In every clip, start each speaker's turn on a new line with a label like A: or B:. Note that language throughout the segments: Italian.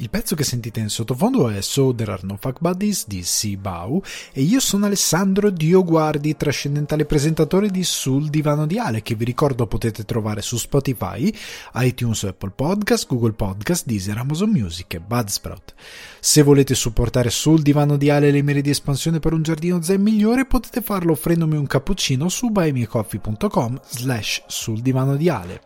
A: Il pezzo che sentite in sottofondo è So There Are No Fuck Buddies di Sibau e io sono Alessandro Dioguardi, trascendentale presentatore di Sul Divano di Ale, che vi ricordo potete trovare su Spotify, iTunes, Apple Podcast, Google Podcast, Deezer, Amazon Music e Budsprout. Se volete supportare Sul Divano di Ale le mire di espansione per un giardino zen migliore, potete farlo offrendomi un cappuccino su buymeacoffee.com slash sul divano di Ale.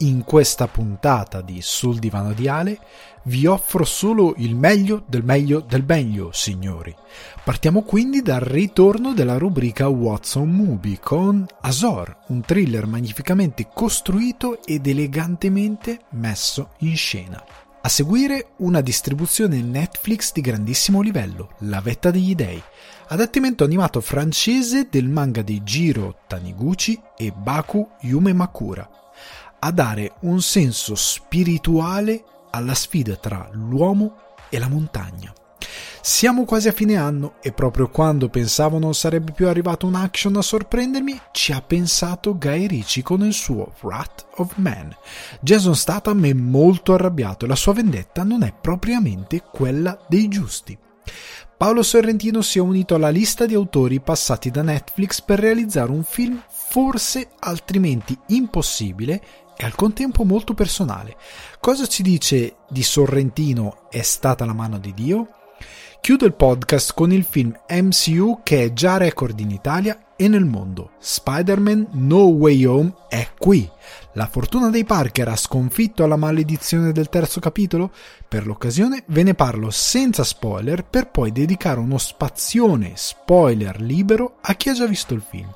A: In questa puntata di Sul Divano di Ale vi offro solo il meglio del meglio del meglio, signori. Partiamo quindi dal ritorno della rubrica Watson Movie con Azor, un thriller magnificamente costruito ed elegantemente messo in scena. A seguire una distribuzione Netflix di grandissimo livello, La vetta degli dei, adattamento animato francese del manga di Jiro Taniguchi e Baku Yume Makura a dare un senso spirituale alla sfida tra l'uomo e la montagna. Siamo quasi a fine anno e proprio quando pensavo non sarebbe più arrivato un action a sorprendermi, ci ha pensato Guy Ritchie con il suo Wrath of Man. Jason Statham è molto arrabbiato e la sua vendetta non è propriamente quella dei giusti. Paolo Sorrentino si è unito alla lista di autori passati da Netflix per realizzare un film forse altrimenti impossibile e al contempo molto personale. Cosa ci dice di Sorrentino È stata la mano di Dio? Chiudo il podcast con il film MCU che è già record in Italia e nel mondo. Spider-Man No Way Home è qui. La fortuna dei Parker ha sconfitto la maledizione del terzo capitolo? Per l'occasione ve ne parlo senza spoiler per poi dedicare uno spazione spoiler libero a chi ha già visto il film.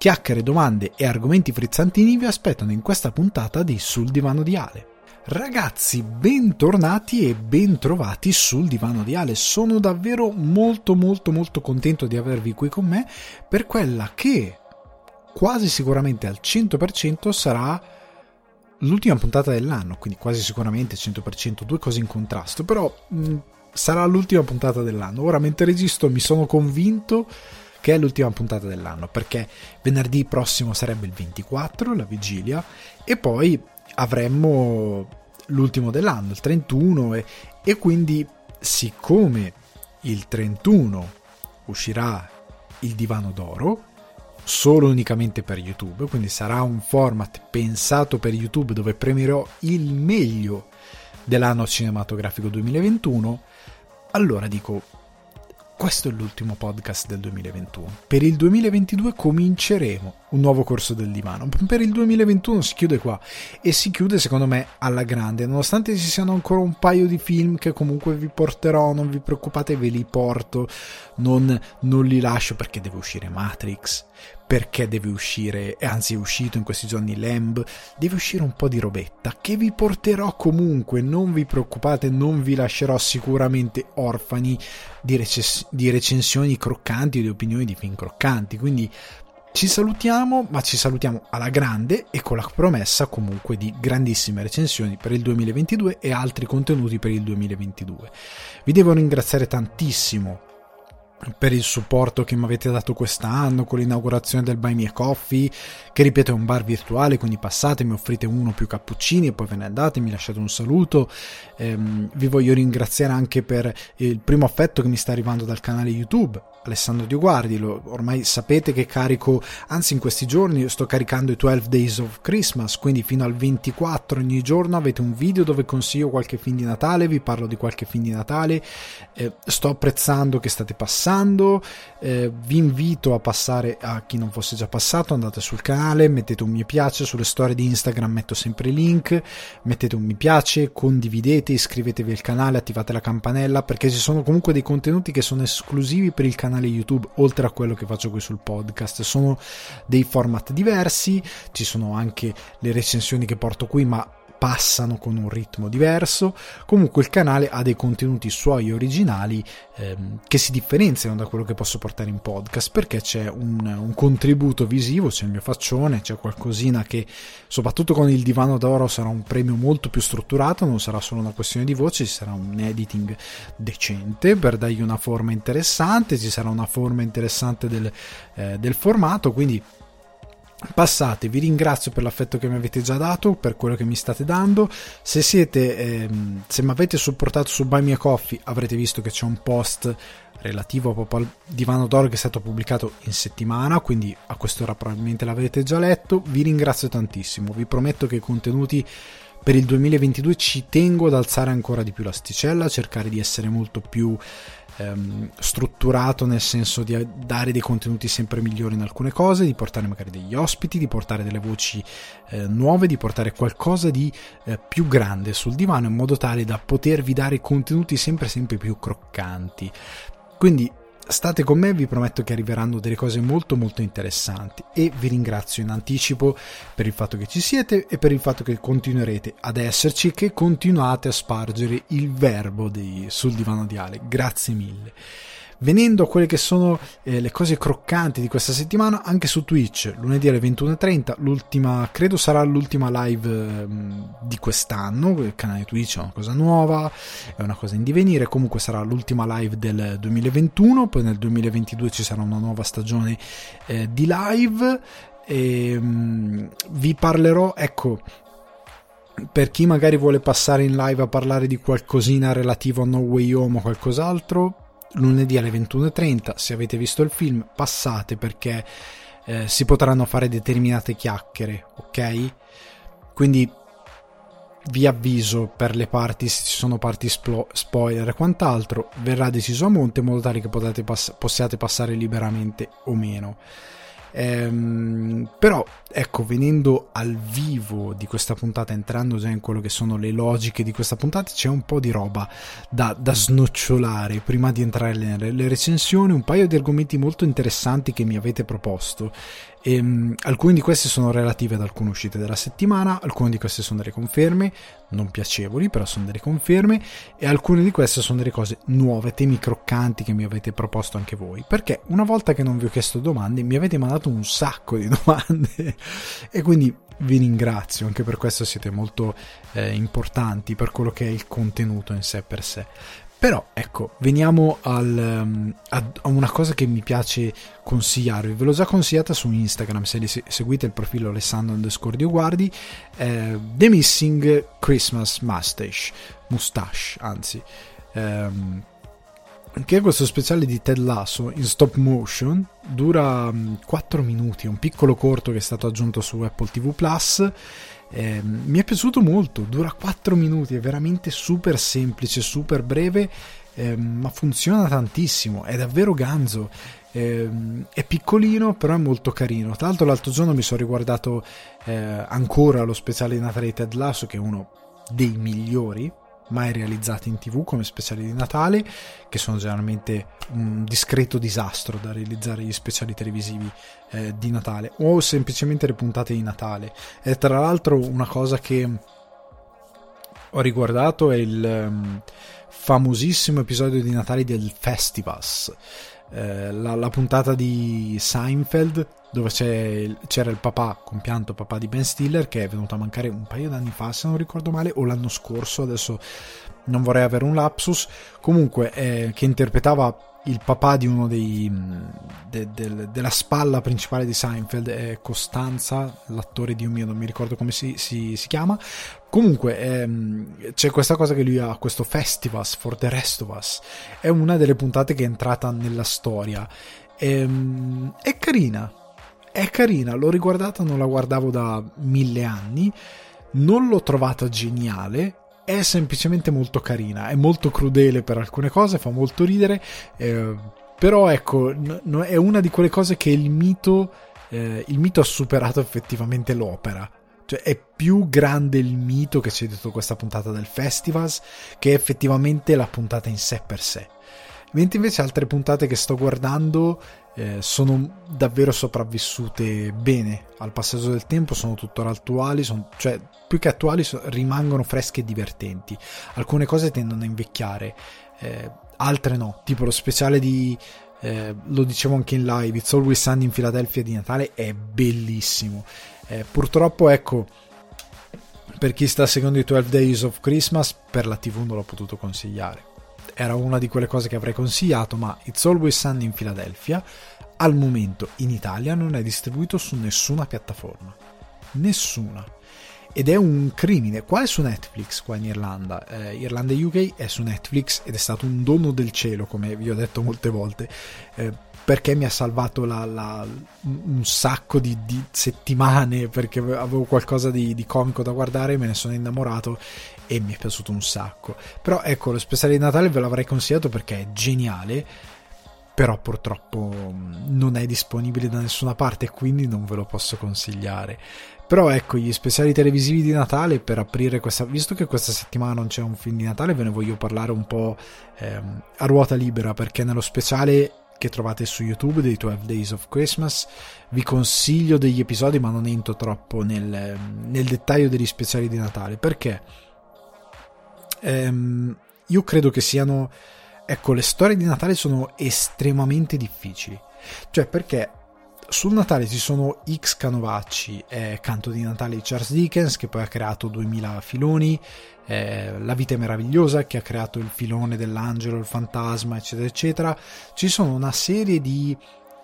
A: Chiacchiere, domande e argomenti frizzantini vi aspettano in questa puntata di Sul Divano di Ale. Ragazzi, bentornati e bentrovati sul divano di Ale. Sono davvero molto molto molto contento di avervi qui con me per quella che quasi sicuramente al 100% sarà l'ultima puntata dell'anno, quindi quasi sicuramente 100%, due cose in contrasto, però mh, sarà l'ultima puntata dell'anno. Ora mentre registro mi sono convinto che è l'ultima puntata dell'anno, perché venerdì prossimo sarebbe il 24, la vigilia, e poi avremmo l'ultimo dell'anno, il 31, e, e quindi siccome il 31 uscirà il divano d'oro, solo unicamente per YouTube, quindi sarà un format pensato per YouTube dove premierò il meglio dell'anno cinematografico 2021, allora dico questo è l'ultimo podcast del 2021. Per il 2022 cominceremo un nuovo corso del divano. Per il 2021 si chiude qua e si chiude secondo me alla grande, nonostante ci siano ancora un paio di film che comunque vi porterò, non vi preoccupate, ve li porto, non, non li lascio perché deve uscire Matrix, perché deve uscire, anzi è uscito in questi giorni Lamb, deve uscire un po' di robetta che vi porterò comunque, non vi preoccupate, non vi lascerò sicuramente orfani di, recess- di recensioni croccanti o di opinioni di film croccanti, quindi ci salutiamo, ma ci salutiamo alla grande e con la promessa comunque di grandissime recensioni per il 2022 e altri contenuti per il 2022. Vi devo ringraziare tantissimo per il supporto che mi avete dato quest'anno con l'inaugurazione del Buy Me Coffee, che ripeto è un bar virtuale, quindi passate, mi offrite uno più cappuccini e poi ve ne andate, mi lasciate un saluto. Ehm, vi voglio ringraziare anche per il primo affetto che mi sta arrivando dal canale YouTube Alessandro Dioguardi, lo, ormai sapete che carico, anzi in questi giorni sto caricando i 12 Days of Christmas, quindi fino al 24 ogni giorno avete un video dove consiglio qualche film di Natale, vi parlo di qualche film di Natale, eh, sto apprezzando che state passando, eh, vi invito a passare a chi non fosse già passato, andate sul canale, mettete un mi piace, sulle storie di Instagram metto sempre i link, mettete un mi piace, condividete, iscrivetevi al canale, attivate la campanella perché ci sono comunque dei contenuti che sono esclusivi per il canale canale YouTube, oltre a quello che faccio qui sul podcast. Sono dei format diversi, ci sono anche le recensioni che porto qui, ma passano con un ritmo diverso. Comunque il canale ha dei contenuti suoi originali ehm, che si differenziano da quello che posso portare in podcast perché c'è un, un, contributo visivo, c'è il mio faccione, c'è qualcosina che soprattutto con il divano d'oro sarà un premio molto più strutturato, non sarà solo una questione di voce, ci sarà un editing decente per dargli una forma interessante, ci sarà una forma interessante del, eh, del formato, quindi passate, vi ringrazio per l'affetto che mi avete già dato, per quello che mi state dando. Se siete, ehm, se mi avete supportato su Buy Me a Coffee, avrete visto che c'è un post relativo proprio al divano d'oro che è stato pubblicato in settimana, quindi a quest'ora probabilmente l'avete già letto. Vi ringrazio tantissimo, vi prometto che i contenuti per il 2022 ci tengo ad alzare ancora di più l'asticella, cercare di essere molto più ehm, strutturato nel senso di dare dei contenuti sempre migliori in alcune cose, di portare magari degli ospiti, di portare delle voci eh, nuove, di portare qualcosa di eh, più grande sul divano in modo tale da potervi dare contenuti sempre sempre più croccanti. Quindi state con me, vi prometto che arriveranno delle cose molto molto interessanti e vi ringrazio in anticipo per il fatto che ci siete e per il fatto che continuerete ad esserci che continuate a spargere il verbo dei, sul divano di Ale. Grazie mille. Venendo a quelle che sono eh, le cose croccanti di questa settimana, anche su Twitch, lunedì alle 21.30, l'ultima, credo sarà l'ultima live eh, di quest'anno, il canale Twitch è una cosa nuova, è una cosa in divenire, comunque sarà l'ultima live del 2021, poi nel 2022 ci sarà una nuova stagione eh, di live e mm, vi parlerò, ecco, per chi magari vuole passare in live a parlare di qualcosina relativo a No Way Home o qualcos'altro, lunedì alle 21.30. Se avete visto il film, passate perché eh, si potranno fare determinate chiacchiere, ok? Quindi vi avviso per le parti, se ci sono parti splo- spoiler e quant'altro, verrà deciso a monte in modo tale che pass- possiate passare liberamente o meno. Ehm, però ecco, venendo al vivo di questa puntata, entrando già in quello che sono le logiche di questa puntata, c'è un po' di roba da, da snocciolare prima di entrare nelle recensioni, un paio di argomenti molto interessanti che mi avete proposto e, um, alcune di queste sono relative ad alcune uscite della settimana, alcune di queste sono delle conferme, non piacevoli, però sono delle conferme, e alcune di queste sono delle cose nuove, temi croccanti che mi avete proposto anche voi. Perché una volta che non vi ho chiesto domande, mi avete mandato un sacco di domande, e quindi vi ringrazio, anche per questo siete molto eh, importanti per quello che è il contenuto in sé per sé. Però ecco, veniamo al, um, a, una cosa che mi piace consigliarvi. Ve l'ho già consigliata su Instagram, se se seguite il profilo Alessandro underscore Guardi, eh, The Missing Christmas Mustache, mustache anzi. Um, che è questo speciale di Ted Lasso in stop motion, dura 4 minuti, è un piccolo corto che è stato aggiunto su Apple TV eh, mi è piaciuto molto, dura 4 minuti, è veramente super semplice, super breve, eh, ma funziona tantissimo, è davvero ganzo. Eh, è piccolino, però è molto carino. Tra l'altro, l'altro giorno mi sono riguardato eh, ancora lo speciale di Natale di Ted Lasso, che è uno dei migliori mai realizzati in tv come speciali di Natale, che sono generalmente un discreto disastro da realizzare gli speciali televisivi eh, di Natale o semplicemente le puntate di Natale. E tra l'altro una cosa che ho riguardato è il um, famosissimo episodio di Natale del Festivus, eh, la, la, puntata di Seinfeld dove c'era il papà, compianto papà di Ben Stiller, che è venuto a mancare un paio d'anni fa, se non ricordo male, o l'anno scorso, adesso non vorrei avere un lapsus, comunque eh, che interpretava il papà di uno dei de, de, della spalla principale di Seinfeld è Costanza l'attore Dio mio non mi ricordo come si, si, si chiama. Comunque ehm, c'è questa cosa che lui ha questo Festivus for the rest of us. È una delle puntate che è entrata nella storia. Ehm, è carina è carina, l'ho riguardata, non la guardavo da mille anni, non l'ho trovata geniale, è semplicemente molto carina, è molto crudele per alcune cose, fa molto ridere, eh, però ecco, n- è una di quelle cose che il mito, eh, il mito ha superato effettivamente l'opera. Cioè è più grande il mito che c'è dietro questa puntata del festival che effettivamente la puntata in sé per sé mentre invece altre puntate che sto guardando eh, sono davvero sopravvissute bene al passaggio del tempo, sono tuttora attuali, sono, cioè più che attuali so, rimangono fresche e divertenti. Alcune cose tendono a invecchiare, eh, altre no, tipo lo speciale di... Eh, lo dicevo anche in live, It's Always Sunny in Philadelphia di Natale è bellissimo. Eh, purtroppo ecco, per chi sta seguendo i 12 Days of Christmas, per la TV non l'ho potuto consigliare era una di quelle cose che avrei consigliato, ma It's Always Sunny in Philadelphia al momento in Italia non è distribuito su nessuna piattaforma. Nessuna. Ed è un crimine. Qua è su Netflix, qua in Irlanda. Eh, Irlanda UK è su Netflix ed è stato un dono del cielo, come vi ho detto molte volte, eh, perché mi ha salvato la, la, un sacco di, di, settimane, perché avevo qualcosa di, di comico da guardare, me ne sono innamorato e mi è piaciuto un sacco. Però ecco, lo speciale di Natale ve l'avrei consigliato perché è geniale, però purtroppo non è disponibile da nessuna parte quindi non ve lo posso consigliare. Però ecco, gli speciali televisivi di Natale per aprire questa... Visto che questa settimana non c'è un film di Natale, ve ne voglio parlare un po' ehm, a ruota libera perché nello speciale che trovate su YouTube dei 12 Days of Christmas. Vi consiglio degli episodi, ma non entro troppo nel, nel dettaglio degli speciali di Natale perché ehm, io credo che siano... Ecco, le storie di Natale sono estremamente difficili. Cioè, perché sul Natale ci sono X canovacci, eh, Canto di Natale di Charles Dickens, che poi ha creato 2000 filoni, eh, La vita è meravigliosa, che ha creato il filone dell'angelo, il fantasma, eccetera, eccetera. Ci sono una serie di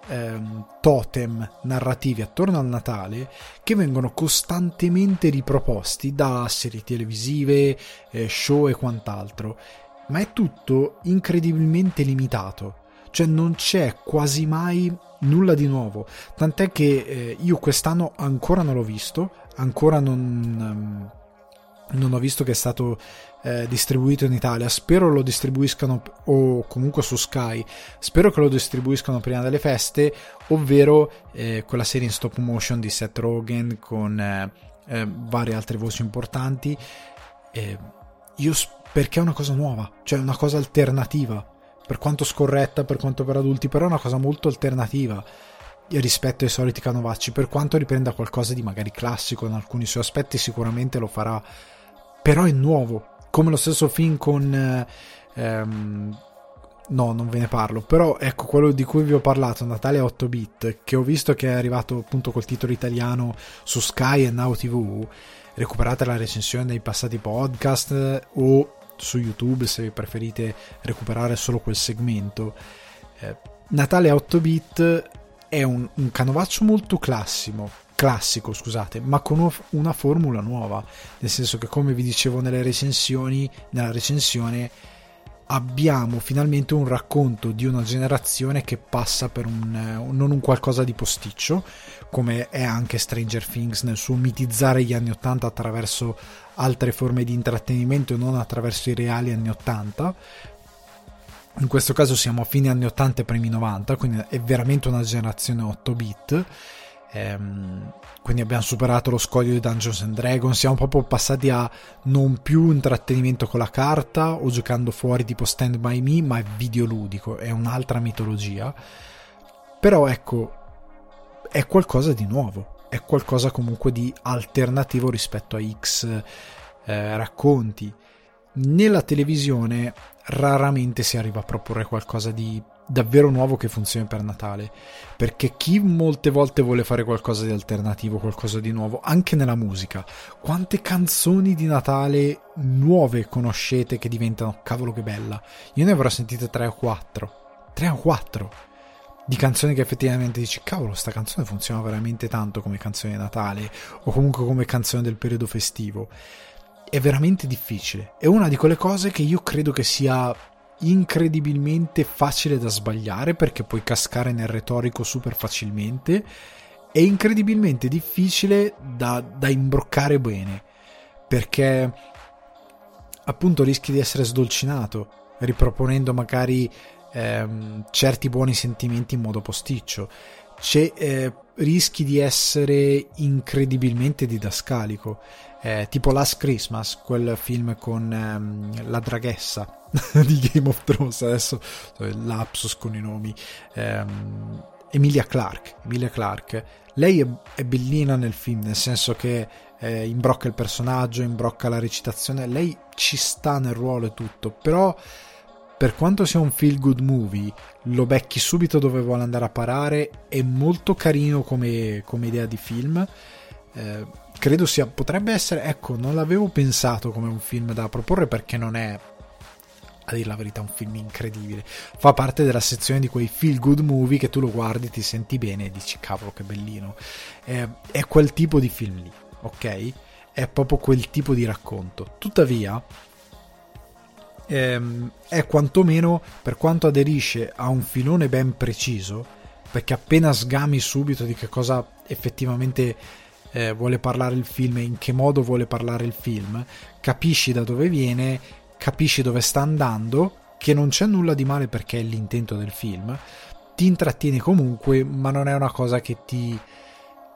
A: ehm, totem narrativi attorno al Natale che vengono costantemente riproposti da serie televisive, eh, show e quant'altro, ma è tutto incredibilmente limitato, cioè non c'è quasi mai nulla di nuovo, tant'è che eh, io quest'anno ancora non l'ho visto, ancora non... Um, non ho visto che è stato eh, distribuito in Italia. Spero lo distribuiscano o comunque su Sky. Spero che lo distribuiscano prima delle feste, ovvero eh, quella serie in stop motion di Seth Rogen con eh, eh varie altre voci importanti. io perché è una cosa nuova, cioè una cosa alternativa. Per quanto scorretta, per quanto per adulti, però è una cosa molto alternativa rispetto ai soliti canovacci, per quanto riprenda qualcosa di magari classico in alcuni suoi aspetti, sicuramente lo farà. Però è nuovo, come lo stesso film con... Ehm, no, non ve ne parlo, però ecco quello di cui vi ho parlato, Natale 8 bit, che ho visto che è arrivato appunto col titolo italiano su Sky e Now TV, recuperate la recensione dei passati podcast o su YouTube se preferite recuperare solo quel segmento. Eh, Natale 8 bit è un, un canovaccio molto classico, classico, scusate, ma con una formula nuova, nel senso che come vi dicevo nelle recensioni, nella recensione abbiamo finalmente un racconto di una generazione che passa per un non un qualcosa di posticcio, come è anche Stranger Things nel suo mitizzare gli anni 80 attraverso altre forme di intrattenimento non attraverso i reali anni 80. In questo caso siamo a fine anni 80 e primi 90, quindi è veramente una generazione 8 bit Ehm, quindi abbiamo superato lo scoglio di Dungeons and Dragons, siamo proprio passati a non più intrattenimento con la carta o giocando fuori tipo Stand By Me, ma è videoludico, è un'altra mitologia. Però ecco, è qualcosa di nuovo, è qualcosa comunque di alternativo rispetto a X eh, racconti. Nella televisione raramente si arriva a proporre qualcosa di davvero nuovo che funzioni per Natale. Perché chi molte volte vuole fare qualcosa di alternativo, qualcosa di nuovo, anche nella musica, quante canzoni di Natale nuove conoscete che diventano cavolo che bella? Io ne avrò sentite 3 o 4. 3 o 4 di canzoni che effettivamente dici cavolo sta canzone funziona veramente tanto come canzone di Natale o comunque come canzone del periodo festivo. È veramente difficile. È una di quelle cose che io credo che sia incredibilmente facile da sbagliare perché puoi cascare nel retorico super facilmente. E incredibilmente difficile da, da imbroccare bene perché appunto rischi di essere sdolcinato riproponendo magari ehm, certi buoni sentimenti in modo posticcio eh, rischi di essere incredibilmente didascalico. Eh, tipo Last Christmas, quel film con ehm, la draghessa di Game of Thrones, adesso lapsus con i nomi. Ehm, Emilia Clark, Emilia Clark. Lei è, è, bellina nel film, nel senso che eh, imbrocca il personaggio, imbrocca la recitazione, lei ci sta nel ruolo e tutto, però per quanto sia un feel good movie, lo becchi subito dove vuole andare a parare, è molto carino come, come idea di film. Eh, credo sia, potrebbe essere, ecco, non l'avevo pensato come un film da proporre perché non è, a dire la verità, un film incredibile. Fa parte della sezione di quei feel good movie che tu lo guardi, ti senti bene e dici cavolo che bellino. Eh, è quel tipo di film lì, ok? È proprio quel tipo di racconto. Tuttavia, ehm, è quantomeno per quanto aderisce a un filone ben preciso, perché appena sgami subito di che cosa effettivamente eh, vuole parlare il film e in che modo vuole parlare il film, capisci da dove viene, capisci dove sta andando, che non c'è nulla di male perché è l'intento del film, ti intrattieni comunque, ma non è una cosa che ti,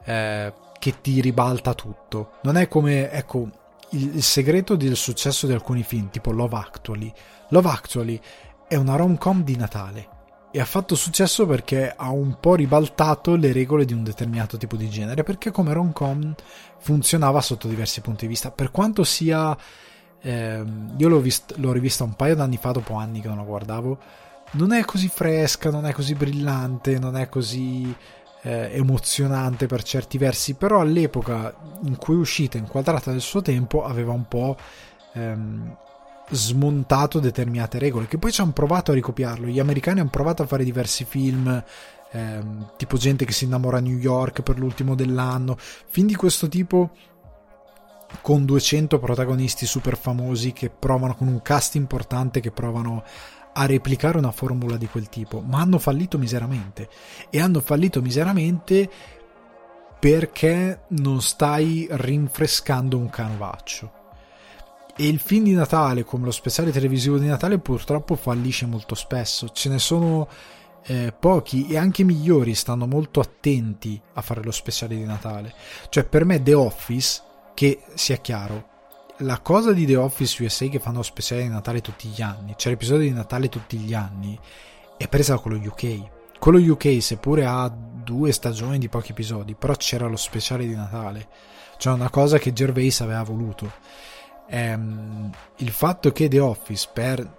A: eh, che ti ribalta tutto. Non è come, ecco, il, il segreto del successo di alcuni film, tipo Love Actually. Love Actually è una rom-com di Natale e ha fatto successo perché ha un po' ribaltato le regole di un determinato tipo di genere, perché come rom-com funzionava sotto diversi punti di vista. Per quanto sia... Eh, io l'ho, vist- l'ho rivista un paio d'anni fa, dopo anni che non la guardavo, non è così fresca, non è così brillante, non è così eh, emozionante per certi versi, però all'epoca in cui è uscita, inquadrata nel suo tempo, aveva un po' ehm, smontato determinate regole, che poi ci hanno provato a ricopiarlo. Gli americani hanno provato a fare diversi film, ehm, tipo gente che si innamora a New York per l'ultimo dell'anno, film di questo tipo con 200 protagonisti super famosi che provano con un cast importante che provano a replicare una formula di quel tipo, ma hanno fallito miseramente. E hanno fallito miseramente perché non stai rinfrescando un canovaccio. E il film di Natale, come lo speciale televisivo di Natale, purtroppo fallisce molto spesso. Ce ne sono eh, pochi e anche migliori stanno molto attenti a fare lo speciale di Natale. Cioè, per me, The Office, che sia chiaro, la cosa di The Office USA che fanno speciale di Natale tutti gli anni, cioè l'episodio di Natale tutti gli anni, è presa da quello UK. Quello UK, seppure ha due stagioni di pochi episodi, però c'era lo speciale di Natale. Cioè una cosa che Gervais aveva voluto. Ehm, il fatto che The Office per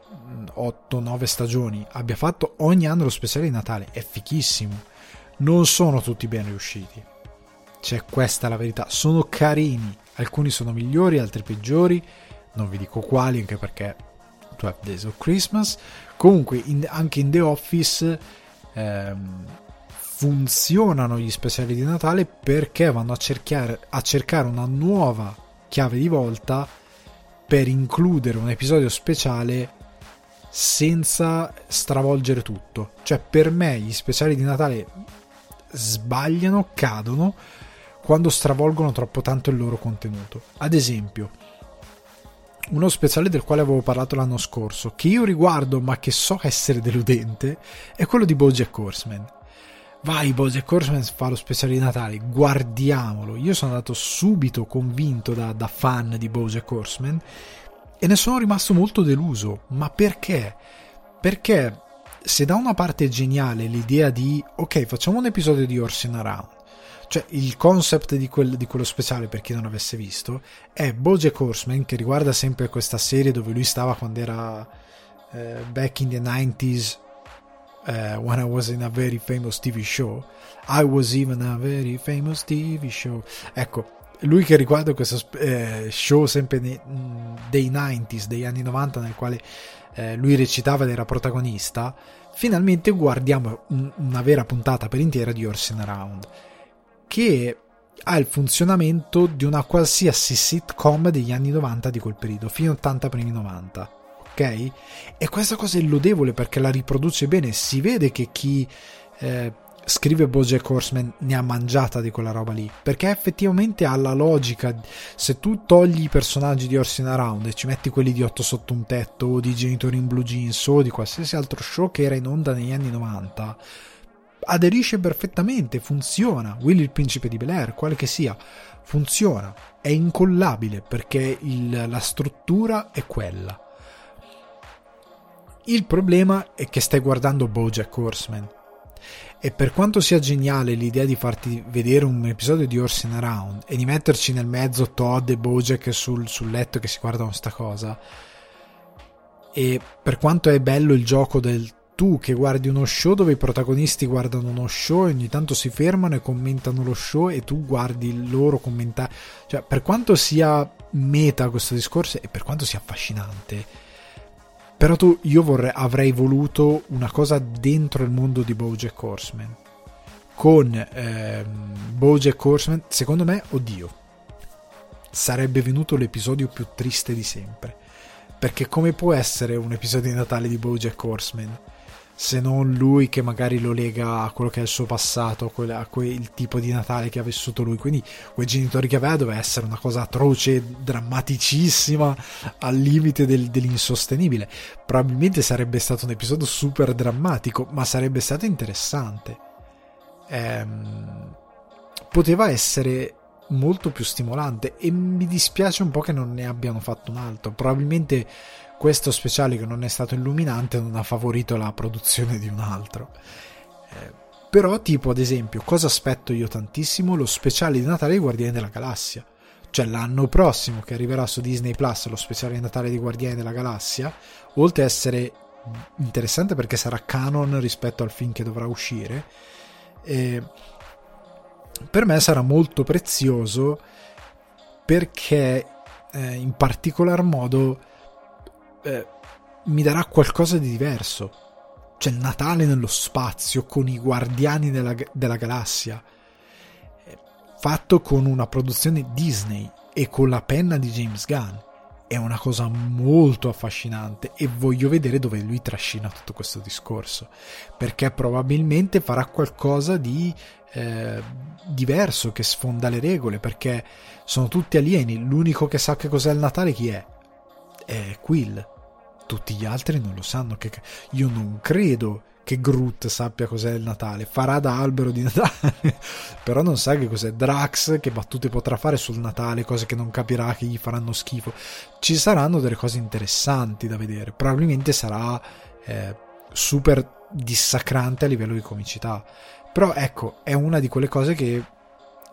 A: 8-9 stagioni abbia fatto ogni anno lo speciale di Natale è fichissimo. Non sono tutti ben riusciti. Cioè, questa è la verità. Sono carini, alcuni sono migliori, altri peggiori, non vi dico quali anche perché 12 Days of Christmas, comunque in, anche in The Office ehm, funzionano gli speciali di Natale perché vanno a cercare, a cercare una nuova chiave di volta per includere un episodio speciale senza stravolgere tutto. Cioè, per me gli speciali di Natale sbagliano, cadono quando stravolgono troppo tanto il loro contenuto. Ad esempio, uno speciale del quale avevo parlato l'anno scorso, che io riguardo ma che so essere deludente, è quello di Bojack Horseman. Vai, Bojack Horseman fa lo speciale di Natale, guardiamolo. Io sono andato subito convinto da, da fan di Bojack Horseman e ne sono rimasto molto deluso. Ma perché? Perché se da una parte è geniale l'idea di ok, facciamo un episodio di Orson Around cioè, il concept di, quel, di, quello speciale, per chi non avesse visto, è Bojack Horseman, che riguarda sempre questa serie dove lui stava quando era uh, back in the 90s, uh, eh, when I was in a very famous TV show. I was even a very famous TV show. Ecco, lui che riguarda questo eh, show sempre nei, dei 90s, degli anni 90, nel quale eh, lui recitava ed era protagonista, finalmente guardiamo un, una vera puntata per intera di Orson Around che ha il funzionamento di una qualsiasi sitcom degli anni 90 di quel periodo, fine 80 primi 90. Ok? E questa cosa è lodevole perché la riproduce bene. Si vede che chi eh, scrive Bojack Horseman ne ha mangiata di quella roba lì perché effettivamente ha la logica se tu togli i personaggi di Orson Around e ci metti quelli di Otto sotto un tetto o di Genitori in Blue Jeans o di qualsiasi altro show che era in onda negli anni 90 aderisce perfettamente, funziona. Willy il principe di Bel Air, quale che sia, funziona. È incollabile perché il, la struttura è quella. Il problema è che stai guardando Bojack Horseman e per quanto sia geniale l'idea di farti vedere un episodio di Horsing Around e di metterci nel mezzo Todd e Bojack sul, sul letto che si guardano sta cosa, e per quanto è bello il gioco del tu che guardi uno show dove i protagonisti guardano uno show e ogni tanto si fermano e commentano lo show e tu guardi loro commentare, cioè per quanto sia meta questo discorso e per quanto sia affascinante, però tu, io vorrei, avrei voluto una cosa dentro il mondo di Bojack Horseman. Con ehm, Bojack Horseman, secondo me, oddio, sarebbe venuto l'episodio più triste di sempre. Perché come può essere un episodio di Natale di Bojack Horseman? Se non lui che magari lo lega a quello che è il suo passato, a quel tipo di Natale che ha vissuto lui. Quindi quei genitori che aveva doveva essere una cosa atroce, drammaticissima, al limite del, dell'insostenibile. Probabilmente sarebbe stato un episodio super drammatico, ma sarebbe stato interessante. Ehm, poteva essere molto più stimolante e mi dispiace un po' che non ne abbiano fatto un altro. Probabilmente questo speciale che non è stato illuminante non ha favorito la produzione di un altro. Eh, però, tipo, ad esempio, cosa aspetto io tantissimo? Lo speciale di Natale di Guardiani della Galassia. Cioè, l'anno prossimo che arriverà su Disney Plus, lo speciale di Natale di Guardiani della Galassia, oltre a essere interessante perché sarà canon rispetto al film che dovrà uscire, eh, per me sarà molto prezioso perché eh, in particolar modo eh, mi darà qualcosa di diverso. C'è il Natale nello spazio con i guardiani della, della galassia, eh, fatto con una produzione Disney e con la penna di James Gunn. È una cosa molto affascinante e voglio vedere dove lui trascina tutto questo discorso, perché probabilmente farà qualcosa di eh, diverso che sfonda le regole, perché sono tutti alieni, l'unico che sa che cos'è il Natale chi è? È Quill tutti gli altri non lo sanno. Che... Io non credo che Groot sappia cos'è il Natale. Farà da albero di Natale, però non sa che cos'è Drax, che battute potrà fare sul Natale, cose che non capirà, che gli faranno schifo. Ci saranno delle cose interessanti da vedere. Probabilmente sarà eh, super dissacrante a livello di comicità. Però ecco, è una di quelle cose che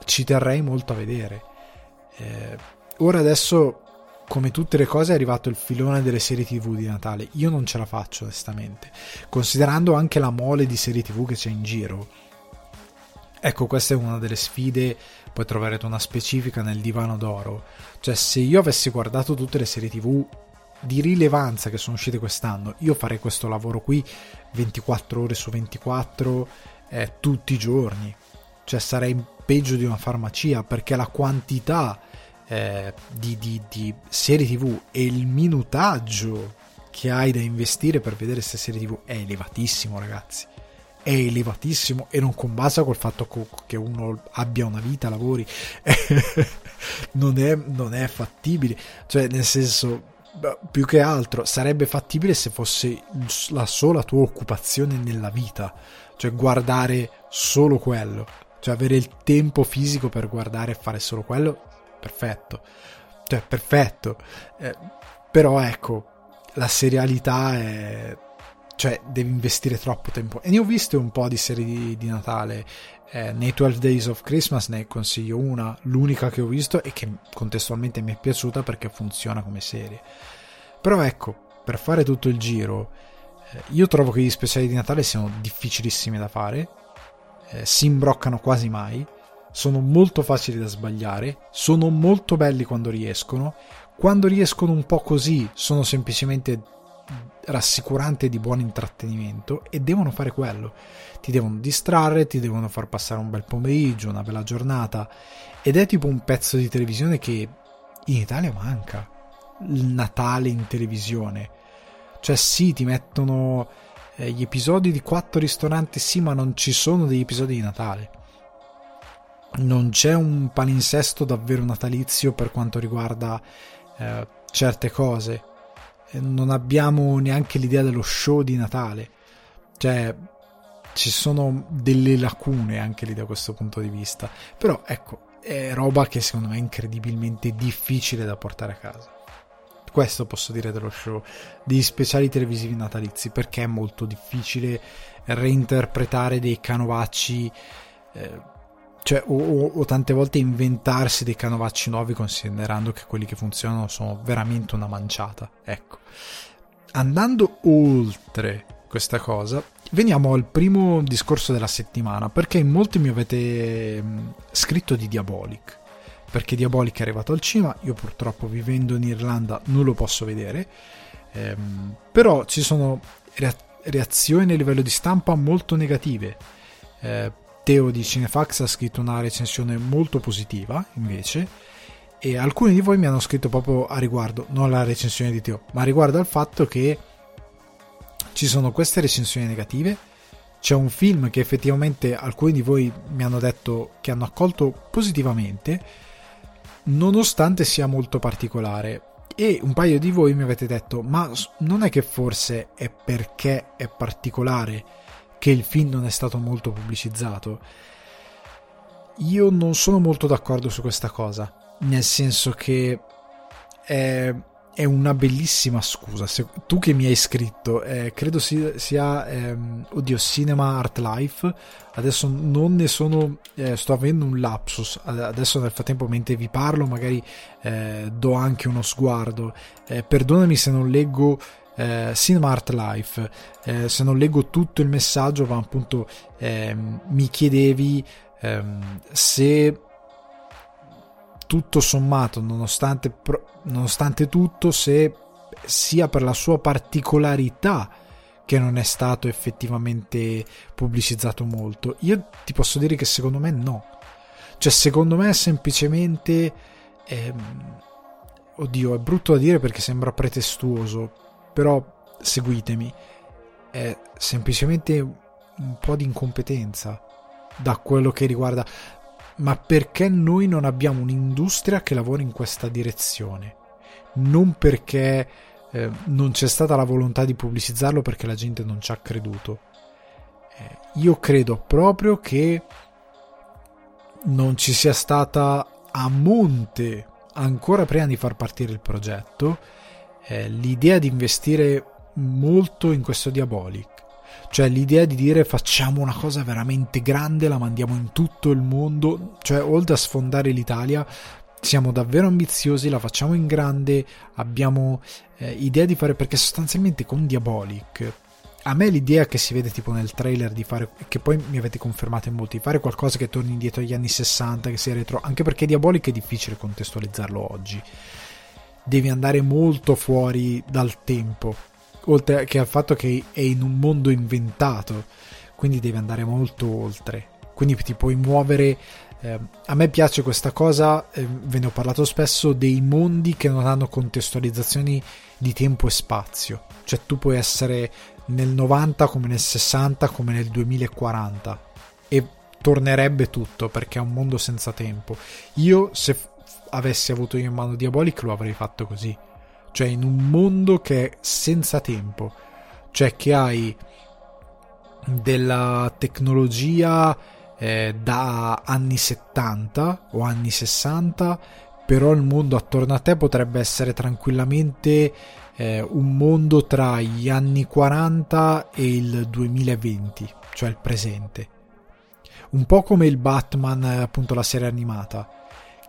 A: ci terrei molto a vedere. Eh, ora adesso come tutte le cose è arrivato il filone delle serie tv di Natale. Io non ce la faccio onestamente, considerando anche la mole di serie tv che c'è in giro. Ecco, questa è una delle sfide, poi troverete una specifica nel divano d'oro. Cioè, se io avessi guardato tutte le serie tv di rilevanza che sono uscite quest'anno, io farei questo lavoro qui 24 ore su 24 eh, tutti i giorni. Cioè, sarei peggio di una farmacia perché la quantità eh, di, di, di serie tv e il minutaggio che hai da investire per vedere queste serie tv è elevatissimo ragazzi. È elevatissimo e non combasa col fatto che uno abbia una vita, lavori, non, è, non è fattibile, cioè nel senso più che altro sarebbe fattibile se fosse la sola tua occupazione nella vita, cioè guardare solo quello, cioè avere il tempo fisico per guardare e fare solo quello perfetto. Cioè, perfetto. Eh, però ecco, la serialità è... Cioè, devi investire troppo tempo. E ne ho viste un po' di serie di, di Natale. Eh, nei 12 Days of Christmas ne consiglio una, l'unica che ho visto e che contestualmente mi è piaciuta perché funziona come serie. Però ecco, per fare tutto il giro, eh, io trovo che gli speciali di Natale siano difficilissimi da fare, eh, si imbroccano quasi mai sono molto facili da sbagliare, sono molto belli quando riescono, quando riescono un po' così sono semplicemente rassicuranti e di buon intrattenimento e devono fare quello. Ti devono distrarre, ti devono far passare un bel pomeriggio, una bella giornata ed è tipo un pezzo di televisione che in Italia manca. Il Natale in televisione. Cioè sì, ti mettono eh, gli episodi di quattro ristoranti, sì, ma non ci sono degli episodi di Natale non c'è un palinsesto davvero natalizio per quanto riguarda eh, certe cose. Non abbiamo neanche l'idea dello show di Natale. Cioè, ci sono delle lacune anche lì da questo punto di vista. Però ecco, è roba che secondo me è incredibilmente difficile da portare a casa. Questo posso dire dello show degli speciali televisivi natalizi perché è molto difficile reinterpretare dei canovacci. Eh, cioè, o, o, tante volte inventarsi dei canovacci nuovi considerando che quelli che funzionano sono veramente una manciata. Ecco. Andando oltre questa cosa, veniamo al primo discorso della settimana, perché in molti mi avete mm, scritto di Diabolic. Perché Diabolic è arrivato al cinema, io purtroppo vivendo in Irlanda non lo posso vedere, ehm, però ci sono reazioni a livello di stampa molto negative. Eh, Teo di Cinefax ha scritto una recensione molto positiva, invece, e alcuni di voi mi hanno scritto proprio a riguardo, non la recensione di Teo, ma riguardo al fatto che ci sono queste recensioni negative, c'è un film che effettivamente alcuni di voi mi hanno detto che hanno accolto positivamente, nonostante sia molto particolare. E un paio di voi mi avete detto, ma non è che forse è perché è particolare che il film non è stato molto pubblicizzato. Io non sono molto d'accordo su questa cosa, nel senso che è, è una bellissima scusa. Se, tu che mi hai scritto, eh, credo sia, sia ehm, oddio, Cinema Art Life. Adesso non ne sono, eh, sto avendo un lapsus. Adesso nel frattempo, mentre vi parlo, magari eh, do anche uno sguardo. Eh, perdonami se non leggo eh, Cinema Art Life. Eh, se non leggo tutto il messaggio, ma appunto eh, mi chiedevi ehm, se tutto sommato, nonostante, nonostante tutto, se sia per la sua particolarità che non è stato effettivamente pubblicizzato molto. Io ti posso dire che secondo me no. Cioè, secondo me è semplicemente. Ehm, oddio, è brutto da dire perché sembra pretestuoso, però seguitemi, è semplicemente un po' di incompetenza da quello che riguarda. Ma perché noi non abbiamo un'industria che lavora in questa direzione? Non perché eh, non c'è stata la volontà di pubblicizzarlo perché la gente non ci ha creduto. Eh, io credo proprio che non ci sia stata a monte ancora prima di far partire il progetto eh, l'idea di investire molto in questo Diabolic. Cioè l'idea di dire facciamo una cosa veramente grande, la mandiamo in tutto il mondo, cioè oltre a sfondare l'Italia, siamo davvero ambiziosi, la facciamo in grande, abbiamo eh, idea di fare perché sostanzialmente con Diabolic a me l'idea che si vede tipo nel trailer di fare che poi mi avete confermato in molti di fare qualcosa che torni indietro agli anni 60 che sia retro anche perché Diabolic è difficile contestualizzarlo oggi devi andare molto fuori dal tempo, oltre che al fatto che è in un mondo inventato, quindi devi andare molto oltre. Quindi ti puoi muovere. Eh, a me piace questa cosa, eh, ve ne ho parlato spesso, dei mondi che non hanno contestualizzazioni di tempo e spazio. Cioè tu puoi essere nel 90 come nel 60 come nel 2040 e tornerebbe tutto perché è un mondo senza tempo. Io se avessi avuto io in mano Diabolic lo avrei fatto così. Cioè in un mondo che è senza tempo. Cioè che hai della tecnologia eh, da anni 70 o anni 60, però il mondo attorno a te potrebbe essere tranquillamente eh, un mondo tra gli anni 40 e il 2020, cioè il presente. Un po' come il Batman, appunto la serie animata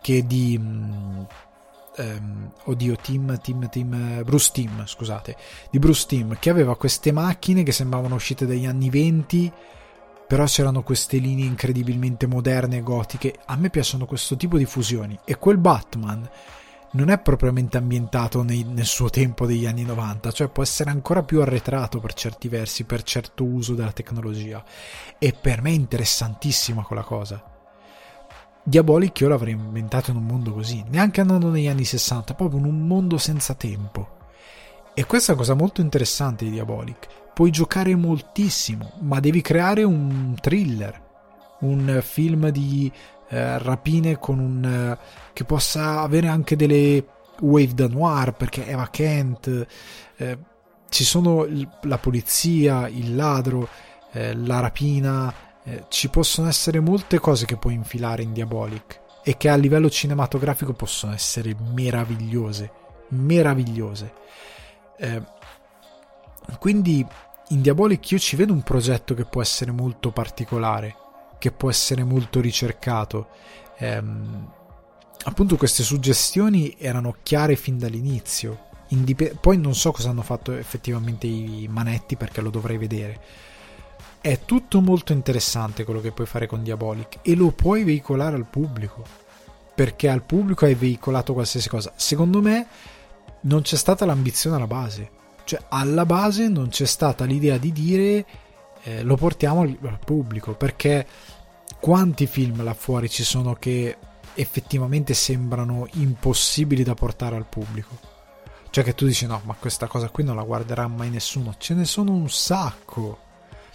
A: che di um, oddio Tim, Tim, Tim Bruce Tim scusate di Bruce Tim che aveva queste macchine che sembravano uscite dagli anni 20 però c'erano queste linee incredibilmente moderne e gotiche a me piacciono questo tipo di fusioni e quel Batman non è propriamente ambientato nei, nel suo tempo degli anni 90, cioè può essere ancora più arretrato per certi versi, per certo uso della tecnologia. E per me è interessantissima quella cosa. Diabolic io l'avrei inventato in un mondo così, neanche andando negli anni 60, proprio in un mondo senza tempo. E questa è una cosa molto interessante di Diabolic. Puoi giocare moltissimo, ma devi creare un thriller, un film di eh, rapine un eh, che possa avere anche delle wave da noir perché Eva Kent eh, ci sono il, la polizia, il ladro eh, la rapina, eh, ci possono essere molte cose che puoi infilare in Diabolic e che a livello cinematografico possono essere meravigliose, meravigliose. Eh, quindi in Diabolic io ci vedo un progetto che può essere molto particolare, che può essere molto ricercato. Ehm, appunto queste suggestioni erano chiare fin dall'inizio. Indip- poi non so cosa hanno fatto effettivamente i manetti perché lo dovrei vedere. È tutto molto interessante quello che puoi fare con Diabolic e lo puoi veicolare al pubblico. Perché al pubblico hai veicolato qualsiasi cosa. Secondo me non c'è stata l'ambizione alla base. Cioè alla base non c'è stata l'idea di dire eh, lo portiamo al, pubblico. Perché quanti film là fuori ci sono che effettivamente sembrano impossibili da portare al pubblico. Cioè che tu dici no, ma questa cosa qui non la guarderà mai nessuno. Ce ne sono un sacco.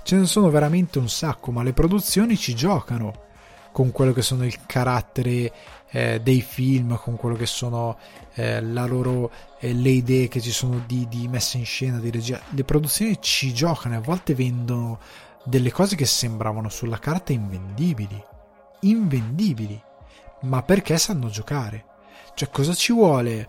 A: Ce ne sono veramente un sacco, ma le produzioni ci giocano con quello che sono il carattere eh, dei film, con quello che sono eh, loro, eh, le idee che ci sono di, di messa in scena, di regia. Le produzioni ci giocano a volte vendono delle cose che sembravano sulla carta invendibili. Invendibili ma perché sanno giocare. Cioè, cosa ci vuole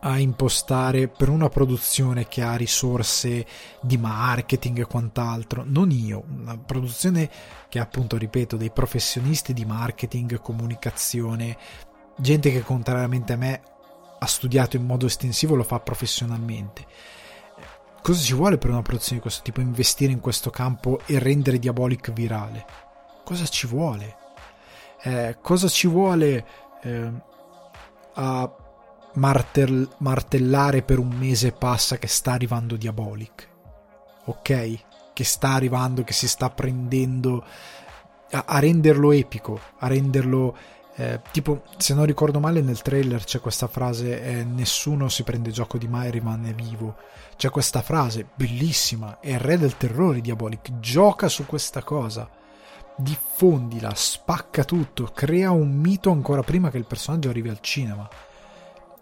A: a impostare per una produzione che ha risorse di marketing e quant'altro? Non io, una produzione che ha appunto, ripeto, dei professionisti di marketing, comunicazione, gente che contrariamente a me ha studiato in modo estensivo lo fa professionalmente. Cosa ci vuole per una produzione di questo tipo? Investire in questo campo e rendere Diabolic virale? Cosa ci vuole? eh, cosa ci vuole eh, a martel- martellare per un mese passa che sta arrivando Diabolic. Ok? Che sta arrivando che si sta prendendo a, a renderlo epico a renderlo eh, tipo se non ricordo male nel trailer c'è questa frase eh, nessuno si prende gioco di mai e rimane vivo c'è questa frase bellissima è il re del terrore Diabolic gioca su questa cosa. Diffondila, spacca tutto, crea un mito ancora prima che il personaggio arrivi al cinema.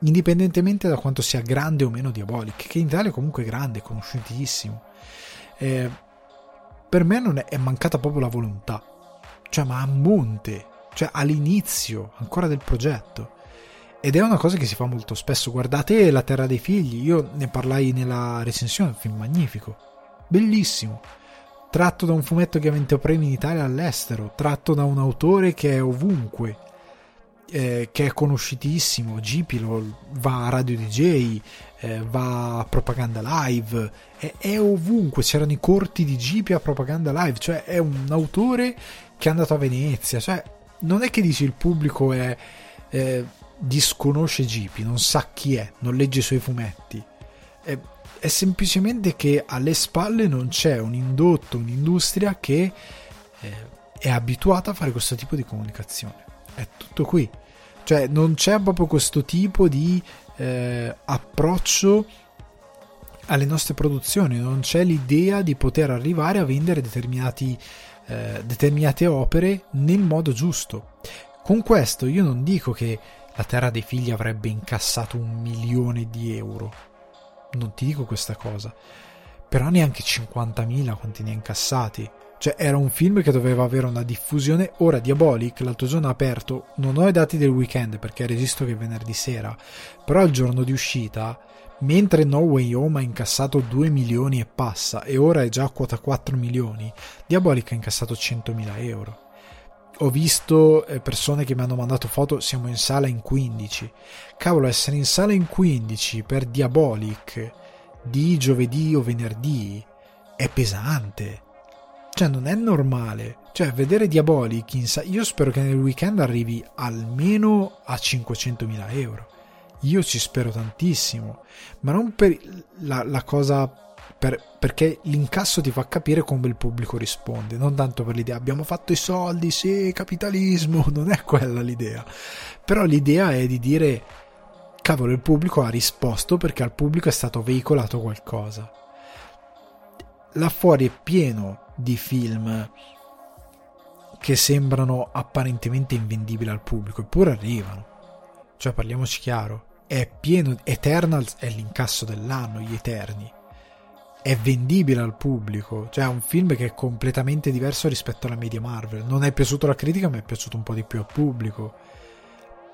A: Indipendentemente da quanto sia grande o meno Diabolic, che in Italia comunque è grande, conosciutissimo. Eh, per me non è, è mancata proprio la volontà, cioè ma a monte, cioè all'inizio ancora del progetto. Ed è una cosa che si fa molto spesso. Guardate La Terra dei Figli, io ne parlai nella recensione, un film magnifico, bellissimo tratto da un fumetto che ha vinto premi in Italia e all'estero, tratto da un autore che è ovunque, eh, che è conosciutissimo, Gipilo va a Radio DJ, eh, va a Propaganda Live, è, è, ovunque, c'erano i corti di Gipi a Propaganda Live, cioè è un autore che è andato a Venezia, cioè non è che dici il pubblico è, eh, disconosce Gipi, non sa chi è, non legge i suoi fumetti. È, è semplicemente che alle spalle non c'è un indotto, un'industria che eh, è abituata a fare questo tipo di comunicazione. È tutto qui. Cioè non c'è proprio questo tipo di eh, approccio alle nostre produzioni, non c'è l'idea di poter arrivare a vendere eh, determinate opere nel modo giusto. Con questo io non dico che la Terra dei Figli avrebbe incassato un milione di euro, non ti dico questa cosa, però neanche 50.000 quanti ne ha incassati. Cioè era un film che doveva avere una diffusione. Ora Diabolic l'altro giorno ha aperto, non ho i dati del weekend perché registro che è venerdì sera, però il giorno di uscita, mentre No Way Home ha incassato 2 milioni e passa e ora è già a quota 4 milioni, Diabolic ha incassato 100.000 euro ho visto eh, persone che mi hanno mandato foto, siamo in sala in 15. Cavolo, essere in sala in 15 per Diabolic di giovedì o venerdì è pesante. Cioè, non è normale. Cioè, vedere Diabolic in sala... Io spero che nel weekend arrivi almeno a 500.000 euro. Io ci spero tantissimo. Ma non per la, la cosa per, perché l'incasso ti fa capire come il pubblico risponde, non tanto per l'idea abbiamo fatto i soldi, sì, capitalismo, non è quella l'idea. Però l'idea è di dire cavolo, il pubblico ha risposto perché al pubblico è stato veicolato qualcosa. Là fuori è pieno di film che sembrano apparentemente invendibili al pubblico, eppure arrivano. Cioè, parliamoci chiaro, è pieno. Eternals è l'incasso dell'anno, gli Eterni è vendibile al pubblico, cioè è un film che è completamente diverso rispetto alla media Marvel. Non è piaciuto alla critica, ma è piaciuto un po' di più al pubblico.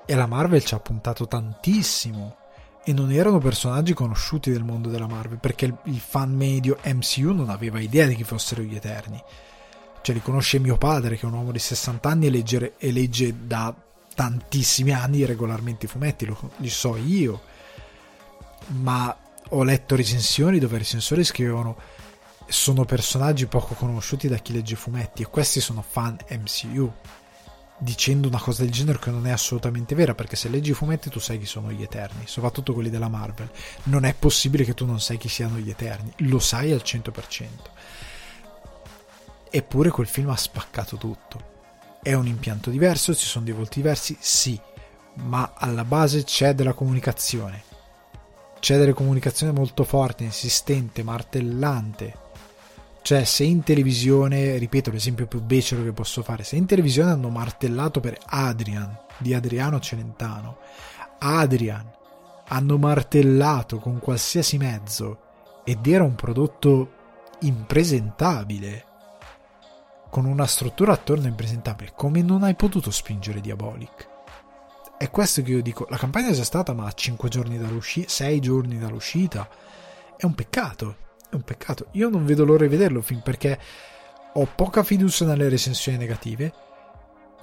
A: E la Marvel ci ha puntato tantissimo. E non erano personaggi conosciuti del mondo della Marvel, perché il, fan medio MCU non aveva idea di chi fossero gli Eterni. Cioè, li conosce mio padre, che è un uomo di 60 anni e, leggere, e legge da tantissimi anni regolarmente i fumetti, lo, li so io. Ma ho letto recensioni dove i recensori scrivevano sono personaggi poco conosciuti da chi legge fumetti e questi sono fan MCU dicendo una cosa del genere che non è assolutamente vera perché se leggi i fumetti tu sai chi sono gli Eterni soprattutto quelli della Marvel. Non è possibile che tu non sai chi siano gli Eterni lo sai al 100% eppure quel film ha spaccato tutto. È un impianto diverso ci sono dei volti diversi sì ma alla base c'è della comunicazione. C'è delle comunicazioni molto forte, insistente, martellante. Cioè, se in televisione, ripeto l'esempio più becero che posso fare, se in televisione hanno martellato per Adrian di Adriano Celentano, Adrian hanno martellato con qualsiasi mezzo ed era un prodotto impresentabile, con una struttura attorno impresentabile, come non hai potuto spingere Diabolic? È questo che io dico. La campagna c'è stata, ma a 5 giorni dall'uscita, 6 giorni dall'uscita. È un peccato. È un peccato. Io non vedo l'ora di vederlo il film perché ho poca fiducia nelle recensioni negative,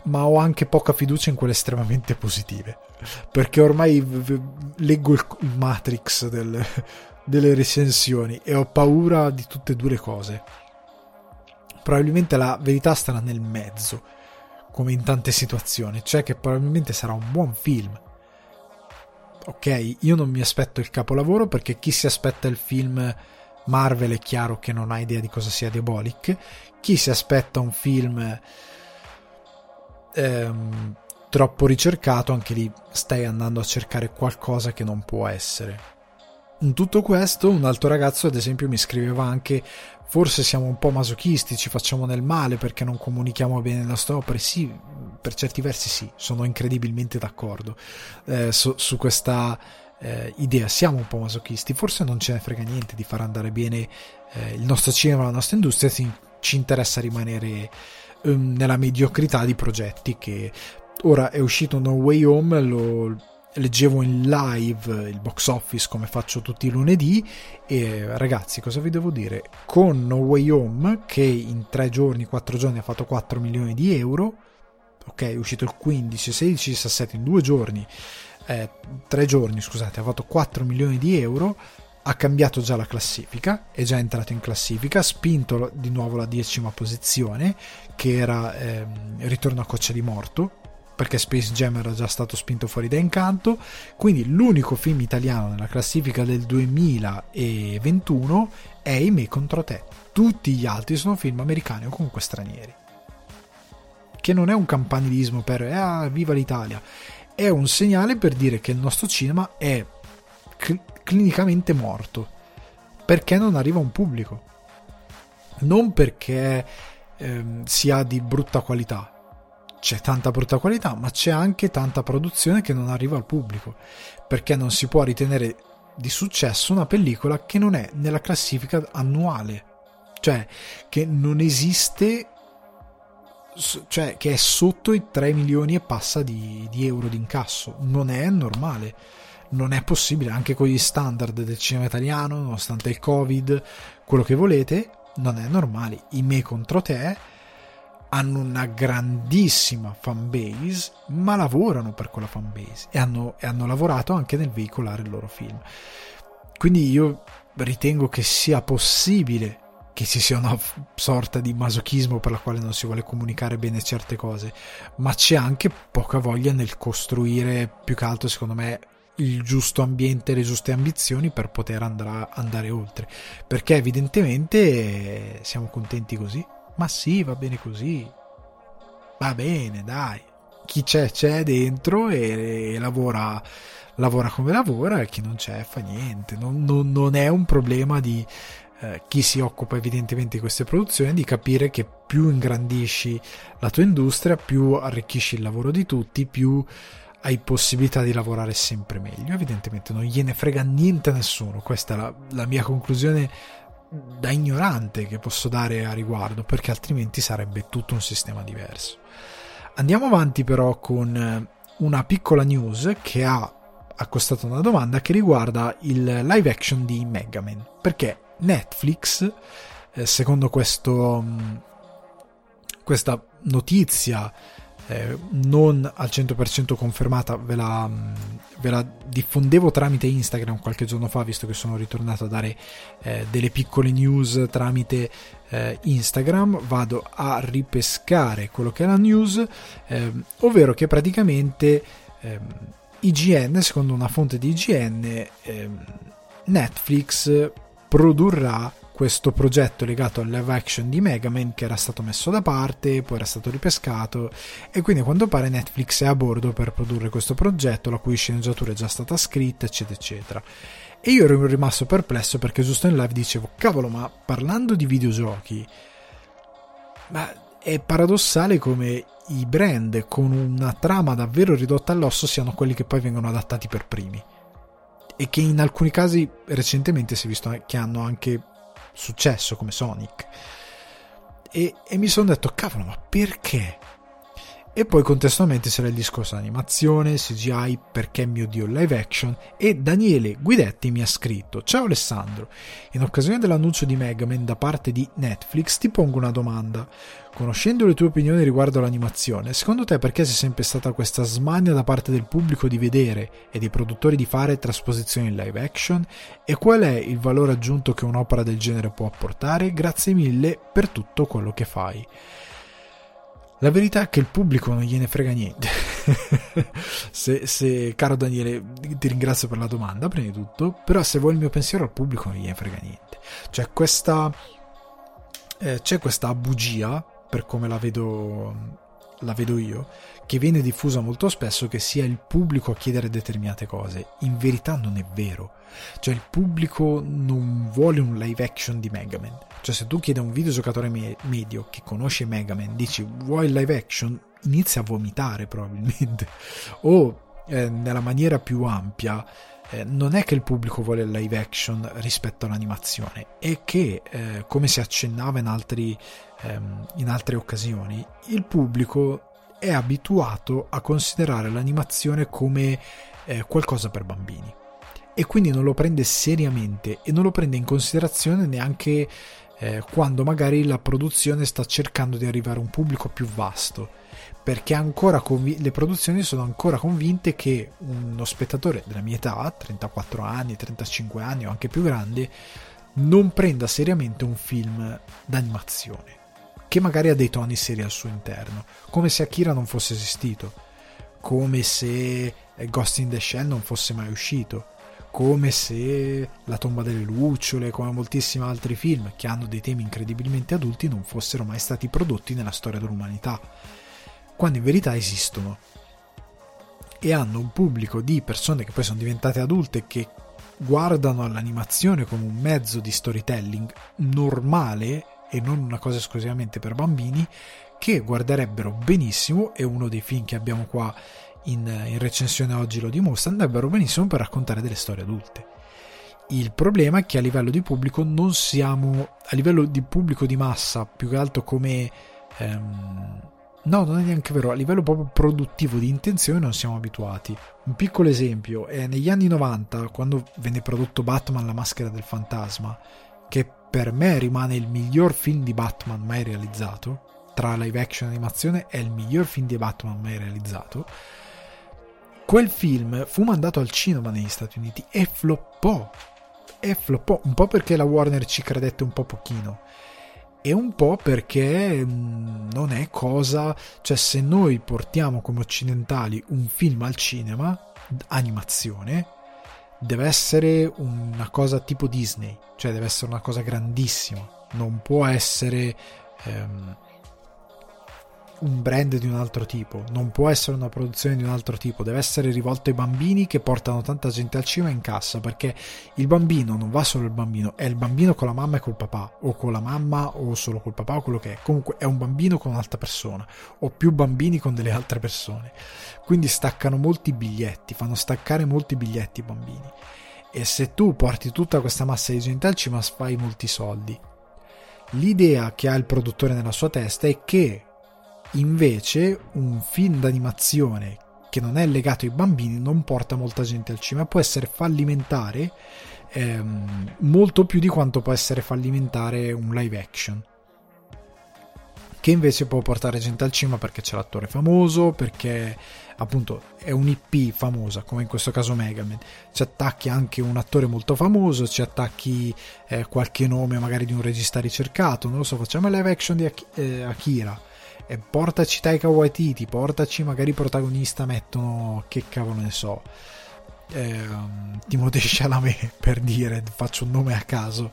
A: ma ho anche poca fiducia in quelle estremamente positive. Perché ormai leggo il Matrix del, delle recensioni e ho paura di tutte e due le cose. Probabilmente la verità starà nel mezzo come in tante situazioni, cioè che probabilmente sarà un buon film. Ok, io non mi aspetto il capolavoro perché chi si aspetta il film Marvel è chiaro che non ha idea di cosa sia Diabolic, chi si aspetta un film ehm, troppo ricercato, anche lì stai andando a cercare qualcosa che non può essere. In tutto questo, un altro ragazzo, ad esempio, mi scriveva anche forse siamo un po' masochisti, ci facciamo nel male perché non comunichiamo bene le nostre opere. Sì, per certi versi sì, sono incredibilmente d'accordo eh, su, su, questa eh, idea. Siamo un po' masochisti, forse non ce ne frega niente di far andare bene eh, il nostro cinema, la nostra industria, ci, ci interessa rimanere um, nella mediocrità di progetti che ora è uscito No Way Home, lo leggevo in live il box office come faccio tutti i lunedì e ragazzi cosa vi devo dire con No Way Home che in 3 giorni 4 giorni ha fatto 4 milioni di euro ok è uscito il 15 16 17 in 2 giorni eh, 3 giorni scusate ha fatto 4 milioni di euro ha cambiato già la classifica è già entrato in classifica ha spinto di nuovo la decima posizione che era ehm, ritorno a coccia di morto perché Space Jam era già stato spinto fuori da Incanto, quindi l'unico film italiano nella classifica del 2021 è I me contro te. Tutti gli altri sono film americani o comunque stranieri. Che non è un campanilismo per eh, viva l'Italia, è un segnale per dire che il nostro cinema è cl- clinicamente morto perché non arriva un pubblico. Non perché ehm, sia di brutta qualità, c'è tanta brutta qualità, ma c'è anche tanta produzione che non arriva al pubblico, perché non si può ritenere di successo una pellicola che non è nella classifica annuale, cioè che non esiste, cioè che è sotto i 3 milioni e passa di, di euro di incasso, non è normale. Non è possibile, anche con gli standard del cinema italiano, nonostante il Covid, quello che volete, non è normale. I me contro te hanno una grandissima fanbase, ma lavorano per quella fanbase e hanno, e hanno lavorato anche nel veicolare il loro film. Quindi io ritengo che sia possibile che ci sia una sorta di masochismo per la quale non si vuole comunicare bene certe cose, ma c'è anche poca voglia nel costruire più che altro, secondo me, il giusto ambiente, le giuste ambizioni per poter andare, andare oltre. Perché evidentemente siamo contenti così. Ma sì, va bene così. Va bene, dai. Chi c'è, c'è dentro e, e lavora, lavora come lavora e chi non c'è fa niente. Non, non, non è un problema di eh, chi si occupa evidentemente di queste produzioni di capire che più ingrandisci la tua industria, più arricchisci il lavoro di tutti, più hai possibilità di lavorare sempre meglio. Evidentemente non gliene frega niente a nessuno. Questa è la, la mia conclusione da ignorante che posso dare a riguardo, perché altrimenti sarebbe tutto un sistema diverso. Andiamo avanti però con eh, una piccola news che ha accostato una domanda che riguarda il live action di Megaman, perché Netflix, eh, secondo questo, mm, questa notizia eh, non al 100% confermata, ve la, mm, ve la, diffondevo tramite Instagram qualche giorno fa, visto che sono ritornato a dare eh, delle piccole news tramite eh, Instagram, vado a ripescare quello che è la news, ehm, ovvero che praticamente ehm, IGN, secondo una fonte di IGN, ehm, Netflix produrrà questo progetto legato al live action di Mega Man che era stato messo da parte, poi era stato ripescato e quindi a quanto pare Netflix è a bordo per produrre questo progetto, la cui sceneggiatura è già stata scritta, eccetera, eccetera. E io ero rimasto perplesso perché giusto in live dicevo, cavolo, ma parlando di videogiochi, ma è paradossale come i brand con una trama davvero ridotta all'osso siano quelli che poi vengono adattati per primi. E che in alcuni casi recentemente si è visto che hanno anche successo come Sonic. E, e mi sono detto, cavolo, ma perché? E poi contestualmente c'era il discorso animazione, CGI, perché mio dio live action e Daniele Guidetti mi ha scritto Ciao Alessandro, in occasione dell'annuncio di Megaman da parte di Netflix ti pongo una domanda. Conoscendo le tue opinioni riguardo l'animazione, secondo te perché c'è sempre stata questa smania da parte del pubblico di vedere e dei produttori di fare trasposizioni in live action? E qual è il valore aggiunto che un'opera del genere può apportare? Grazie mille per tutto quello che fai. La verità è che il pubblico non gliene frega niente. se, se, caro Daniele, ti ringrazio per la domanda, prima di tutto, però se vuoi il mio pensiero al pubblico non gliene frega niente. Cioè, questa, eh, c'è questa bugia, per come la vedo, la vedo io, che viene diffusa molto spesso che sia il pubblico a chiedere determinate cose. In verità non è vero. Cioè, il pubblico non vuole un live action di Mega Man cioè, se tu chiedi a un videogiocatore me- medio che conosce Mega Man, dici vuoi il live action, inizia a vomitare probabilmente. o eh, nella maniera più ampia, eh, non è che il pubblico vuole live action rispetto all'animazione, è che, eh, come si accennava in, altri, ehm, in altre occasioni, il pubblico è abituato a considerare l'animazione come eh, qualcosa per bambini. E quindi non lo prende seriamente e non lo prende in considerazione neanche eh, quando magari la produzione sta cercando di arrivare a un pubblico più vasto. Perché ancora conv- le produzioni sono ancora convinte che uno spettatore della mia età, 34 anni, 35 anni o anche più grande, non prenda seriamente un film d'animazione che magari ha dei toni seri al suo interno, come se Akira non fosse esistito, come se Ghost in the Shell non fosse mai uscito, come se La tomba delle lucciole, come moltissimi altri film che hanno dei temi incredibilmente adulti, non fossero mai stati prodotti nella storia dell'umanità, quando in verità esistono. E hanno un pubblico di persone che poi sono diventate adulte che guardano all'animazione come un mezzo di storytelling normale e non una cosa esclusivamente per bambini che guarderebbero benissimo è uno dei film che abbiamo qua in, in recensione oggi lo dimostra, andrebbero benissimo per raccontare delle storie adulte. Il problema è che a livello di pubblico non siamo, a livello di pubblico di massa, più che altro come... Ehm, no, non è neanche vero, a livello proprio produttivo di intenzione non siamo abituati. Un piccolo esempio è negli anni 90, quando venne prodotto Batman La maschera del fantasma, per me rimane il miglior film di Batman mai realizzato, tra live action e animazione è il miglior film di Batman mai realizzato. Quel film fu mandato al cinema negli Stati Uniti e floppò. E floppò un po' perché la Warner ci credette un po' pochino. E un po' perché mm, non è cosa, cioè se noi portiamo come occidentali un film al cinema, animazione, deve essere una cosa tipo Disney, cioè deve essere una cosa grandissima, non può essere ehm, un brand di un altro tipo, non può essere una produzione di un altro tipo, deve essere rivolto ai bambini che portano tanta gente al cinema in cassa, perché il bambino non va solo il bambino, è il bambino con la mamma e col papà, o con la mamma o solo col papà o quello che è, comunque è un bambino con un'altra persona, o più bambini con delle altre persone. Quindi staccano molti biglietti, fanno staccare molti biglietti i bambini. e se tu porti tutta questa massa di gente al cinema fai molti soldi. L'idea che ha il produttore nella sua testa è che invece un film d'animazione che non è legato ai bambini non porta molta gente al cinema, può essere fallimentare ehm, molto più di quanto può essere fallimentare un live action che invece può portare gente al cinema perché c'è l'attore famoso, perché appunto è un'IP famosa, come in questo caso Megaman. Ci attacchi anche un attore molto famoso, ci attacchi eh, qualche nome magari di un regista ricercato, non lo so, facciamo live action di Ak- eh, Akira. E portaci Taika Waititi, portaci magari protagonista, mettono che cavolo ne so eh, Timothée Chalamet per dire, faccio un nome a caso,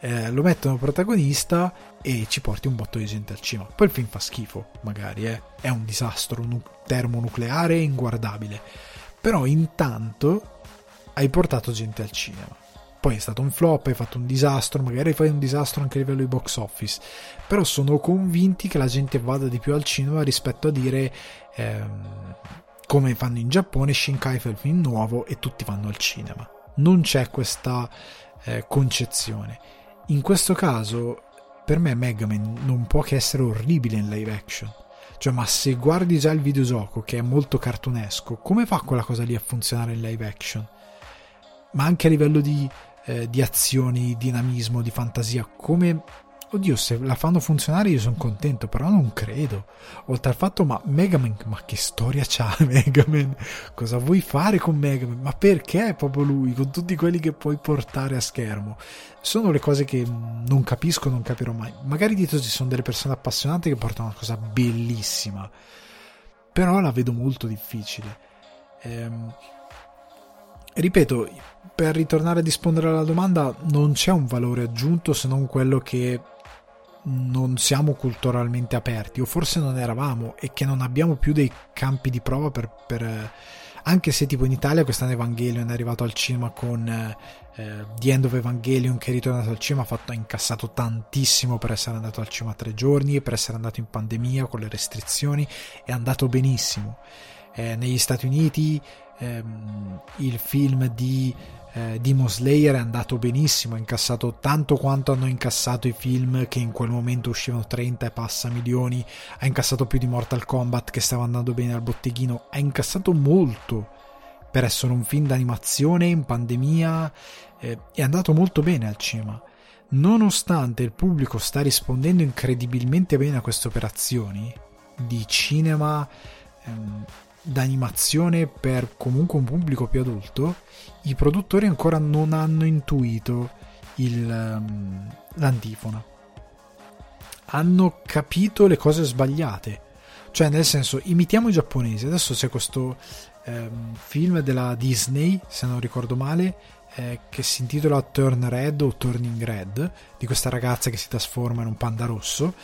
A: eh, lo mettono protagonista e ci porti un botto di gente al cinema. Poi il film fa schifo, magari, eh. è un disastro un termonucleare inguardabile. Però intanto hai portato gente al cinema. Poi è stato un flop, hai fatto un disastro, magari fai un disastro anche a livello di box office. Però sono convinti che la gente vada di più al cinema rispetto a dire ehm, come fanno in Giappone, Shinkai fa il film nuovo e tutti vanno al cinema. Non c'è questa eh, concezione. In questo caso, per me Megaman non può che essere orribile in live action. Cioè, ma se guardi già il videogioco, che è molto cartunesco, come fa quella cosa lì a funzionare in live action? Ma anche a livello di, eh, di azioni, dinamismo, di fantasia, come Oddio, se la fanno funzionare io sono contento, però non credo. Oltre al fatto, ma Megaman, ma che storia c'ha Megaman? Cosa vuoi fare con Megaman? Ma perché proprio lui, con tutti quelli che puoi portare a schermo? Sono le cose che non capisco, non capirò mai. Magari dietro ci sono delle persone appassionate che portano una cosa bellissima, però la vedo molto difficile. Ehm, ripeto, per ritornare a rispondere alla domanda, non c'è un valore aggiunto se non quello che non siamo culturalmente aperti o forse non eravamo e che non abbiamo più dei campi di prova per, per anche se tipo in Italia quest'anno Evangelion è arrivato al cinema con eh, The End of Evangelion che è ritornato al cinema ha, fatto, ha incassato tantissimo per essere andato al cinema tre giorni per essere andato in pandemia con le restrizioni è andato benissimo. Eh, negli Stati Uniti ehm, il film di eh, Demon Slayer è andato benissimo, ha incassato tanto quanto hanno incassato i film che in quel momento uscivano 30 e passa milioni, ha incassato più di Mortal Kombat che stava andando bene al botteghino, ha incassato molto per essere un film d'animazione in pandemia, eh, è andato molto bene al cinema. Nonostante il pubblico sta rispondendo incredibilmente bene a queste operazioni di cinema ehm, d'animazione per comunque un pubblico più adulto, i produttori ancora non hanno intuito il, um, l'antifona. Hanno capito le cose sbagliate. Cioè, nel senso, imitiamo i giapponesi. Adesso c'è questo um, film della Disney, se non ricordo male, eh, che si intitola Turn Red o Turning Red, di questa ragazza che si trasforma in un panda rosso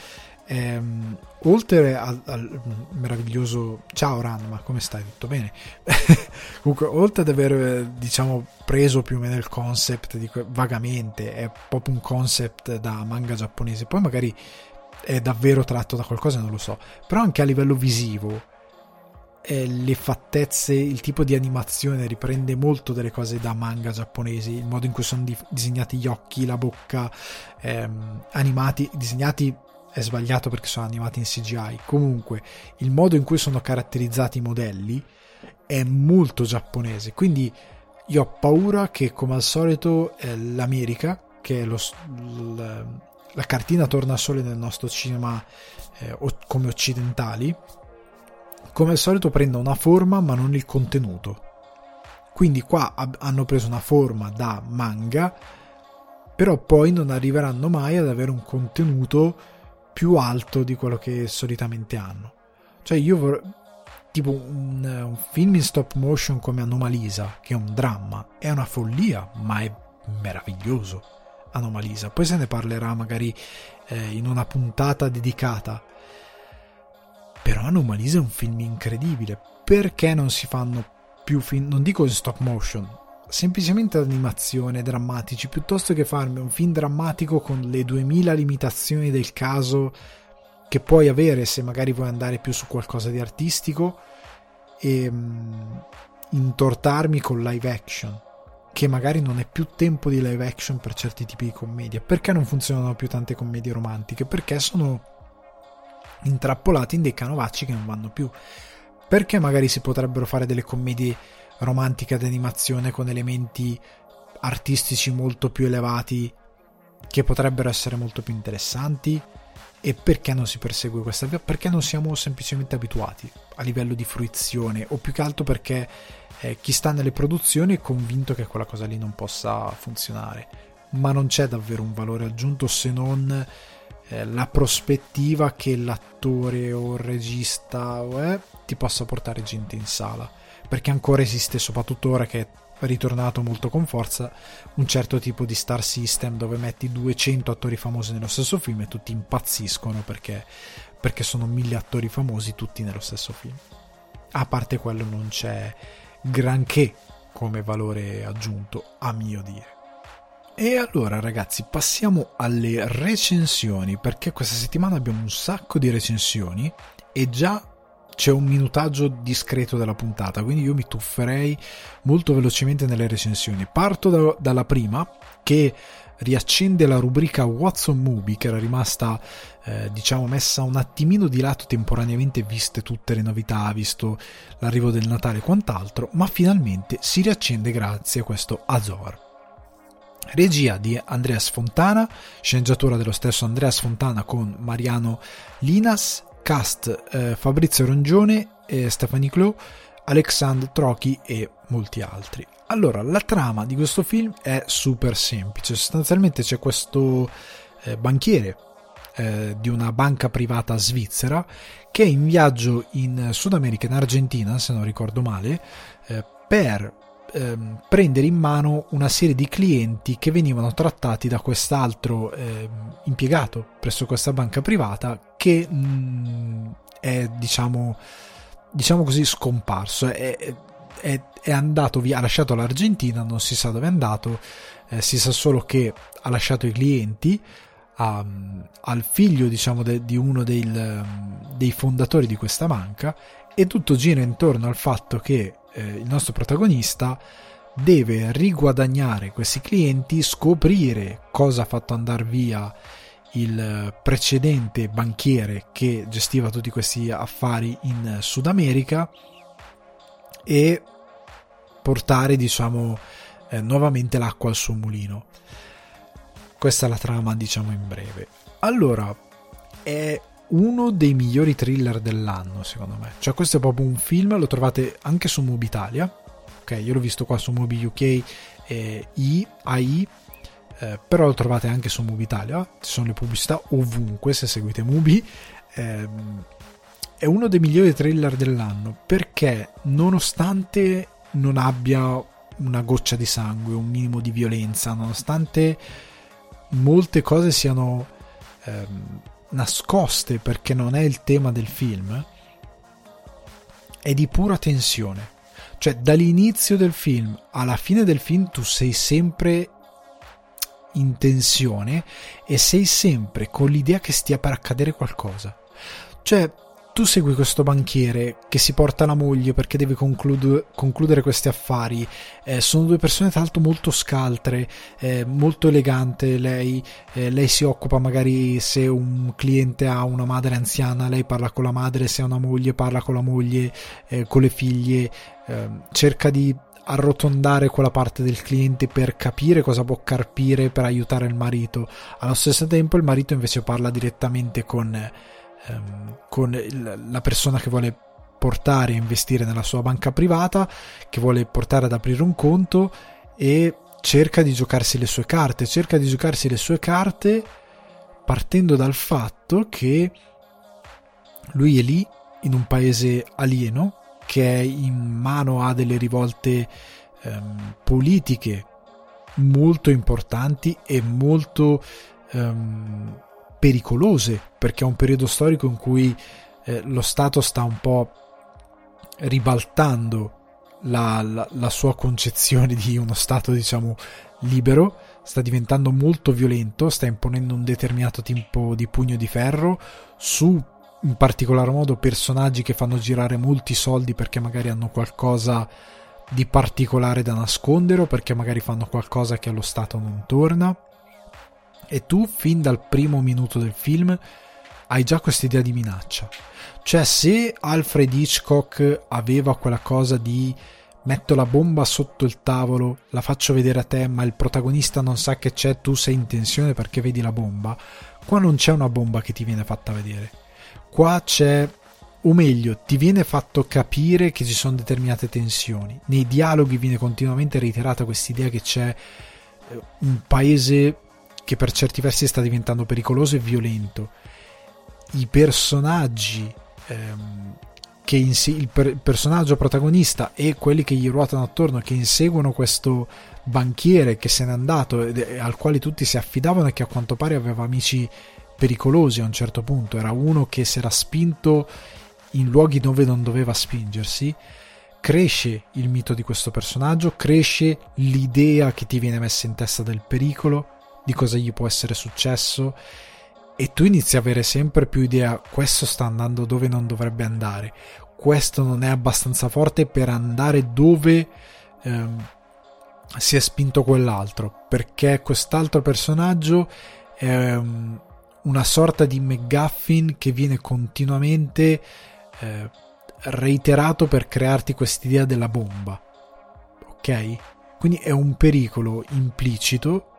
A: Ehm, oltre al, al, meraviglioso ciao Ranma, come stai? Tutto bene? Comunque, oltre ad aver diciamo preso più o meno il concept di vagamente, è proprio un concept da manga giapponese, poi magari è davvero tratto da qualcosa, non lo so, però anche a livello visivo. Eh, le fattezze, il tipo di animazione riprende molto delle cose da manga giapponesi, il modo in cui sono di- disegnati gli occhi, la bocca, ehm, animati, disegnati è sbagliato perché sono animati in CGI. Comunque, il modo in cui sono caratterizzati i modelli è molto giapponese. Quindi io ho paura che, come al solito, eh, l'America, che è lo, l, la cartina torna solo nel nostro cinema eh, come occidentali, come al solito prenda una forma ma non il contenuto. Quindi qua hanno preso una forma da manga, però poi non arriveranno mai ad avere un contenuto più alto di quello che solitamente hanno. Cioè io vorrei tipo un, un, film in stop motion come Anomalisa, che è un dramma, è una follia, ma è meraviglioso. Anomalisa, poi se ne parlerà magari eh, in una puntata dedicata. Però Anomalisa è un film incredibile. Perché non si fanno più film, non dico in stop motion, semplicemente animazione drammatici piuttosto che farmi un film drammatico con le 2000 limitazioni del caso che puoi avere se magari vuoi andare più su qualcosa di artistico e um, intortarmi con live action che magari non è più tempo di live action per certi tipi di commedia? Perché non funzionano più tante commedie romantiche? Perché sono intrappolati in dei canovacci che non vanno più. Perché magari si potrebbero fare delle commedie romantiche ad animazione con elementi artistici molto più elevati che potrebbero essere molto più interessanti? E perché non si persegue questa via? Perché non siamo semplicemente abituati a livello di fruizione o più che altro perché eh, chi sta nelle produzioni è convinto che quella cosa lì non possa funzionare, ma non c'è davvero un valore aggiunto se non eh, la prospettiva che l'attore o il regista eh, ti possa portare gente in sala, perché ancora esiste soprattutto ora che ritornato molto con forza un certo tipo di star system dove metti 200 attori famosi nello stesso film e tutti impazziscono perché, perché sono mille attori famosi tutti nello stesso film. A parte quello non c'è granché come valore aggiunto a mio dire. E allora ragazzi passiamo alle recensioni perché questa settimana abbiamo un sacco di recensioni e già c'è un minutaggio discreto della puntata, quindi io mi tufferei molto velocemente nelle recensioni. Parto da, dalla prima, che riaccende la rubrica Watson Movie, che era rimasta, eh, diciamo, messa un attimino di lato temporaneamente, viste tutte le novità, visto l'arrivo del Natale e quant'altro, ma finalmente si riaccende grazie a questo Azor. Regia di Andreas Fontana, sceneggiatura dello stesso Andreas Fontana con Mariano Linas Cast eh, Fabrizio Rongione, eh, Stefani Clou, Alexandre Trochi e molti altri. Allora, la trama di questo film è super semplice. Sostanzialmente c'è questo eh, banchiere eh, di una banca privata svizzera che è in viaggio in Sud America, in Argentina, se non ricordo male, eh, per ehm, prendere in mano una serie di clienti che venivano trattati da quest'altro eh, impiegato presso questa banca privata che mh, mm, è diciamo, diciamo così scomparso. È, è, è, andato via ha lasciato l'Argentina non si sa dove è andato eh, si sa solo che ha lasciato i clienti a, al figlio diciamo de, di uno del, dei fondatori di questa banca e tutto gira intorno al fatto che eh, il nostro protagonista deve riguadagnare questi clienti, scoprire cosa ha fatto andare via il precedente banchiere che gestiva tutti questi affari in Sud America e portare diciamo eh, nuovamente l'acqua al suo mulino. Questa è la trama diciamo in breve. Allora è uno dei migliori thriller dell'anno, secondo me. Cioè, questo è proprio un film, lo trovate anche su Mubi Italia. Ok, io l'ho visto qua su Mubi UK e I, AI, eh, però lo trovate anche su Mubi Italia. Ci sono le pubblicità ovunque se seguite Mubi. Eh, è uno dei migliori thriller dell'anno perché, nonostante non abbia una goccia di sangue, un minimo di violenza, nonostante molte cose siano ehm, nascoste perché non è il tema del film, è di pura tensione. Cioè, dall'inizio del film alla fine del film tu sei sempre in tensione e sei sempre con l'idea che stia per accadere qualcosa. Cioè, tu segui questo banchiere che si porta la moglie perché deve conclude, concludere questi affari. Eh, sono due persone tra l'altro molto scaltre, eh, molto elegante. Lei, eh, lei, si occupa magari se un cliente ha una madre anziana, lei parla con la madre, se ha una moglie parla con la moglie, eh, con le figlie. Ehm, cerca di arrotondare quella parte del cliente per capire cosa può carpire per aiutare il marito. Allo stesso tempo il marito invece parla direttamente con ehm, con il, la persona che vuole portare a investire nella sua banca privata, che vuole portare ad aprire un conto e cerca di giocarsi le sue carte, cerca di giocarsi le sue carte partendo dal fatto che lui è lì in un paese alieno che è in mano a delle rivolte ehm, politiche molto importanti e molto ehm, pericolose, perché è un periodo storico in cui eh, lo Stato sta un po' ribaltando la, la, la, sua concezione di uno Stato, diciamo, libero, sta diventando molto violento, sta imponendo un determinato tipo di pugno di ferro su in particolar modo personaggi che fanno girare molti soldi perché magari hanno qualcosa di particolare da nascondere o perché magari fanno qualcosa che allo stato non torna e tu fin dal primo minuto del film hai già questa idea di minaccia cioè se Alfred Hitchcock aveva quella cosa di metto la bomba sotto il tavolo, la faccio vedere a te, ma il protagonista non sa che c'è, tu sei in tensione perché vedi la bomba. Qua non c'è una bomba che ti viene fatta vedere. Qua c'è, o meglio, ti viene fatto capire che ci sono determinate tensioni. Nei dialoghi viene continuamente reiterata questa idea che c'è eh, un paese che per certi versi sta diventando pericoloso e violento. I personaggi ehm, che inse- il, per- personaggio protagonista e quelli che gli ruotano attorno che inseguono questo banchiere che se n'è andato e al quale tutti si affidavano e che a quanto pare aveva amici pericolosi a un certo punto. Era uno che si era spinto in luoghi dove non doveva spingersi. Cresce il mito di questo personaggio cresce l'idea che ti viene messa in testa del pericolo di cosa gli può essere successo. E tu inizi a avere sempre più idea questo sta andando dove non dovrebbe andare. Questo non è abbastanza forte per andare dove ehm, si è spinto quell'altro. Perché quest'altro personaggio è um, una sorta di McGuffin che viene continuamente eh, reiterato per crearti quest'idea della bomba. Ok? Quindi è un pericolo implicito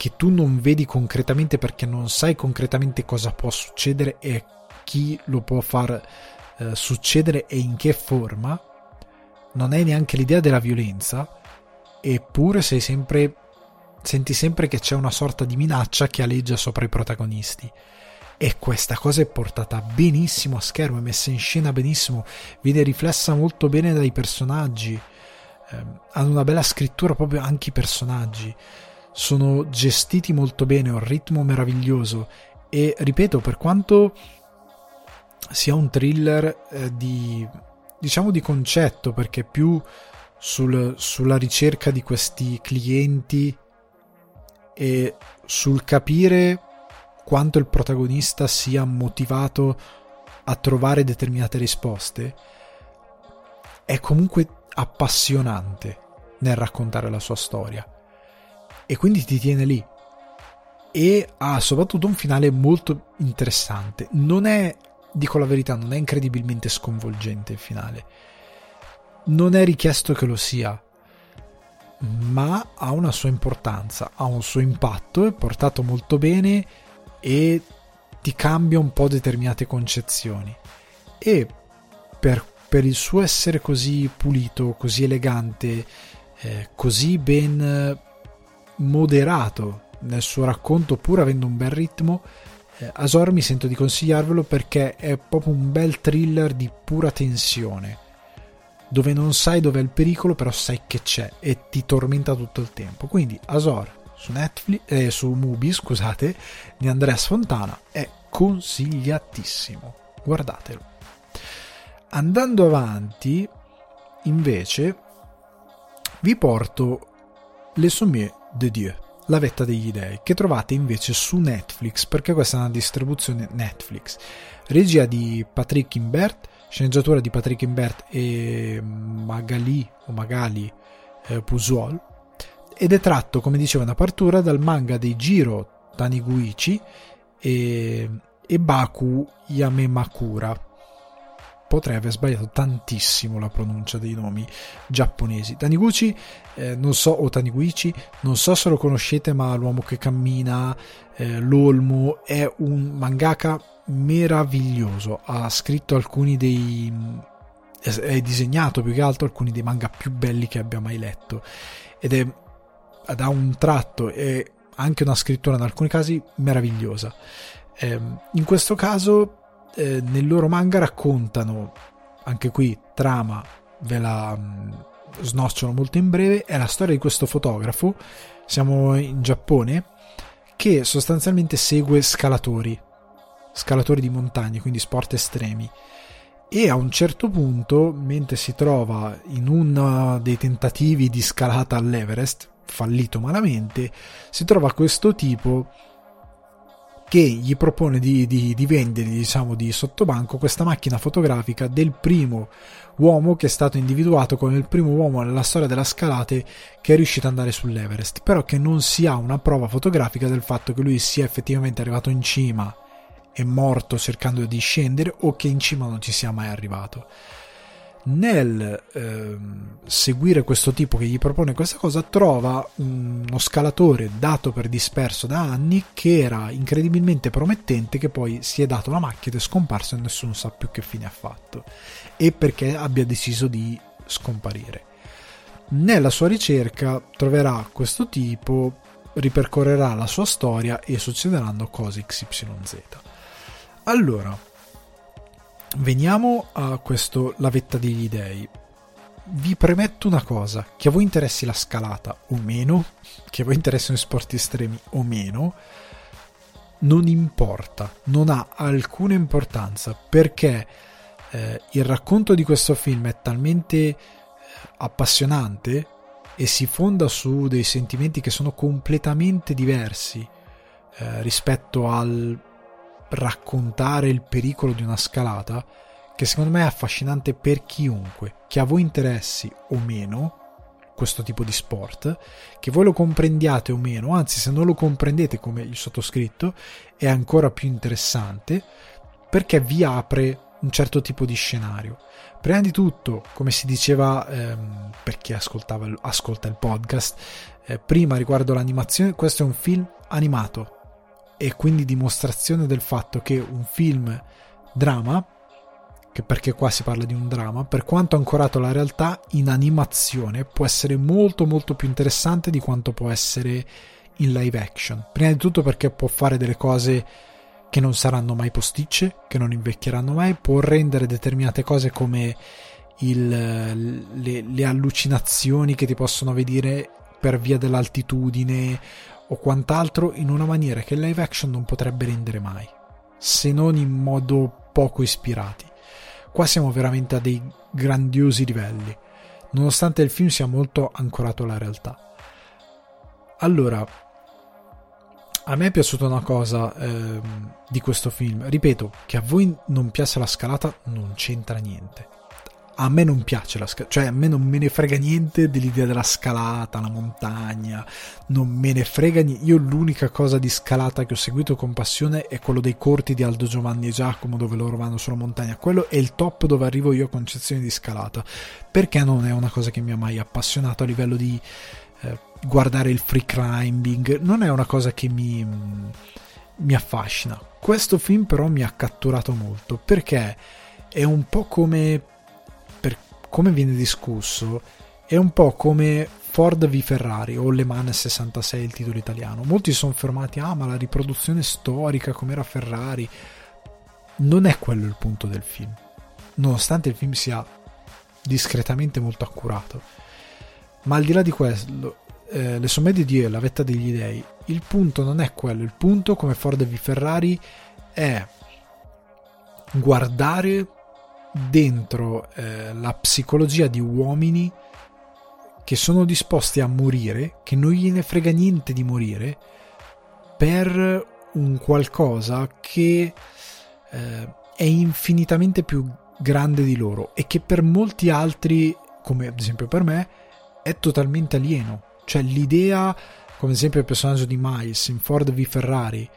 A: che tu non vedi concretamente perché non sai concretamente cosa può succedere e chi lo può far eh, succedere e in che forma, non hai neanche l'idea della violenza, eppure sei sempre, senti sempre che c'è una sorta di minaccia che aleggia sopra i protagonisti. E questa cosa è portata benissimo a schermo, è messa in scena benissimo, viene riflessa molto bene dai personaggi, eh, hanno una bella scrittura proprio anche i personaggi sono gestiti molto bene, ho un ritmo meraviglioso e ripeto, per quanto sia un thriller eh, di diciamo di concetto, perché più sul, sulla ricerca di questi clienti e sul capire quanto il protagonista sia motivato a trovare determinate risposte, è comunque appassionante nel raccontare la sua storia e quindi ti tiene lì. E ha soprattutto un finale molto interessante. Non è, dico la verità, non è incredibilmente sconvolgente il finale. Non è richiesto che lo sia, ma ha una sua importanza, ha un suo impatto, è portato molto bene e ti cambia un po' determinate concezioni. E per, per il suo essere così pulito, così elegante, eh, così ben moderato nel suo racconto, pur avendo un bel ritmo. Eh, Azor mi sento di consigliarvelo perché è proprio un bel thriller di pura tensione, dove non sai dov'è il pericolo, però sai che c'è e ti tormenta tutto il tempo. Quindi Azor su Netflix, eh, su Mubi, scusate, di Andrea Sfontana è consigliatissimo. Guardatelo. Andando avanti, invece, vi porto le sommie de Dieu, la vetta degli dei, che trovate invece su Netflix, perché questa è una distribuzione Netflix. Regia di Patrick Imbert, sceneggiatura di Patrick Imbert e Magali o Magali eh, Pusuol, ed è tratto, come diceva in apertura, dal manga dei Jiro Taniguchi e, e Baku Yamemakura potrei aver sbagliato tantissimo la pronuncia dei nomi giapponesi. Taniguchi, eh, non so, o Taniguchi, non so se lo conoscete, ma L'uomo che cammina, eh, L'Olmo, è un mangaka meraviglioso. Ha scritto alcuni dei. è disegnato più che altro alcuni dei manga più belli che abbia mai letto. Ed è. ha un tratto e anche una scrittura in alcuni casi meravigliosa. Eh, in questo caso eh, nel loro manga raccontano, anche qui trama, ve la mm, snocciolo molto in breve, è la storia di questo fotografo, siamo in Giappone, che sostanzialmente segue scalatori, scalatori di montagne, quindi sport estremi. E a un certo punto, mentre si trova in uno dei tentativi di scalata all'Everest, fallito malamente, si trova questo tipo che gli propone di, di, di vendergli, diciamo, di sottobanco questa macchina fotografica del primo uomo che è stato individuato come il primo uomo nella storia della scalate che è riuscito ad andare sull'Everest, però che non si ha una prova fotografica del fatto che lui sia effettivamente arrivato in cima e morto cercando di scendere o che in cima non ci sia mai arrivato nel eh, seguire questo tipo che gli propone questa cosa trova uno scalatore dato per disperso da anni che era incredibilmente promettente che poi si è dato la macchina ed è scomparso e nessuno sa più che fine ha fatto. E perché abbia deciso di scomparire. Nella sua ricerca troverà questo tipo ripercorrerà la sua storia e succederanno cose XYZ allora Veniamo a questo La vetta degli dei. Vi premetto una cosa, che a voi interessi la scalata o meno, che a voi interessino i sport estremi o meno, non importa, non ha alcuna importanza perché eh, il racconto di questo film è talmente eh, appassionante e si fonda su dei sentimenti che sono completamente diversi eh, rispetto al raccontare il pericolo di una scalata che secondo me è affascinante per chiunque, che a voi interessi o meno questo tipo di sport, che voi lo comprendiate o meno, anzi se non lo comprendete come il sottoscritto è ancora più interessante perché vi apre un certo tipo di scenario. Prima di tutto, come si diceva ehm, per chi ascolta il podcast, eh, prima riguardo l'animazione, questo è un film animato, e quindi dimostrazione del fatto che un film drama, che perché qua si parla di un drama, per quanto ancorato alla realtà, in animazione può essere molto molto più interessante di quanto può essere in live action. Prima di tutto perché può fare delle cose che non saranno mai posticce, che non invecchieranno mai, può rendere determinate cose come il, le, le allucinazioni che ti possono vedere per via dell'altitudine o quant'altro in una maniera che il live action non potrebbe rendere mai, se non in modo poco ispirati. Qua siamo veramente a dei grandiosi livelli, nonostante il film sia molto ancorato alla realtà. Allora, a me è piaciuta una cosa ehm, di questo film. Ripeto, che a voi non piace la scalata non c'entra niente a me non piace la scalata, cioè a me non me ne frega niente dell'idea della scalata, la montagna, non me ne frega niente. Io l'unica cosa di scalata che ho seguito con passione è quello dei corti di Aldo Giovanni e Giacomo dove loro vanno sulla montagna. Quello è il top dove arrivo io a concezione di scalata, perché non è una cosa che mi ha mai appassionato a livello di eh, guardare il free climbing, non è una cosa che mi, mi affascina. Questo film però mi ha catturato molto perché è un po' come come viene discusso, è un po' come Ford v Ferrari o Le Mans 66 il titolo italiano. Molti sono fermati, ah ma la riproduzione storica com'era Ferrari. Non è quello il punto del film, nonostante il film sia discretamente molto accurato. Ma al di là di questo, eh, le sommedie di La vetta degli dei, il punto non è quello, il punto come Ford v Ferrari è guardare dentro eh, la psicologia di uomini che sono disposti a morire, che non gliene frega niente di morire, per un qualcosa che eh, è infinitamente più grande di loro e che per molti altri, come ad esempio per me, è totalmente alieno. Cioè l'idea, come ad esempio il personaggio di Miles in Ford v Ferrari,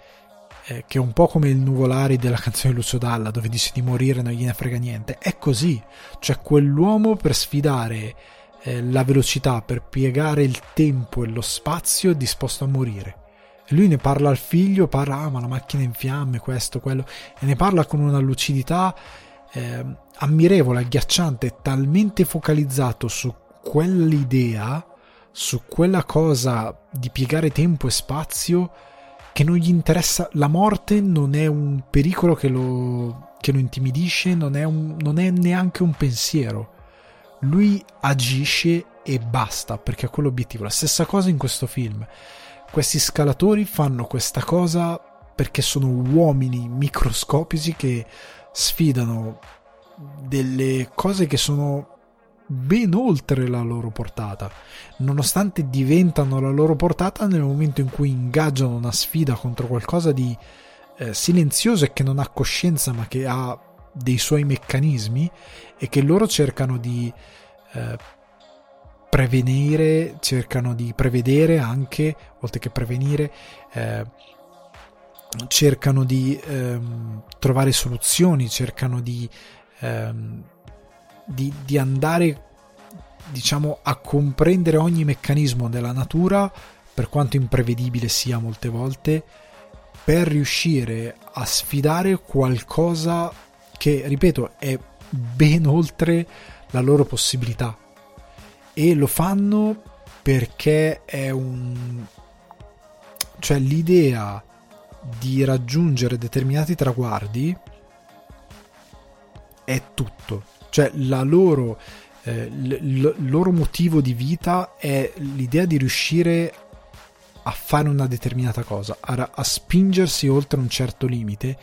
A: eh, che è un po' come il nuvolari della canzone Lucio Dalla, dove dice di morire non gliene frega niente. È così, cioè quell'uomo per sfidare eh, la velocità, per piegare il tempo e lo spazio è disposto a morire. Lui ne parla al figlio, parla, ah, ma la macchina in fiamme, questo, quello, e ne parla con una lucidità eh, ammirevole, agghiacciante, talmente focalizzato su quell'idea, su quella cosa di piegare tempo e spazio, che non gli interessa la morte non è un pericolo che lo, che lo intimidisce non è, un, non è neanche un pensiero. Lui agisce e basta perché è quell'obiettivo. La stessa cosa in questo film. Questi scalatori fanno questa cosa perché sono uomini microscopici che sfidano delle cose che sono ben oltre la loro portata, nonostante diventano la loro portata nel momento in cui ingaggiano una sfida contro qualcosa di eh, silenzioso e che non ha coscienza ma che ha dei suoi meccanismi e che loro cercano di eh, prevenire, cercano di prevedere anche, oltre che prevenire, eh, cercano di ehm, trovare soluzioni, cercano di, ehm, di, di andare diciamo a comprendere ogni meccanismo della natura per quanto imprevedibile sia molte volte per riuscire a sfidare qualcosa che ripeto è ben oltre la loro possibilità e lo fanno perché è un cioè l'idea di raggiungere determinati traguardi è tutto. Cioè la loro, eh, l- l- loro motivo di vita è l'idea di riuscire a fare una determinata cosa, a, a spingersi oltre un certo limite,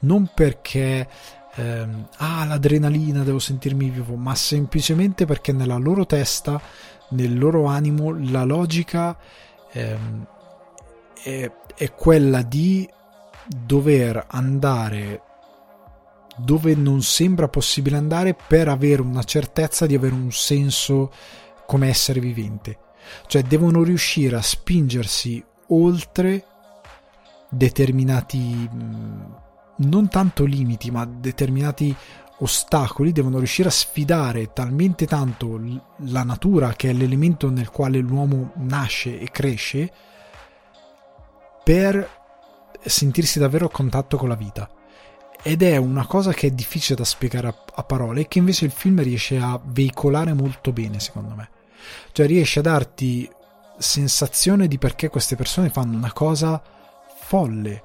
A: non perché ehm, ah l'adrenalina devo sentirmi vivo, ma semplicemente perché nella loro testa, nel loro animo, la logica ehm, è, è quella di dover andare dove non sembra possibile andare per avere una certezza di avere un senso come essere vivente. Cioè devono riuscire a spingersi oltre determinati non tanto limiti, ma determinati ostacoli, devono riuscire a sfidare talmente tanto la natura, che è l'elemento nel quale l'uomo nasce e cresce, per sentirsi davvero a contatto con la vita. Ed è una cosa che è difficile da spiegare a, a parole e che invece il film riesce a veicolare molto bene, secondo me. Cioè riesce a darti sensazione di perché queste persone fanno una cosa folle.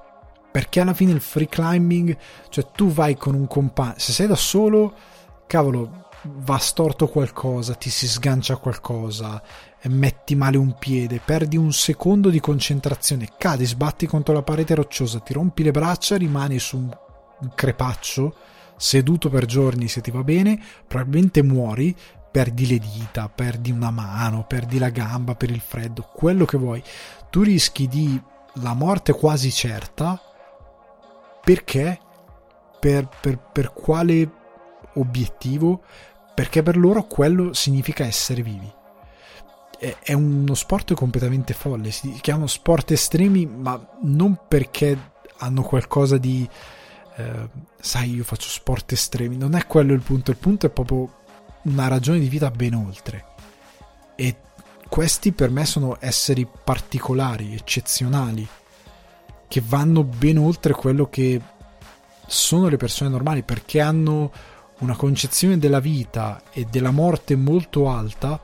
A: Perché alla fine il free climbing, cioè tu vai con un compagno, se sei da solo, cavolo, va storto qualcosa, ti si sgancia qualcosa, metti male un piede, perdi un secondo di concentrazione, cadi, sbatti contro la parete rocciosa, ti rompi le braccia, rimani su un, crepaccio, seduto per giorni se ti va bene, probabilmente muori, perdi le dita, perdi una mano, perdi la gamba per il freddo, quello che vuoi. Tu rischi di la morte quasi certa perché? Per, per, per quale obiettivo? Perché per loro quello significa essere vivi è, uno sport completamente folle. Si chiamano sport estremi, ma non perché hanno qualcosa di. Eh, sai, io faccio sport estremi. Non è quello il punto. Il punto è proprio una ragione di vita ben oltre. E questi per me sono esseri particolari, eccezionali, che vanno ben oltre quello che sono le persone normali, perché hanno una concezione della vita e della morte molto alta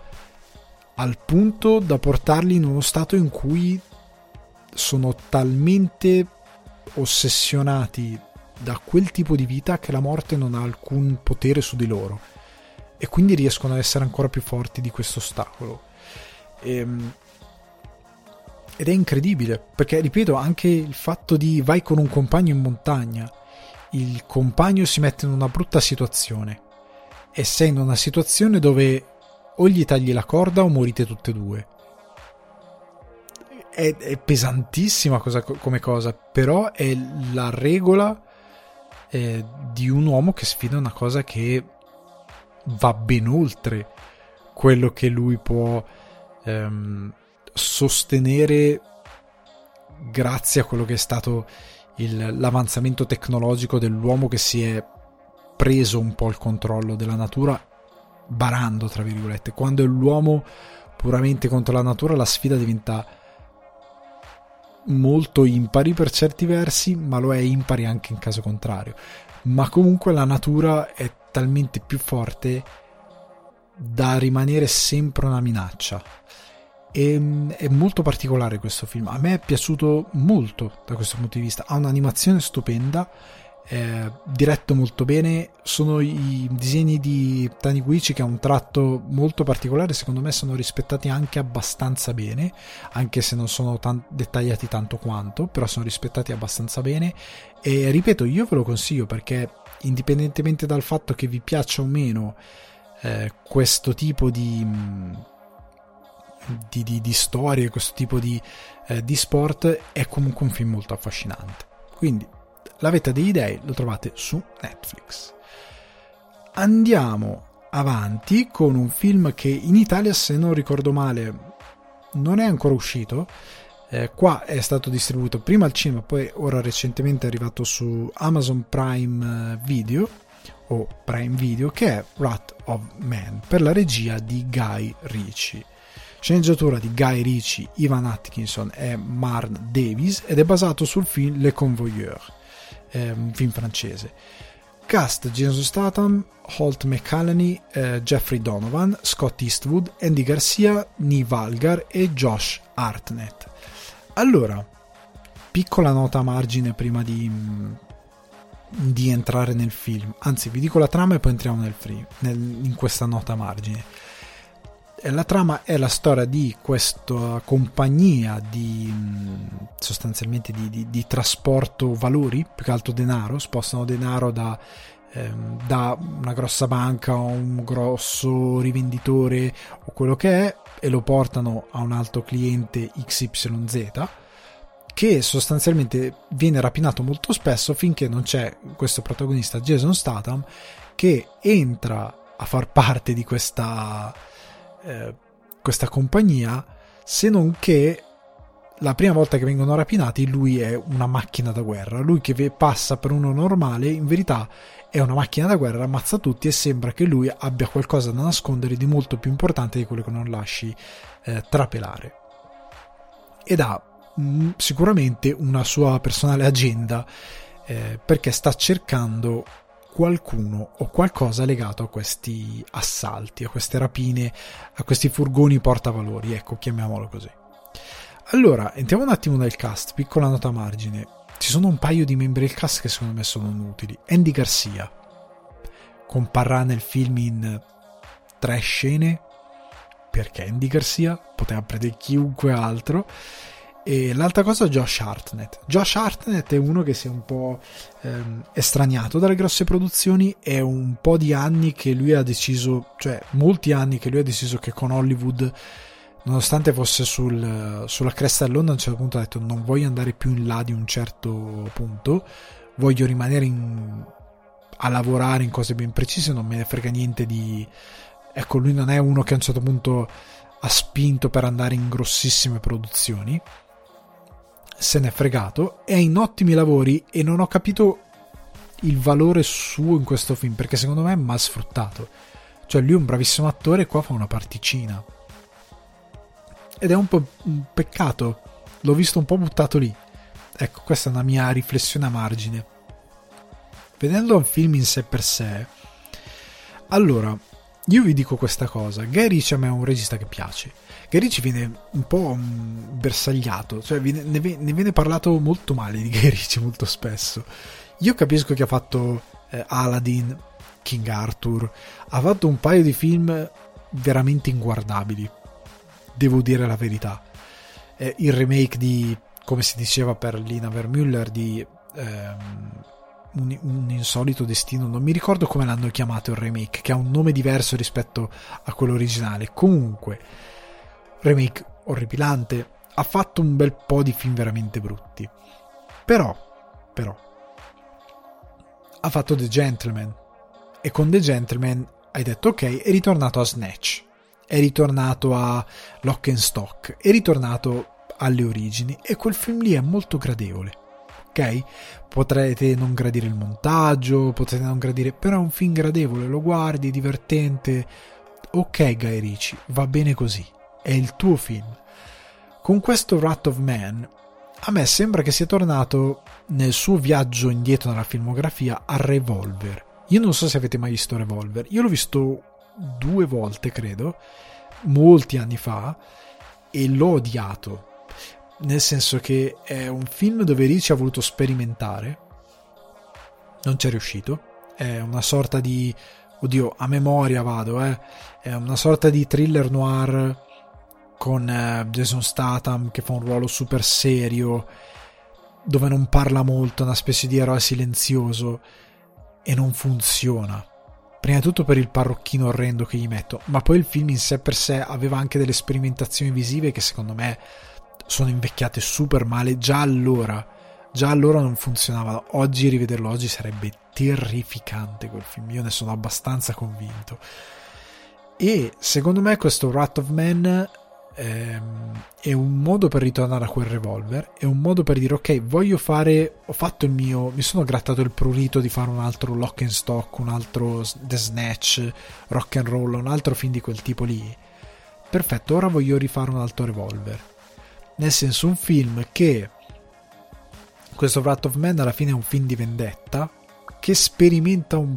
A: al punto da portarli in uno stato in cui sono talmente ossessionati da quel tipo di vita che la morte non ha alcun potere su di loro e quindi riescono ad essere ancora più forti di questo ostacolo. Ehm, ed è incredibile perché, ripeto, anche il fatto di vai con un compagno in montagna, il compagno si mette in una brutta situazione e sei in una situazione dove o gli tagli la corda o morite tutte e due. È, è pesantissima cosa, come cosa, però è la regola eh, di un uomo che sfida una cosa che va ben oltre quello che lui può ehm, sostenere grazie a quello che è stato il, l'avanzamento tecnologico dell'uomo che si è preso un po' il controllo della natura barando, tra virgolette. Quando è l'uomo puramente contro la natura, la sfida diventa molto impari per certi versi, ma lo è impari anche in caso contrario. Ma comunque la natura è talmente più forte da rimanere sempre una minaccia. E, è molto particolare questo film. A me è piaciuto molto da questo punto di vista. Ha un'animazione stupenda eh, diretto molto bene. Sono i disegni di Taniguchi che ha un tratto molto particolare, secondo me sono rispettati anche abbastanza bene, anche se non sono tan- dettagliati tanto quanto, però sono rispettati abbastanza bene. E ripeto, io ve lo consiglio perché indipendentemente dal fatto che vi piaccia o meno eh, questo tipo di, di, di, di, storie, questo tipo di, eh, di sport, è comunque un film molto affascinante. Quindi La vetta degli dei lo trovate su Netflix. Andiamo avanti con un film che in Italia, se non ricordo male, non è ancora uscito. Eh, qua è stato distribuito prima al cinema, poi ora recentemente è arrivato su Amazon Prime Video o Prime Video, che è Wrath of Man per la regia di Guy Ritchie. Sceneggiatura di Guy Ritchie, Ivan Atkinson e Marn Davis ed è basato sul film Le Convoyeur, eh, un film francese. Cast Jason Statham, Holt McCallany, eh, Jeffrey Donovan, Scott Eastwood, Andy Garcia, Nii Valgar e Josh Hartnett. Allora, piccola nota a margine prima di, di entrare nel film. Anzi, vi dico la trama e poi entriamo nel free, nel, in questa nota a margine. La trama è la storia di questa compagnia di sostanzialmente di, di, di trasporto valori, più che altro denaro, spostano denaro da ehm, da una grossa banca o un grosso rivenditore o quello che è e lo portano a un altro cliente XYZ che sostanzialmente viene rapinato molto spesso finché non c'è questo protagonista Jason Statham che entra a far parte di questa, eh, questa compagnia se non che la prima volta che vengono rapinati lui è una macchina da guerra lui che passa per uno normale in verità è una macchina da guerra, ammazza tutti e sembra che lui abbia qualcosa da nascondere di molto più importante di quello che non lasci eh, trapelare. Ed ha mh, mm, sicuramente una sua personale agenda eh, perché sta cercando qualcuno o qualcosa legato a questi assalti, a queste rapine, a questi furgoni portavalori, ecco, chiamiamolo così. Allora, entriamo un attimo nel cast, piccola nota a margine. Ci sono un paio di membri del cast che secondo me sono inutili. Andy Garcia comparrà nel film in tre scene perché Andy Garcia poteva prendere chiunque altro. E l'altra cosa Josh Hartnett. Josh Hartnett è uno che si è un po' ehm, estraniato dalle grosse produzioni. È un po' di anni che lui ha deciso, cioè molti anni che lui ha deciso che con Hollywood nonostante fosse sul, sulla cresta dell'onda, a un certo punto ha detto non voglio andare più in là di un certo punto, voglio rimanere in, a lavorare in cose ben precise, non me ne frega niente di... Ecco, lui non è uno che a un certo punto ha spinto per andare in grossissime produzioni, se n'è fregato, è in ottimi lavori e non ho capito il valore suo in questo film, perché secondo me è mal sfruttato. Cioè lui è un bravissimo attore e qua fa una particina ed è un po' un peccato, l'ho visto un po' buttato lì. Ecco, questa è una mia riflessione a margine. Vedendo un film in sé per sé, allora, io vi dico questa cosa, a me è un regista che piace. Guy Ritchie viene un po' bersagliato, cioè viene, ne, ne, viene parlato molto male di Guy Ritchie molto spesso. Io capisco che ha fatto eh, Aladdin, King Arthur, ha fatto un paio di film veramente inguardabili devo dire la verità. Eh, il remake di, come si diceva per Lina Vermüller, di ehm, un, un, insolito destino, non mi ricordo come l'hanno chiamato il remake, che ha un nome diverso rispetto a quello originale. Comunque, remake orripilante, ha fatto un bel po' di film veramente brutti. Però, però, ha fatto The Gentleman. E con The Gentleman hai detto ok, è ritornato a Snatch è ritornato a Lock and Stock, è ritornato alle origini e quel film lì è molto gradevole. Ok? Potrete non gradire il montaggio, potrete non gradire, però è un film gradevole, lo guardi, divertente. Ok, Guy Ritchie, va bene così, è il tuo film. Con questo Wrath of Man, a me sembra che sia tornato nel suo viaggio indietro nella filmografia a Revolver. Io non so se avete mai visto Revolver, io l'ho visto due volte, credo, molti anni fa, e l'ho odiato. Nel senso che è un film dove Ricci ha voluto sperimentare, non c'è riuscito. È una sorta di. Oddio, a memoria vado, eh. È una sorta di thriller noir con eh, Jason Statham che fa un ruolo super serio, dove non parla molto, una specie di eroe silenzioso, e non funziona prima di tutto per il parrocchino orrendo che gli metto, ma poi il film in sé per sé aveva anche delle sperimentazioni visive che secondo me sono invecchiate super male già allora già allora non funzionava. Oggi rivederlo oggi sarebbe terrificante quel film. Io ne sono abbastanza convinto. E secondo me questo Wrath of Man ehm, è un modo per ritornare a quel revolver, è un modo per dire ok, voglio fare, ho fatto il mio, mi sono grattato il prurito di fare un altro lock and stock, un altro The Snatch, rock and roll, un altro film di quel tipo lì. Perfetto, ora voglio rifare un altro revolver. Nel senso, un film che questo Wrath of Man alla fine è un film di vendetta che sperimenta un,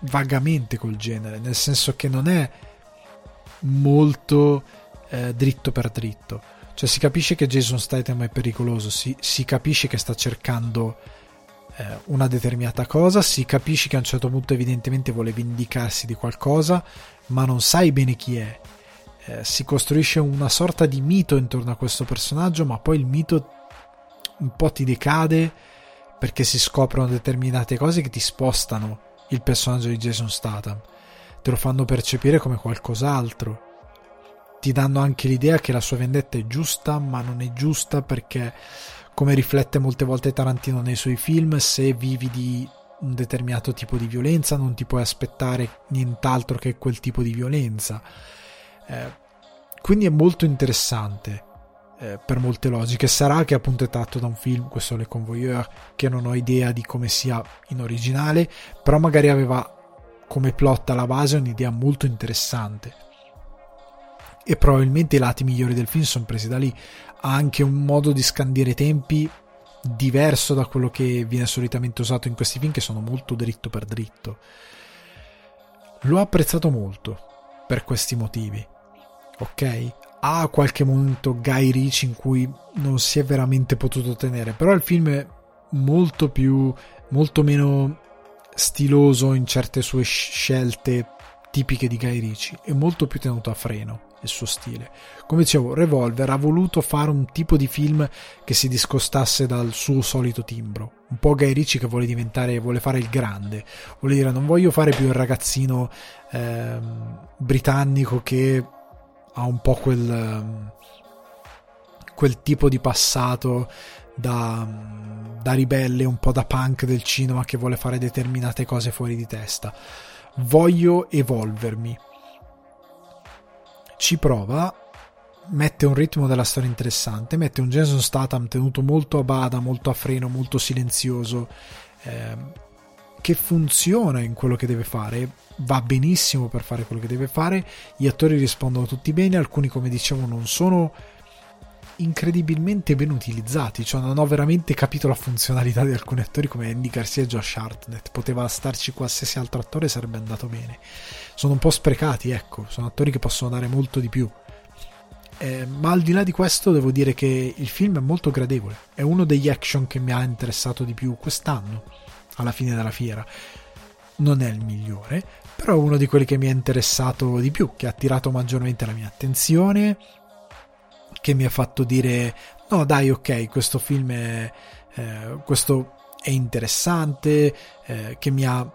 A: vagamente col genere, nel senso che non è molto eh, dritto per dritto. Cioè si capisce che Jason Statham è pericoloso, si, si capisce che sta cercando eh, una determinata cosa, si capisce che a un certo punto evidentemente vuole vendicarsi di qualcosa, ma non sai bene chi è. Eh, si costruisce una sorta di mito intorno a questo personaggio, ma poi il mito un po' ti decade perché si scoprono determinate cose che ti spostano il personaggio di Jason Statham, te lo fanno percepire come qualcos'altro ti danno anche l'idea che la sua vendetta è giusta, ma non è giusta perché, come riflette molte volte Tarantino nei suoi film, se vivi di un determinato tipo di violenza non ti puoi aspettare nient'altro che quel tipo di violenza. Eh, quindi è molto interessante eh, per molte logiche. Sarà che appunto è tratto da un film, questo Le Convoyeur, che non ho idea di come sia in originale, però magari aveva come plot alla base un'idea molto interessante e probabilmente i lati migliori del film sono presi da lì. Ha anche un modo di scandire tempi diverso da quello che viene solitamente usato in questi film che sono molto dritto per dritto. L'ho apprezzato molto per questi motivi. Ok? Ha qualche momento Guy Ricci in cui non si è veramente potuto tenere, però il film è molto più molto meno stiloso in certe sue scelte tipiche di Guy Ricci e molto più tenuto a freno il suo stile. Come dicevo, Revolver ha voluto fare un tipo di film che si discostasse dal suo solito timbro. Un po' Guy Ritchie che vuole diventare, vuole fare il grande. Vuole dire, non voglio fare più il ragazzino eh, britannico che ha un po' quel, ehm, quel tipo di passato da, da ribelle, un po' da punk del cinema che vuole fare determinate cose fuori di testa. Voglio evolvermi ci prova, mette un ritmo della storia interessante, mette un Jason Statham tenuto molto a bada, molto a freno, molto silenzioso, eh, che funziona in quello che deve fare, va benissimo per fare quello che deve fare, gli attori rispondono tutti bene, alcuni come dicevo non sono incredibilmente ben utilizzati, cioè non ho veramente capito la funzionalità di alcuni attori come Andy Garcia e Josh Hartnett, poteva starci qualsiasi altro attore sarebbe andato bene. Sono un po' sprecati, ecco, sono attori che possono dare molto di più. Eh, ma al di là di questo devo dire che il film è molto gradevole, è uno degli action che mi ha interessato di più quest'anno, alla fine della fiera. Non è il migliore, però è uno di quelli che mi ha interessato di più, che ha attirato maggiormente la mia attenzione, che mi ha fatto dire no dai ok questo film è, eh, questo è interessante eh, che, mi ha,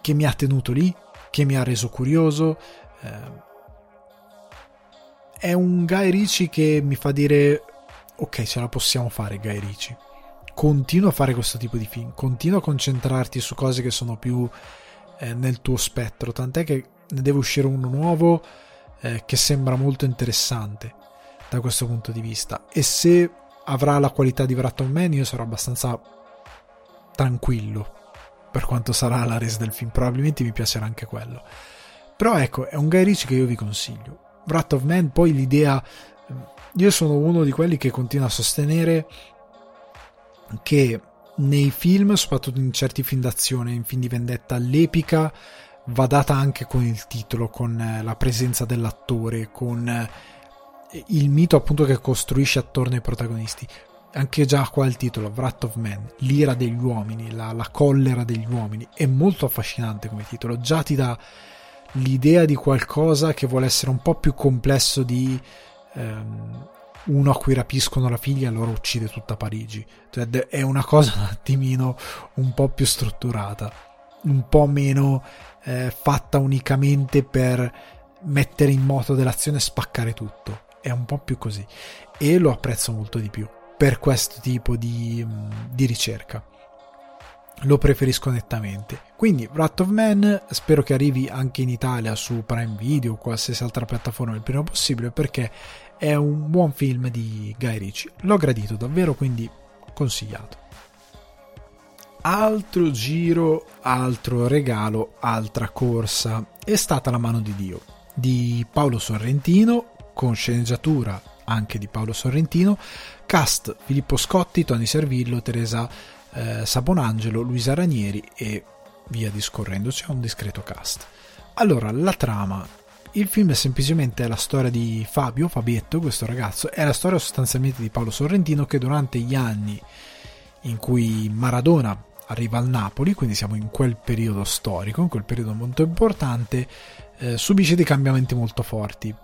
A: che mi ha tenuto lì che mi ha reso curioso. Eh, è un Guy Ricci che mi fa dire ok ce la possiamo fare Guy Ricci continua a fare questo tipo di film continua a concentrarti su cose che sono più eh, nel tuo spettro tant'è che ne deve uscire uno nuovo eh, che sembra molto interessante da questo punto di vista. E se avrà la qualità di Wrath of Man, io sarò abbastanza tranquillo per quanto sarà la resa del film. Probabilmente mi piacerà anche quello. Però ecco, è un Guy Ritchie che io vi consiglio. Wrath of Man, poi l'idea. Io sono uno di quelli che continua a sostenere che nei film, soprattutto in certi film d'azione, in film di vendetta, l'epica va data anche con il titolo, con la presenza dell'attore, con il mito appunto che costruisce attorno ai protagonisti. Anche già qua il titolo, Wrath of Man, l'ira degli uomini, la, la collera degli uomini, è molto affascinante come titolo, già ti dà l'idea di qualcosa che vuole essere un po' più complesso di um, uno a cui rapiscono la figlia e allora uccide tutta Parigi. Cioè, è una cosa un attimino un po' più strutturata, un po' meno eh, fatta unicamente per mettere in moto dell'azione e spaccare tutto è un po' più così e lo apprezzo molto di più per questo tipo di, di ricerca lo preferisco nettamente. Quindi Wrath of Man spero che arrivi anche in Italia su Prime Video o qualsiasi altra piattaforma il prima possibile perché è un buon film di Guy Ritchie. L'ho gradito davvero, quindi consigliato. Altro giro, altro regalo, altra corsa è stata La mano di Dio di Paolo Sorrentino con sceneggiatura anche di Paolo Sorrentino, cast Filippo Scotti, Tony Servillo, Teresa eh, Sabonangelo, Luisa Ranieri e via discorrendo, c'è un discreto cast. Allora, la trama. Il film è semplicemente la storia di Fabio, Fabietto, questo ragazzo, è la storia sostanzialmente di Paolo Sorrentino che durante gli anni in cui Maradona arriva al Napoli, quindi siamo in quel periodo storico, in quel periodo molto importante, eh, subisce dei cambiamenti molto forti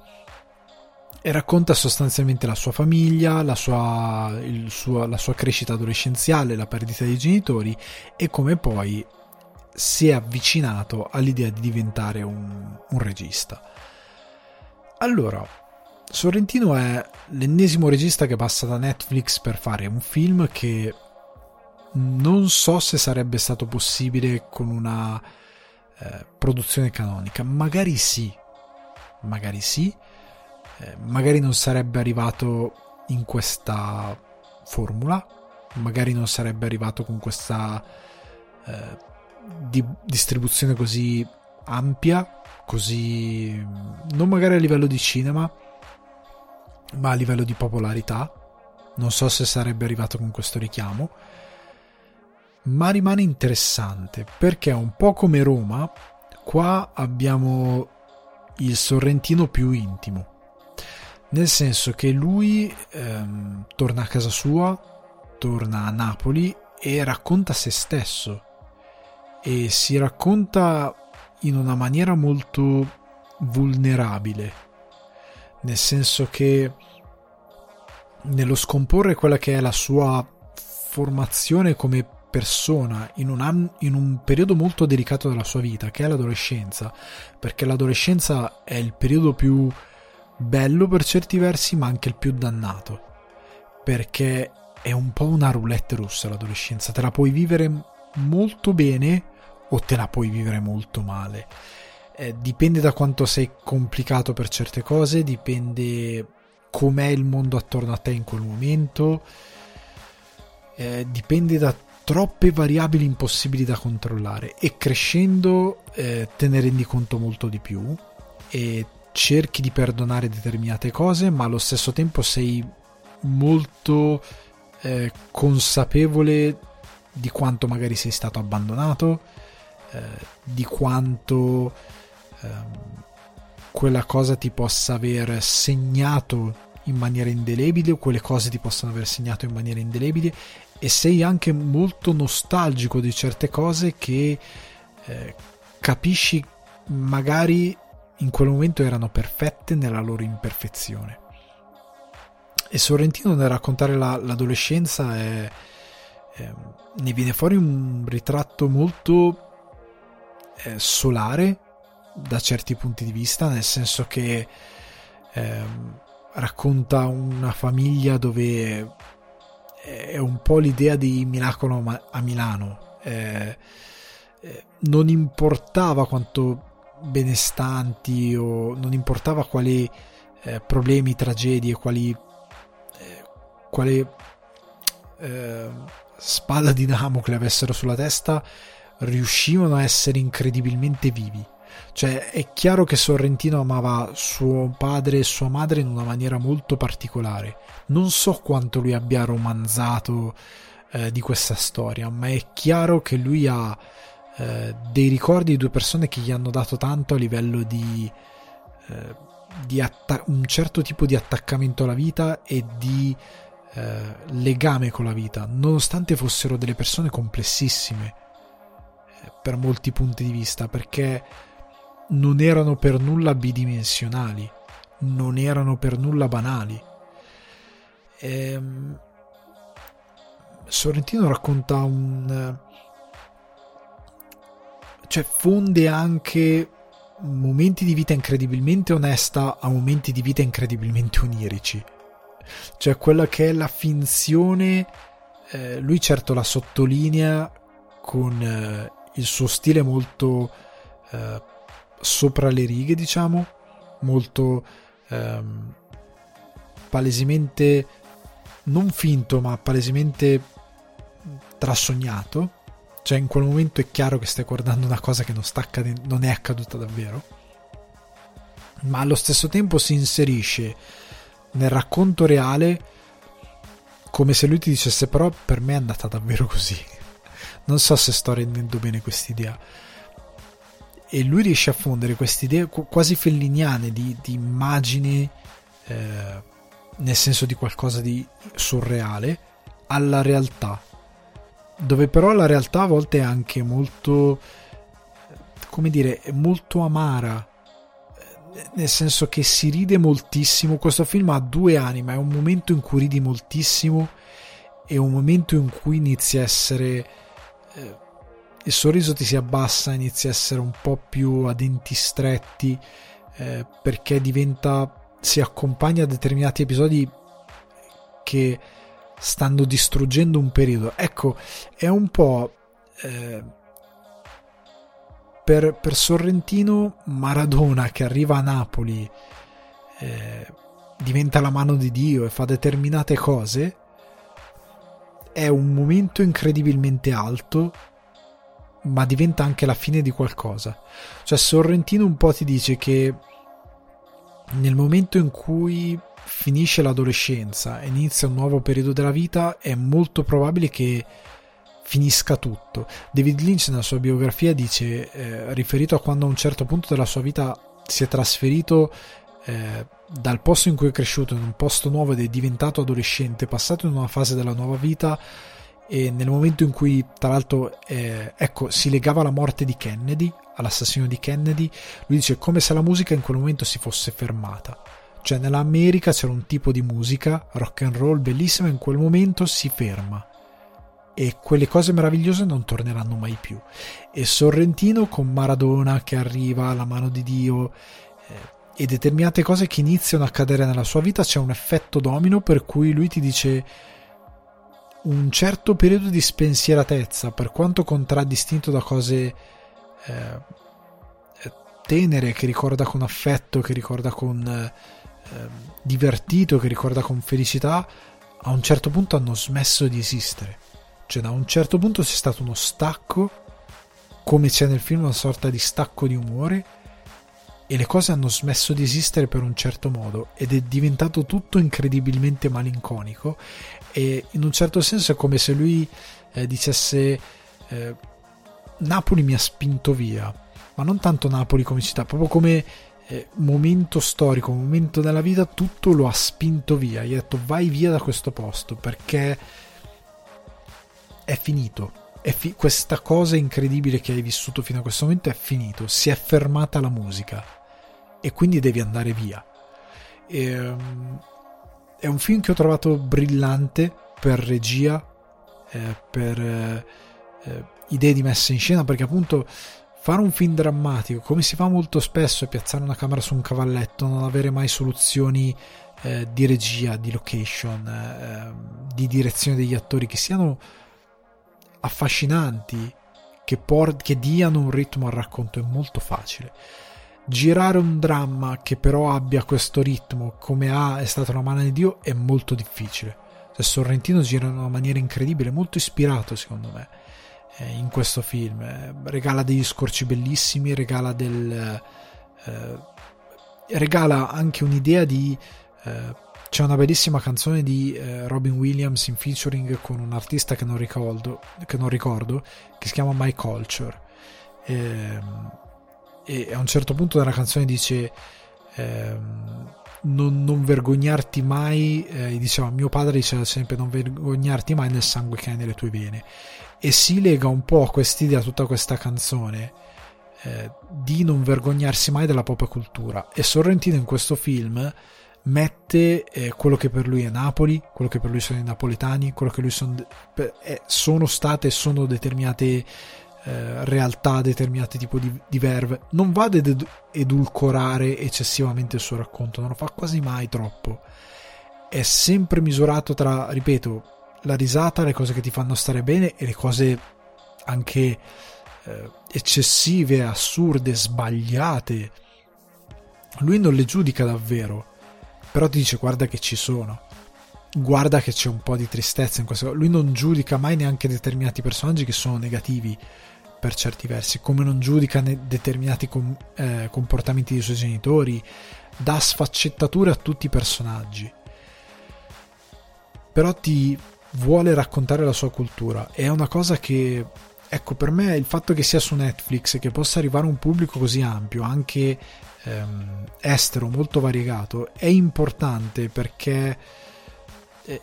A: e racconta sostanzialmente la sua famiglia, la sua, suo, la sua crescita adolescenziale, la perdita dei genitori e come poi si è avvicinato all'idea di diventare un, un regista. Allora, Sorrentino è l'ennesimo regista che passa da Netflix per fare un film che non so se sarebbe stato possibile con una eh, produzione canonica. Magari sì, magari sì, eh, magari non sarebbe arrivato in questa formula, magari non sarebbe arrivato con questa eh, di distribuzione così ampia, così non magari a livello di cinema, ma a livello di popolarità. Non so se sarebbe arrivato con questo richiamo, ma rimane interessante perché un po' come Roma, qua abbiamo il Sorrentino più intimo nel senso che lui ehm, torna a casa sua, torna a Napoli e racconta se stesso. E si racconta in una maniera molto vulnerabile, nel senso che nello scomporre quella che è la sua formazione come persona in un, anno, in un periodo molto delicato della sua vita, che è l'adolescenza, perché l'adolescenza è il periodo più bello per certi versi, ma anche il più dannato. Perché è un po' una roulette russa l'adolescenza. Te la puoi vivere molto bene o te la puoi vivere molto male. Eh, dipende da quanto sei complicato per certe cose, dipende com'è il mondo attorno a te in quel momento, eh, dipende da troppe variabili impossibili da controllare e crescendo eh, te ne rendi conto molto di più e cerchi di perdonare determinate cose, ma allo stesso tempo sei molto eh, consapevole di quanto magari sei stato abbandonato, eh, di quanto eh, quella cosa ti possa aver segnato in maniera indelebile o quelle cose ti possano aver segnato in maniera indelebile e sei anche molto nostalgico di certe cose che eh, capisci magari in quel momento erano perfette nella loro imperfezione. E Sorrentino nel raccontare la, l'adolescenza è, è, ne viene fuori un ritratto molto eh, solare da certi punti di vista, nel senso che eh, racconta una famiglia dove è un po' l'idea di Miracolo a Milano. Eh, eh, non importava quanto benestanti o non importava quali eh, problemi, tragedie, quali, eh, quale eh, spada di Damocle avessero sulla testa, riuscivano a essere incredibilmente vivi. Cioè, è chiaro che Sorrentino amava suo padre e sua madre in una maniera molto particolare. Non so quanto lui abbia romanzato eh, di questa storia, ma è chiaro che lui ha eh, dei ricordi di due persone che gli hanno dato tanto a livello di, eh, di atta- un certo tipo di attaccamento alla vita e di eh, legame con la vita, nonostante fossero delle persone complessissime eh, per molti punti di vista, perché non erano per nulla bidimensionali, non erano per nulla banali. Ehm, Sorrentino racconta un cioè fonde anche momenti di vita incredibilmente onesta a momenti di vita incredibilmente onirici. cioè quella che è la finzione, eh, lui certo la sottolinea con eh, il suo stile molto eh, sopra le righe, diciamo, molto ehm, palesemente non finto, ma palesemente trasognato. Cioè, in quel momento è chiaro che stai guardando una cosa che non, sta accadendo, non è accaduta davvero. Ma allo stesso tempo si inserisce nel racconto reale come se lui ti dicesse però per me è andata davvero così. Non so se sto rendendo bene quest'idea. E lui riesce a fondere queste idee quasi felliniane di, di immagini, eh, nel senso di qualcosa di surreale, alla realtà. Dove però la realtà a volte è anche molto, come dire, molto amara nel senso che si ride moltissimo. Questo film ha due anime, è un momento in cui ridi moltissimo e un momento in cui inizia a essere... Eh, il sorriso ti si abbassa, inizia a essere un po' più a denti stretti eh, perché diventa... si accompagna a determinati episodi che stanno distruggendo un periodo. Ecco, è un po'... Eh, per, per Sorrentino Maradona che arriva a Napoli eh, diventa la mano di Dio e fa determinate cose è un momento incredibilmente alto ma diventa anche la fine di qualcosa cioè Sorrentino un po' ti dice che nel momento in cui finisce l'adolescenza e inizia un nuovo periodo della vita è molto probabile che finisca tutto. David Lynch nella sua biografia dice, eh, riferito a quando a un certo punto della sua vita si è trasferito eh, dal posto in cui è cresciuto in un posto nuovo ed è diventato adolescente, passato in una fase della nuova vita e nel momento in cui tra l'altro eh, ecco, si legava alla morte di Kennedy, all'assassino di Kennedy, lui dice come se la musica in quel momento si fosse fermata. Cioè nell'America c'era un tipo di musica, rock and roll bellissima, in quel momento si ferma e quelle cose meravigliose non torneranno mai più. E Sorrentino con Maradona che arriva alla mano di Dio eh, e determinate cose che iniziano a accadere nella sua vita c'è un effetto domino per cui lui ti dice un certo periodo di spensieratezza, per quanto contraddistinto da cose eh, tenere, che ricorda con affetto, che ricorda con eh, divertito, che ricorda con felicità, a un certo punto hanno smesso di esistere. Cioè da un certo punto c'è stato uno stacco, come c'è nel film una sorta di stacco di umore, e le cose hanno smesso di esistere per un certo modo ed è diventato tutto incredibilmente malinconico e in un certo senso è come se lui eh, dicesse eh, Napoli mi ha spinto via ma non tanto Napoli come città proprio come eh, momento storico momento della vita tutto lo ha spinto via gli ha detto vai via da questo posto perché è finito. È fi- questa cosa incredibile che hai vissuto fino a questo momento è finito. Si è fermata la musica e quindi devi andare via. E, um, è un film che ho trovato brillante per regia, eh, per eh, idee di messa in scena, perché appunto fare un film drammatico, come si fa molto spesso, è piazzare una camera su un cavalletto, non avere mai soluzioni eh, di regia, di location, eh, di direzione degli attori che siano affascinanti che, por- che diano un ritmo al racconto è molto facile. Girare un dramma che però abbia questo ritmo come ha è stata la mano di Dio è molto difficile. Cioè, Sorrentino gira in una maniera incredibile, molto ispirato secondo me eh, in questo film. Eh, regala degli scorci bellissimi, regala del... Eh, regala anche un'idea di eh, c'è una bellissima canzone di eh, Robin Williams in featuring con un artista che non ricordo, che, non ricordo, che si chiama My Culture. E, ehm, e, a un certo punto della canzone dice ehm, non, non, vergognarti mai, eh, diceva mio padre diceva sempre non vergognarti mai nel sangue che hai nelle tue vene. E si lega un po' a quest'idea, tutta questa canzone. Eh, di non vergognarsi mai della propria cultura e Sorrentino in questo film mette eh, quello che per lui è Napoli, quello che per lui sono i napoletani, quello che lui son, eh, sono state e sono determinate eh, realtà, determinati tipi di, di verve. Non va ad edulcorare eccessivamente il suo racconto, non lo fa quasi mai troppo. è sempre misurato tra, ripeto, la risata, le cose che ti fanno stare bene e le cose anche eh, eccessive, assurde, sbagliate. Lui non le giudica davvero, però ti dice guarda che ci sono. Guarda che c'è un po' di tristezza in questo. Lui non giudica mai neanche determinati personaggi che sono negativi per certi versi, come non giudica determinati com- eh, comportamenti dei suoi genitori, dà sfaccettature a tutti i personaggi. Però ti vuole raccontare la sua cultura. È una cosa che, ecco, per me il fatto che sia su Netflix e che possa arrivare a un pubblico così ampio, anche ehm, estero, molto variegato, è importante perché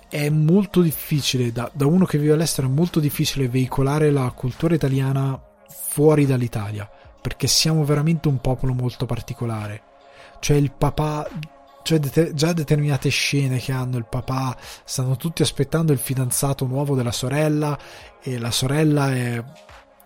A: è molto difficile, da, da, uno che vive all'estero, è molto difficile veicolare la cultura italiana fuori dall'Italia, perché siamo veramente un popolo molto particolare. Cioè il papà, cioè det- già determinate scene che hanno il papà, stanno tutti aspettando il fidanzato nuovo della sorella e la sorella è,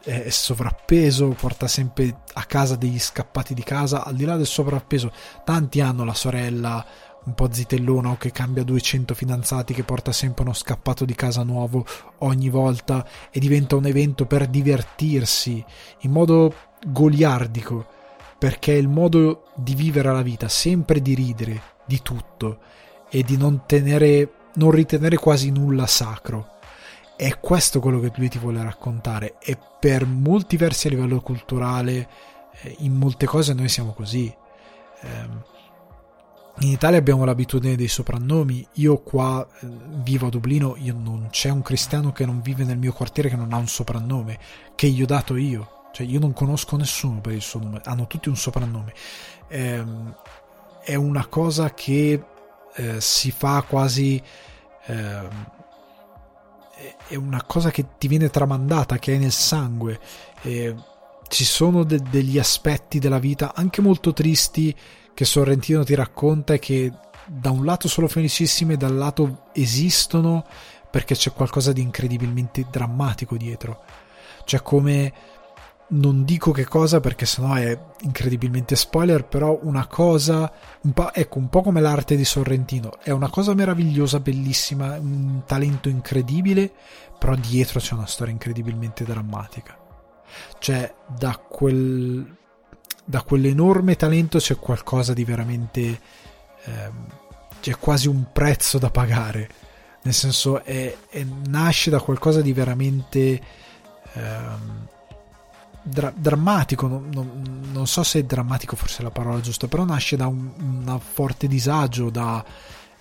A: è sovrappeso, porta sempre a casa degli scappati di casa, al di là del sovrappeso, tanti hanno la sorella un po' zitellona o che cambia 200 fidanzati, che porta sempre uno scappato di casa nuovo ogni volta e diventa un evento per divertirsi in modo goliardico, perché è il modo di vivere la vita, sempre di ridere di tutto e di non tenere non ritenere quasi nulla sacro. È questo quello che lui ti vuole raccontare e per molti versi a livello culturale eh, in molte cose noi siamo così. Eh, in Italia abbiamo l'abitudine dei soprannomi. Io qua eh, vivo a Dublino, non c'è un cristiano che non vive nel mio quartiere che non ha un soprannome, che gli ho dato io. Cioè, io non conosco nessuno per il suo nome, hanno tutti un soprannome. Eh, è una cosa che eh, si fa quasi. Eh, è una cosa che ti viene tramandata, che è nel sangue. ci sono de- degli aspetti della vita anche molto tristi che Sorrentino ti racconta e che da un lato sono felicissime, dal lato esistono perché c'è qualcosa di incredibilmente drammatico dietro. Cioè come non dico che cosa perché sennò è incredibilmente spoiler, però una cosa, un ecco, un po' come l'arte di Sorrentino, è una cosa meravigliosa, bellissima, un talento incredibile, però dietro c'è una storia incredibilmente drammatica. Cioè, da quel da quell'enorme talento c'è qualcosa di veramente ehm, c'è quasi un prezzo da pagare nel senso è, è, nasce da qualcosa di veramente ehm, dra- drammatico non, non, non, so se drammatico forse è la parola giusta però nasce da un, un forte disagio da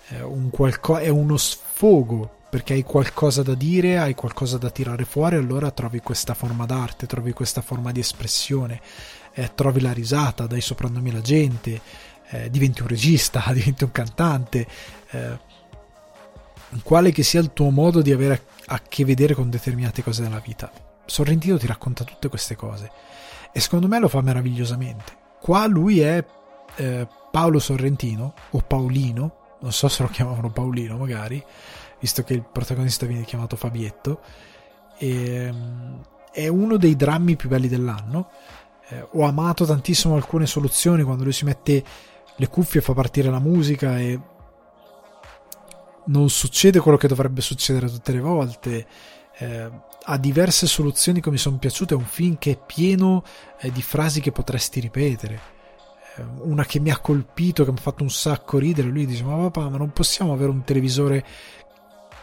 A: eh, un qualco- è uno sfogo perché hai qualcosa da dire, hai qualcosa da tirare fuori, allora trovi questa forma d'arte, trovi questa forma di espressione eh, trovi la risata, dai soprannomi alla gente, eh, diventi un regista, diventi un cantante, eh, quale che sia il tuo modo di avere a che vedere con determinate cose della vita. Sorrentino ti racconta tutte queste cose e secondo me lo fa meravigliosamente. Qua lui è eh, Paolo Sorrentino o Paolino, non so se lo chiamavano Paolino magari, visto che il protagonista viene chiamato Fabietto. E, ehm, è uno dei drammi più belli dell'anno eh, ho amato tantissimo alcune soluzioni quando lui si mette le cuffie e fa partire la musica e non succede quello che dovrebbe succedere tutte le volte. Eh, ha diverse soluzioni che mi sono piaciute. È un film che è pieno eh, di frasi che potresti ripetere. Eh, una che mi ha colpito, che mi ha fatto un sacco ridere. Lui dice: Ma papà, ma non possiamo avere un televisore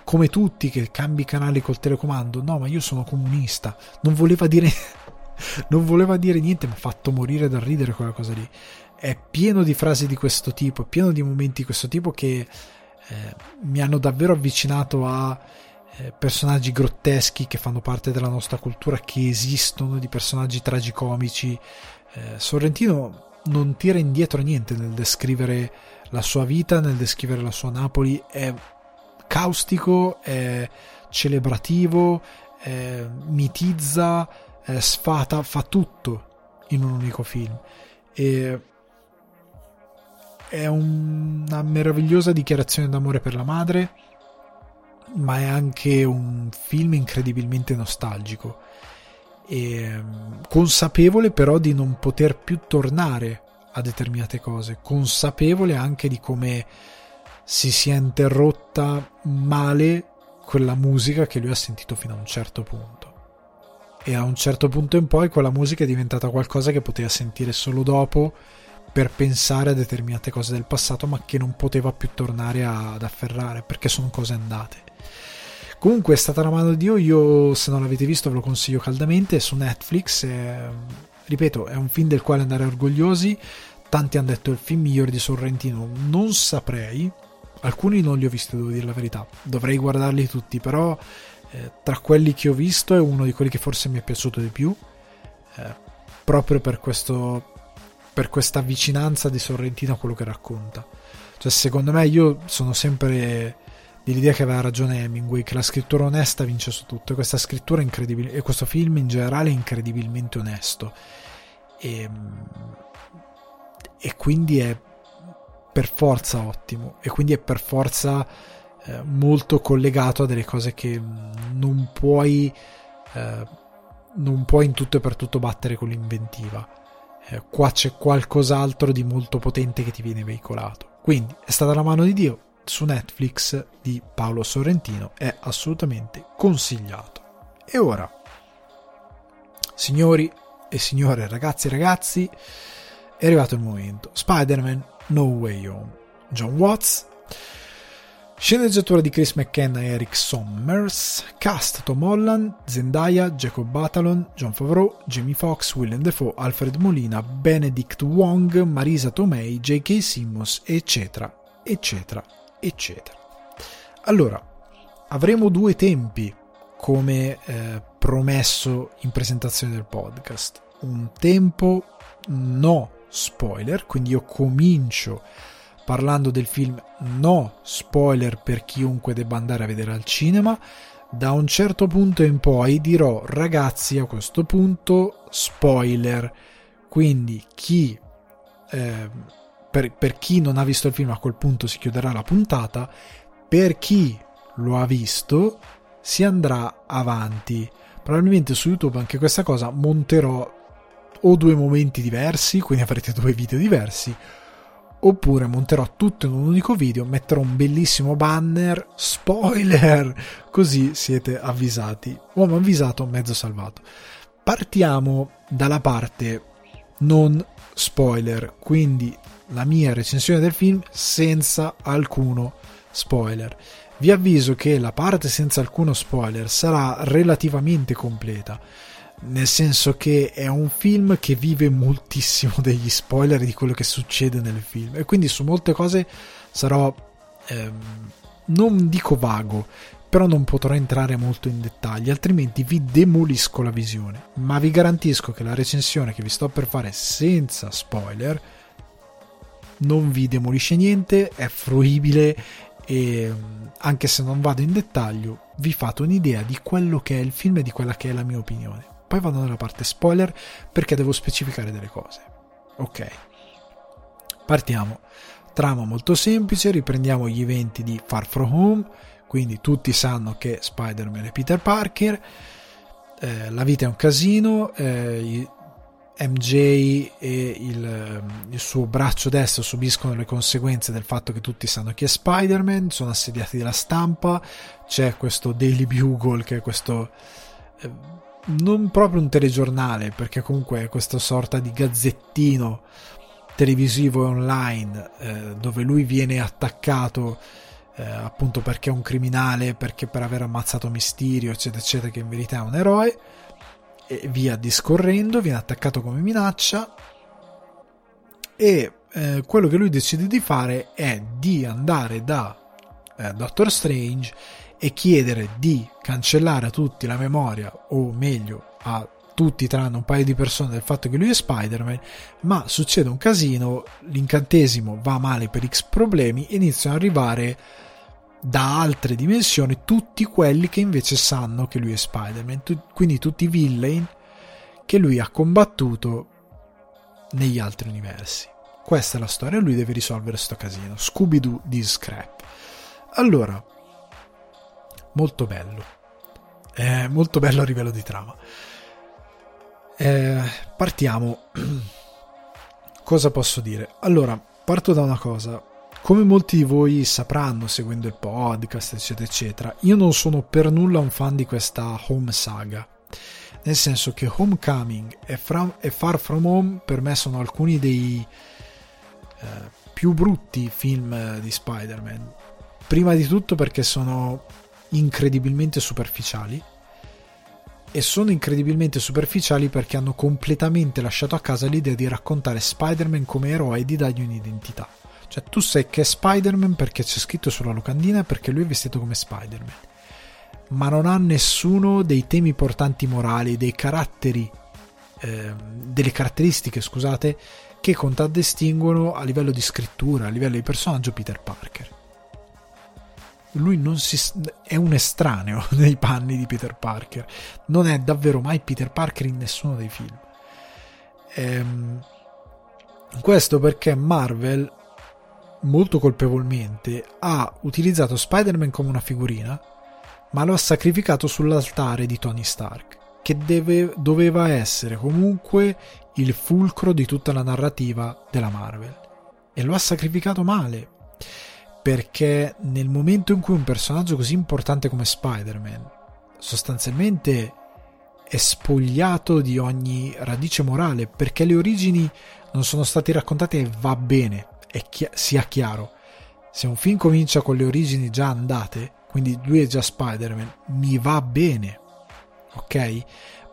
A: come tutti che cambi canali col telecomando? No, ma io sono comunista. Non voleva dire non voleva dire niente, mi ha fatto morire dal ridere quella cosa lì. È pieno di frasi di questo tipo, è pieno di momenti di questo tipo che eh, mi hanno davvero avvicinato a eh, personaggi grotteschi che fanno parte della nostra cultura, che esistono, di personaggi tragicomici. Eh, Sorrentino non tira indietro niente nel descrivere la sua vita, nel descrivere la sua Napoli, è caustico, è celebrativo, mitizza, eh, sfata, fa tutto in un unico film. E è un, una meravigliosa dichiarazione d'amore per la madre, ma è anche un film incredibilmente nostalgico. E, consapevole però di non poter più tornare a determinate cose, consapevole anche di come si sia interrotta male quella musica che lui ha sentito fino a un certo punto. E a un certo punto in poi quella musica è diventata qualcosa che poteva sentire solo dopo per pensare a determinate cose del passato, ma che non poteva più tornare ad afferrare perché sono cose andate. Comunque è stata la mano di Dio, io se non l'avete visto ve lo consiglio caldamente, è su Netflix, è, ripeto, è un film del quale andare orgogliosi, tanti hanno detto il film migliore di Sorrentino, non saprei, alcuni non li ho visti, devo dire la verità, dovrei guardarli tutti, però eh, tra quelli che ho visto è uno di quelli che forse mi è piaciuto di più, eh, proprio per, questo, per questa vicinanza di Sorrentino a quello che racconta. Cioè, secondo me io sono sempre dell'idea che aveva ragione Hemingway, che la scrittura onesta vince su tutto, e questa scrittura incredibile, e questo film in generale è incredibilmente onesto. E, e quindi è per forza ottimo, e quindi è per forza eh, molto collegato a delle cose che non puoi, eh, non puoi in tutto e per tutto battere con l'inventiva. Eh, qua c'è qualcos'altro di molto potente che ti viene veicolato. Quindi è stata la mano di Dio, su Netflix di Paolo Sorrentino è assolutamente consigliato. E ora, signori e signore, ragazzi e ragazzi, è arrivato il momento. Spider-Man No Way Home. John Watts, sceneggiatura di Chris McKenna e Eric Sommers, cast Tom Holland, Zendaya, Jacob Batalon, John Favreau, Jamie Foxx, Willem Dafoe, Alfred Molina, Benedict Wong, Marisa Tomei, J.K. Simmons, eccetera, eccetera, eccetera. Allora, avremo due tempi come eh, promesso in presentazione del podcast. Un tempo no spoiler, quindi io comincio parlando del film no spoiler per chiunque debba andare a vedere al cinema. Da un certo punto in poi dirò ragazzi a questo punto spoiler, quindi chi eh, per, per chi non ha visto il film a quel punto si chiuderà la puntata, per chi lo ha visto si andrà avanti. Probabilmente su YouTube anche questa cosa monterò o due momenti diversi, quindi avrete due video diversi, oppure monterò tutto in un unico video, metterò un bellissimo banner, spoiler, così siete avvisati. Uomo avvisato, mezzo salvato. Partiamo dalla parte non spoiler, quindi la mia recensione del film senza alcuno spoiler. Vi avviso che la parte senza alcuno spoiler sarà relativamente completa, nel senso che è un film che vive moltissimo degli spoiler di quello che succede nel film e quindi su molte cose sarò ehm, non dico vago, però non potrò entrare molto in dettagli, altrimenti vi demolisco la visione. Ma vi garantisco che la recensione che vi sto per fare senza spoiler non vi demolisce niente, è fruibile e anche se non vado in dettaglio vi fate un'idea di quello che è il film e di quella che è la mia opinione. Poi vado nella parte spoiler perché devo specificare delle cose. Ok. Partiamo. Trama molto semplice, riprendiamo gli eventi di Far From Home, quindi tutti sanno che Spider-Man è Peter Parker, eh, la vita è un casino, eh, MJ e il, ehm, il, suo braccio destro subiscono le conseguenze del fatto che tutti sanno chi è Spider-Man, sono assediati dalla stampa, c'è questo Daily Bugle che è questo eh, non proprio un telegiornale perché comunque è questa sorta di gazzettino televisivo e online eh, dove lui viene attaccato eh, appunto perché è un criminale, perché per aver ammazzato Mysterio eccetera eccetera che in verità è un eroe e via discorrendo, viene attaccato come minaccia e eh, quello che lui decide di fare è di andare da eh, Doctor Strange e chiedere di cancellare a tutti la memoria o meglio a tutti tranne un paio di persone del fatto che lui è Spider-Man, ma succede un casino, l'incantesimo va male per X problemi iniziano ad arrivare da altre dimensioni tutti quelli che invece sanno che lui è Spider-Man, tu, quindi tutti i villain che lui ha combattuto negli altri universi. Questa è la storia, lui deve risolvere sto casino. Scooby-Doo di Scrap. Allora, molto bello. È molto bello a livello di trama. Eh, partiamo. cosa posso dire? Allora, parto da una cosa come molti di voi sapranno seguendo il podcast, eccetera, eccetera, io non sono per nulla un fan di questa Home Saga. Nel senso che Homecoming e, From, e Far From Home per me sono alcuni dei eh, più brutti film di Spider-Man. Prima di tutto perché sono incredibilmente superficiali e sono incredibilmente superficiali perché hanno completamente lasciato a casa l'idea di raccontare Spider-Man come eroe e di dargli un'identità. Cioè, tu sai che è Spider-Man perché c'è scritto sulla locandina e perché lui è vestito come Spider-Man. Ma non ha nessuno dei temi portanti morali, dei caratteri, eh, delle caratteristiche, scusate, che contraddistinguono a livello di scrittura, a livello di personaggio Peter Parker. Lui non si, è un estraneo nei panni di Peter Parker. Non è davvero mai Peter Parker in nessuno dei film. Ehm, questo perché Marvel molto colpevolmente, ha utilizzato Spider-Man come una figurina, ma lo ha sacrificato sull'altare di Tony Stark, che deve, doveva essere comunque il fulcro di tutta la narrativa della Marvel. E lo ha sacrificato male, perché nel momento in cui un personaggio così importante come Spider-Man sostanzialmente è spogliato di ogni radice morale, perché le origini non sono state raccontate e va bene, chi- sia chiaro, se un film comincia con le origini già andate, quindi lui è già Spider-Man, mi va bene, ok?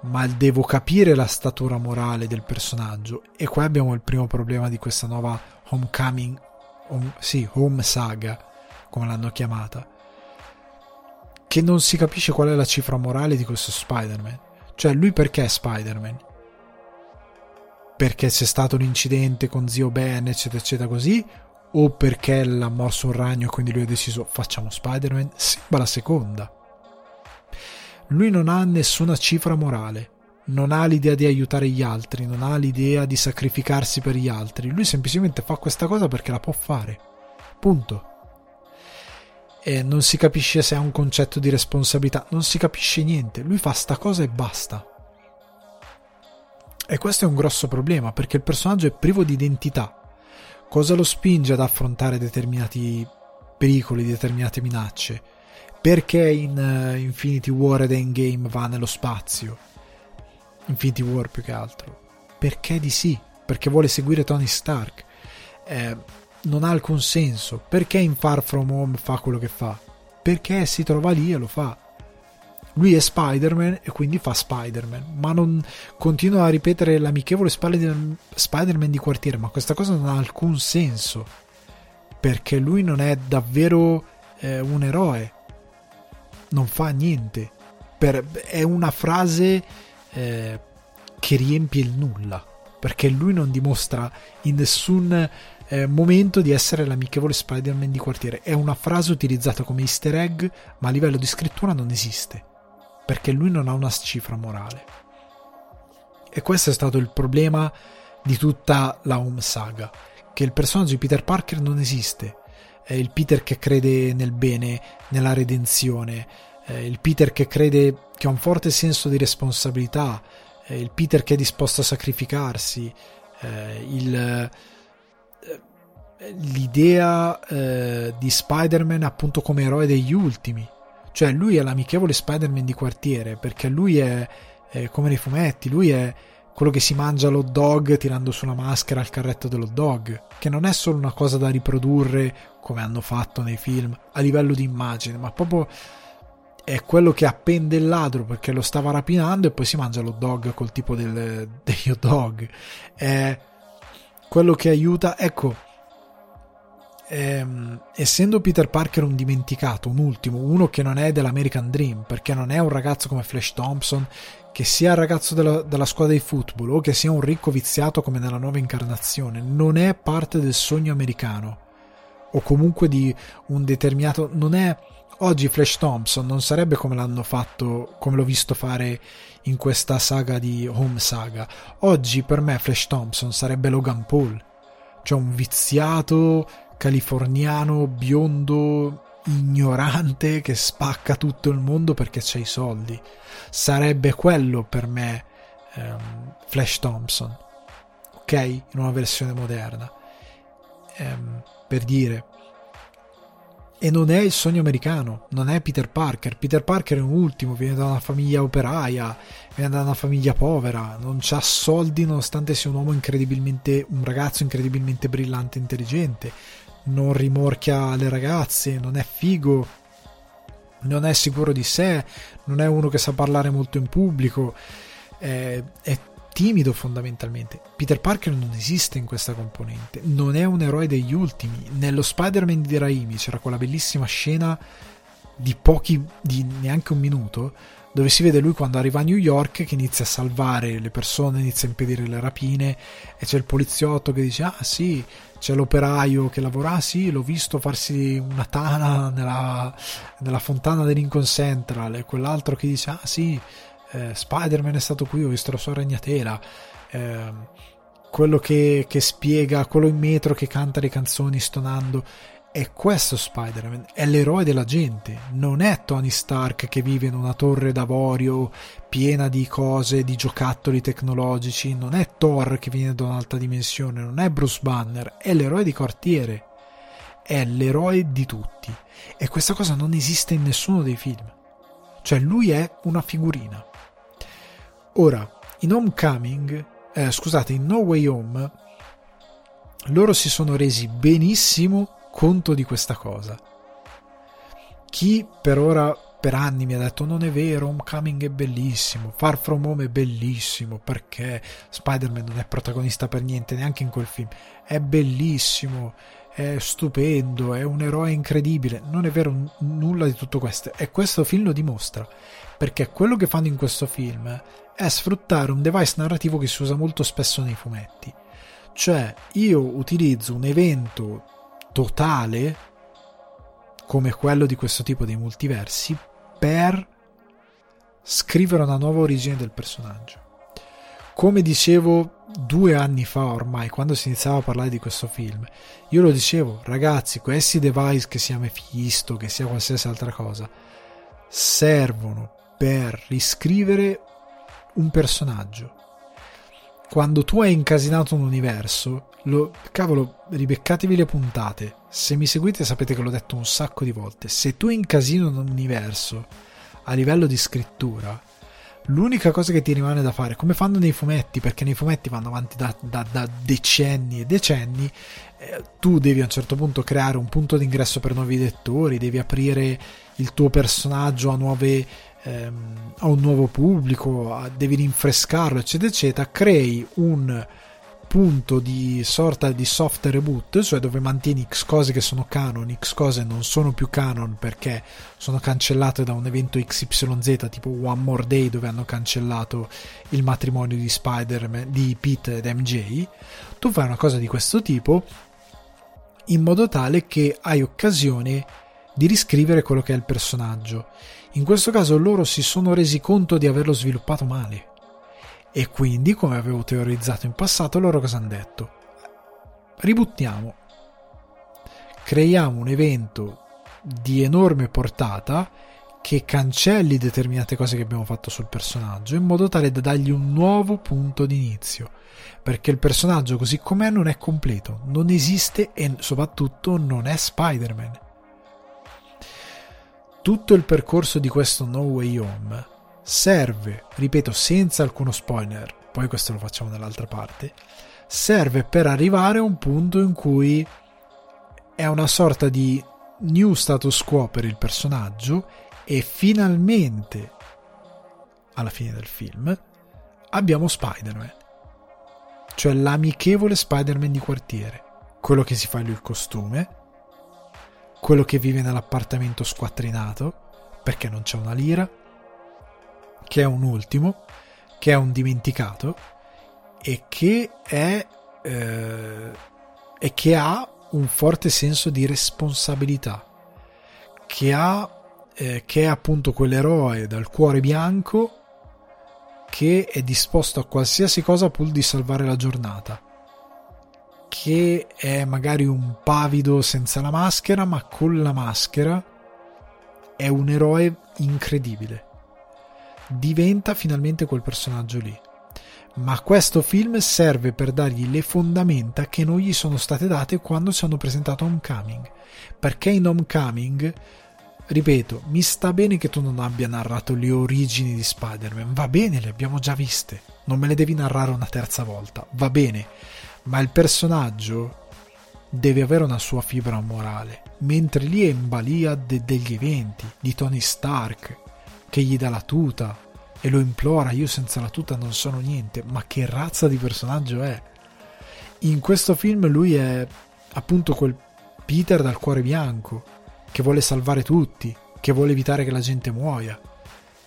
A: Ma devo capire la statura morale del personaggio e qua abbiamo il primo problema di questa nuova Homecoming, sì, Home Saga, come l'hanno chiamata, che non si capisce qual è la cifra morale di questo Spider-Man. Cioè, lui perché è Spider-Man? perché c'è stato un incidente con zio Ben, eccetera, eccetera, così, o perché l'ha morso un ragno e quindi lui ha deciso facciamo Spider-Man? Sembra la seconda. Lui non ha nessuna cifra morale, non ha l'idea di aiutare gli altri, non ha l'idea di sacrificarsi per gli altri, lui semplicemente fa questa cosa perché la può fare. Punto. E non si capisce se ha un concetto di responsabilità, non si capisce niente, lui fa sta cosa e basta. E questo è un grosso problema perché il personaggio è privo di identità. Cosa lo spinge ad affrontare determinati pericoli, determinate minacce? Perché in uh, Infinity War ed Endgame va nello spazio? Infinity War più che altro. Perché di sì? Perché vuole seguire Tony Stark. Eh, non ha alcun senso. Perché in Far From Home fa quello che fa? Perché si trova lì e lo fa lui è Spider-Man e quindi fa Spider-Man, ma non continua a ripetere l'amichevole Spider-Man di quartiere, ma questa cosa non ha alcun senso, perché lui non è davvero eh, un eroe, non fa niente, per, è una frase eh, che riempie il nulla, perché lui non dimostra in nessun eh, momento di essere l'amichevole Spider-Man di quartiere, è una frase utilizzata come easter egg, ma a livello di scrittura non esiste perché lui non ha una cifra morale. E questo è stato il problema di tutta la Home Saga, che il personaggio di Peter Parker non esiste. È il Peter che crede nel bene, nella redenzione, è il Peter che crede che ha un forte senso di responsabilità, è il Peter che è disposto a sacrificarsi, il, eh, l'idea eh, di Spider-Man appunto come eroe degli ultimi. Cioè, lui è l'amichevole Spider-Man di quartiere, perché lui è, è come nei fumetti, lui è quello che si mangia l'hot dog tirando sulla maschera al carretto dell'hot dog, che non è solo una cosa da riprodurre come hanno fatto nei film a livello di immagine, ma proprio è quello che appende il ladro perché lo stava rapinando e poi si mangia l'hot dog col tipo del, degli hot dog. È quello che aiuta, ecco, ehm, essendo Peter Parker un dimenticato, un ultimo, uno che non è dell'American Dream, perché non è un ragazzo come Flash Thompson, che sia il ragazzo della, della squadra di football o che sia un ricco viziato come nella nuova incarnazione, non è parte del sogno americano o comunque di un determinato non è oggi Flash Thompson non sarebbe come l'hanno fatto come l'ho visto fare in questa saga di Home Saga oggi per me Flash Thompson sarebbe Logan Paul cioè un viziato californiano biondo ignorante che spacca tutto il mondo perché c'ha i soldi. Sarebbe quello per me um, Flash Thompson, ok? In una versione moderna. Um, per dire, e non è il sogno americano, non è Peter Parker. Peter Parker è un ultimo, viene da una famiglia operaia, viene da una famiglia povera, non ha soldi nonostante sia un uomo incredibilmente, un ragazzo incredibilmente brillante e intelligente, non rimorchia le ragazze, non è figo, non è sicuro di sé, non è uno che sa parlare molto in pubblico, è, è timido fondamentalmente. Peter Parker non esiste in questa componente, non è un eroe degli ultimi. Nello Spider-Man di Raimi c'era quella bellissima scena di pochi, di neanche un minuto, dove si vede lui quando arriva a New York che inizia a salvare le persone, inizia a impedire le rapine e c'è il poliziotto che dice ah sì, c'è l'operaio che lavora, ah sì, l'ho visto farsi una tana nella, nella fontana del Lincoln Central e quell'altro che dice ah sì, eh, Spider-Man è stato qui, ho visto la sua ragnatela, eh, quello che, che, spiega, quello in metro che canta le canzoni stonando. È questo Spider-Man, è l'eroe della gente, non è Tony Stark che vive in una torre d'avorio piena di cose, di giocattoli tecnologici, non è Thor che viene da un'altra dimensione, non è Bruce Banner, è l'eroe di quartiere, è l'eroe di tutti. E questa cosa non esiste in nessuno dei film. Cioè lui è una figurina. Ora, in Homecoming, eh, scusate, in No Way Home, loro si sono resi benissimo conto di questa cosa. Chi per ora, per anni mi ha detto non è vero, Homecoming è bellissimo, Far From Home è bellissimo, perché Spider-Man non è protagonista per niente, neanche in quel film, è bellissimo, è stupendo, è un eroe incredibile. Non è vero n- nulla di tutto questo. E questo film lo dimostra. Perché quello che fanno in questo film è sfruttare un device narrativo che si usa molto spesso nei fumetti. Cioè, io utilizzo un evento totale come quello di questo tipo di multiversi per scrivere una nuova origine del personaggio. Come dicevo due anni fa ormai, quando si iniziava a parlare di questo film, io lo dicevo, ragazzi, questi device che sia Mephisto, che sia qualsiasi altra cosa, servono per riscrivere un personaggio. Quando tu hai incasinato un universo, lo, cavolo, ribeccatevi le puntate. Se mi seguite sapete che l'ho detto un sacco di volte. Se tu incasini un universo a livello di scrittura, l'unica cosa che ti rimane da fare, come fanno nei fumetti, perché nei fumetti vanno avanti da, da, da decenni e decenni, eh, tu devi a un certo punto creare un punto d'ingresso per nuovi lettori, devi aprire il tuo personaggio a nuove ehm, a un nuovo pubblico, a, devi rinfrescarlo, eccetera, eccetera, crei un punto di sorta di soft reboot, cioè dove mantieni X cose che sono canon, X cose non sono più canon perché sono cancellate da un evento XYZ tipo One More Day dove hanno cancellato il matrimonio di Spider-Man, di Pete ed MJ, tu fai una cosa di questo tipo in modo tale che hai occasione di riscrivere quello che è il personaggio. In questo caso loro si sono resi conto di averlo sviluppato male e quindi, come avevo teorizzato in passato, loro cosa hanno detto? Ributtiamo. Creiamo un evento di enorme portata che cancelli determinate cose che abbiamo fatto sul personaggio in modo tale da dargli un nuovo punto di inizio perché il personaggio così com'è non è completo, non esiste e soprattutto non è Spider-Man. Tutto il percorso di questo No Way Home serve, ripeto, senza alcuno spoiler, poi questo lo facciamo nell'altra parte, serve per arrivare a un punto in cui è una sorta di new status quo per il personaggio e finalmente alla fine del film abbiamo Spider-Man cioè l'amichevole Spider-Man di quartiere quello che si fa lui il costume quello che vive nell'appartamento squattrinato perché non c'è una lira che è un ultimo, che è un dimenticato e che è eh, e che ha un forte senso di responsabilità, che ha eh, che è appunto quell'eroe dal cuore bianco che è disposto a qualsiasi cosa pur di salvare la giornata che è magari un pavido senza la maschera ma con la maschera è un eroe incredibile. Diventa finalmente quel personaggio lì. ma questo film serve per dargli le fondamenta che non gli sono state date quando si hanno presentato a Homecoming. Perché in Homecoming, ripeto, mi sta bene che tu non abbia narrato le origini di Spider-Man, va bene, le abbiamo già viste, non me le devi narrare una terza volta, va bene, ma il personaggio deve avere una sua fibra morale, mentre lì è in balia de- degli eventi, di Tony Stark, che gli dà la tuta, e lo implora, io senza la tuta non sono niente, ma che razza di personaggio è? In questo film lui è appunto quel Peter dal cuore bianco, che vuole salvare tutti, che vuole evitare che la gente muoia,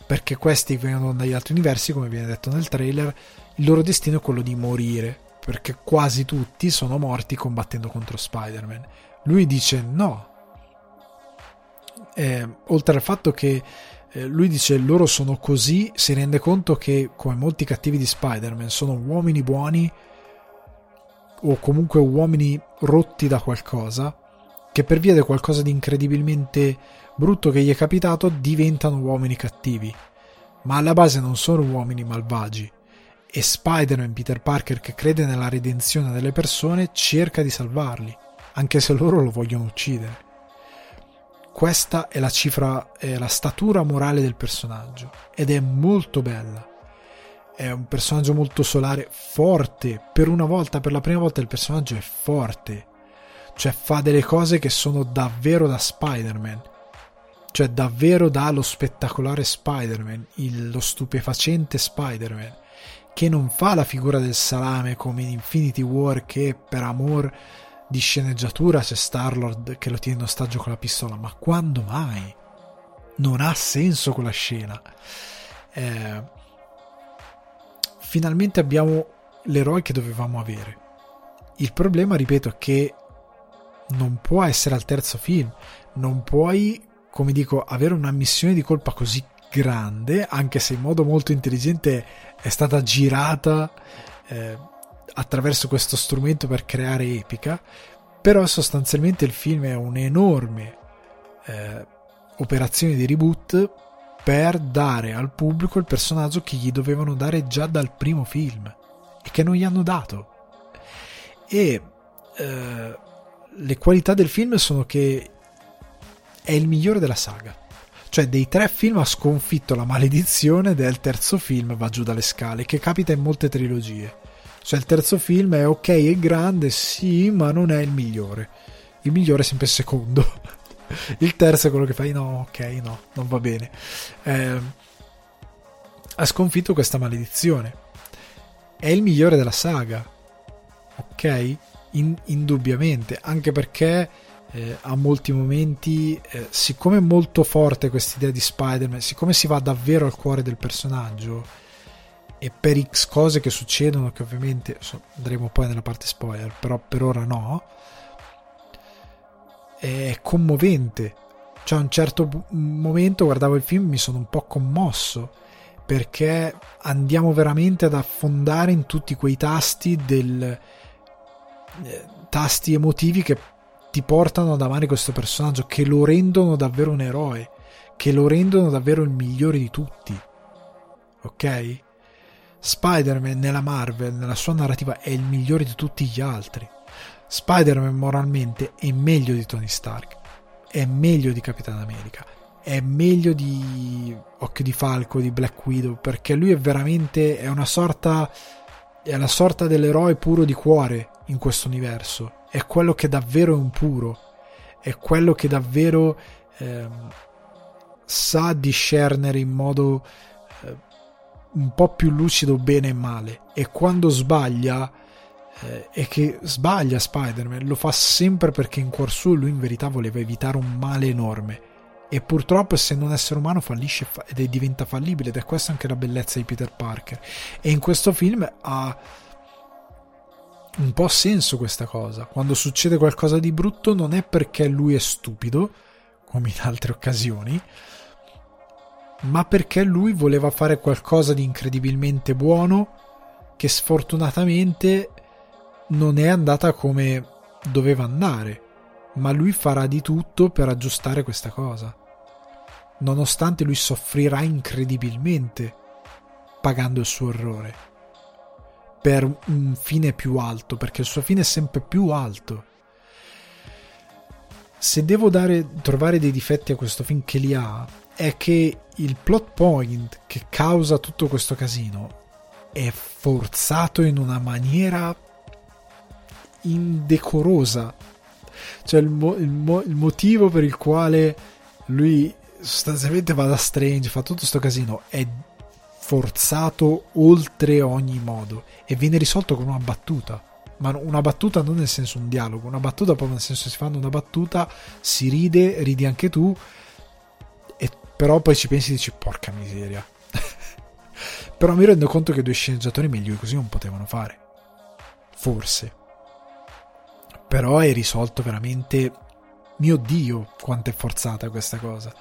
A: perché questi vengono dagli altri universi, come viene detto nel trailer, il loro destino è quello di morire, perché quasi tutti sono morti combattendo contro Spider-Man. Lui dice no. Eh, oltre al fatto che eh, lui dice loro sono così, si rende conto che come molti cattivi di Spider-Man sono uomini buoni o comunque uomini rotti da qualcosa che per via di qualcosa di incredibilmente brutto che gli è capitato diventano uomini cattivi ma alla base non sono uomini malvagi e Spider-Man Peter Parker che crede nella redenzione delle persone cerca di salvarli anche se loro lo vogliono uccidere questa è la cifra, è la statura morale del personaggio ed è molto bella. È un personaggio molto solare, forte. Per una volta, per la prima volta, il personaggio è forte. Cioè, fa delle cose che sono davvero da Spider-Man. Cioè, davvero da lo spettacolare Spider-Man, il, lo stupefacente Spider-Man. Che non fa la figura del salame come in Infinity War, che per amor di sceneggiatura c'è Starlord che lo tiene in ostaggio con la pistola, ma quando mai? Non ha senso quella scena. Eh, finalmente abbiamo l'eroe che dovevamo avere. Il problema, ripeto, è che non può essere al terzo film, non puoi, come dico, avere una missione di colpa così grande, anche se in modo molto intelligente è stata girata. Eh, attraverso questo strumento per creare epica, però sostanzialmente il film è un'enorme eh, operazione di reboot per dare al pubblico il personaggio che gli dovevano dare già dal primo film e che non gli hanno dato. E eh, le qualità del film sono che è il migliore della saga. Cioè, dei tre film ha sconfitto la maledizione del terzo film va giù dalle scale, che capita in molte trilogie. Cioè il terzo film è ok, è grande, sì, ma non è il migliore. Il migliore è sempre il secondo. il terzo è quello che fai, no, ok, no, non va bene. Eh, ha sconfitto questa maledizione. È il migliore della saga. Ok? In, indubbiamente, anche perché eh, a molti momenti, eh, siccome è molto forte questa idea di Spider-Man, siccome si va davvero al cuore del personaggio, e per X cose che succedono, che ovviamente andremo poi nella parte spoiler, però per ora no, è commovente. Cioè a un certo momento guardavo il film mi sono un po' commosso perché andiamo veramente ad affondare in tutti quei tasti del eh, tasti emotivi che ti portano ad amare questo personaggio che lo rendono davvero un eroe che lo rendono davvero il migliore di tutti. Ok? Spider-Man nella Marvel, nella sua narrativa, è il migliore di tutti gli altri. Spider-Man moralmente è meglio di Tony Stark, è meglio di Capitan America, è meglio di Occhio di Falco, di Black Widow, perché lui è veramente è una sorta è la sorta dell'eroe puro di cuore in questo universo, è quello che davvero è un puro, è quello che davvero eh, sa discernere in modo un po' più lucido bene e male. E quando sbaglia eh, e che sbaglia Spider-Man lo fa sempre perché in cuor suo lui in verità voleva evitare un male enorme. E purtroppo essendo un essere umano fallisce ed è, diventa fallibile ed è questa anche la bellezza di Peter Parker. E in questo film ha un po' senso questa cosa quando succede qualcosa di brutto non è perché lui è stupido come in altre occasioni ma perché lui voleva fare qualcosa di incredibilmente buono che sfortunatamente non è andata come doveva andare, ma lui farà di tutto per aggiustare questa cosa. Nonostante lui soffrirà incredibilmente pagando il suo errore. Per un fine più alto, perché il suo fine è sempre più alto. Se devo dare, trovare dei difetti a questo film che li ha, è che il plot point che causa tutto questo casino è forzato in una maniera indecorosa. Cioè il, mo- il, mo- il motivo per il quale lui sostanzialmente va da Strange, fa tutto questo casino, è forzato oltre ogni modo e viene risolto con una battuta. Ma una battuta non nel senso un dialogo, una battuta proprio nel senso si fanno una battuta, si ride, ridi anche tu, e però poi ci pensi e dici porca miseria. però mi rendo conto che due sceneggiatori meglio così non potevano fare. Forse. Però è risolto veramente mio dio, quanto è forzata questa cosa.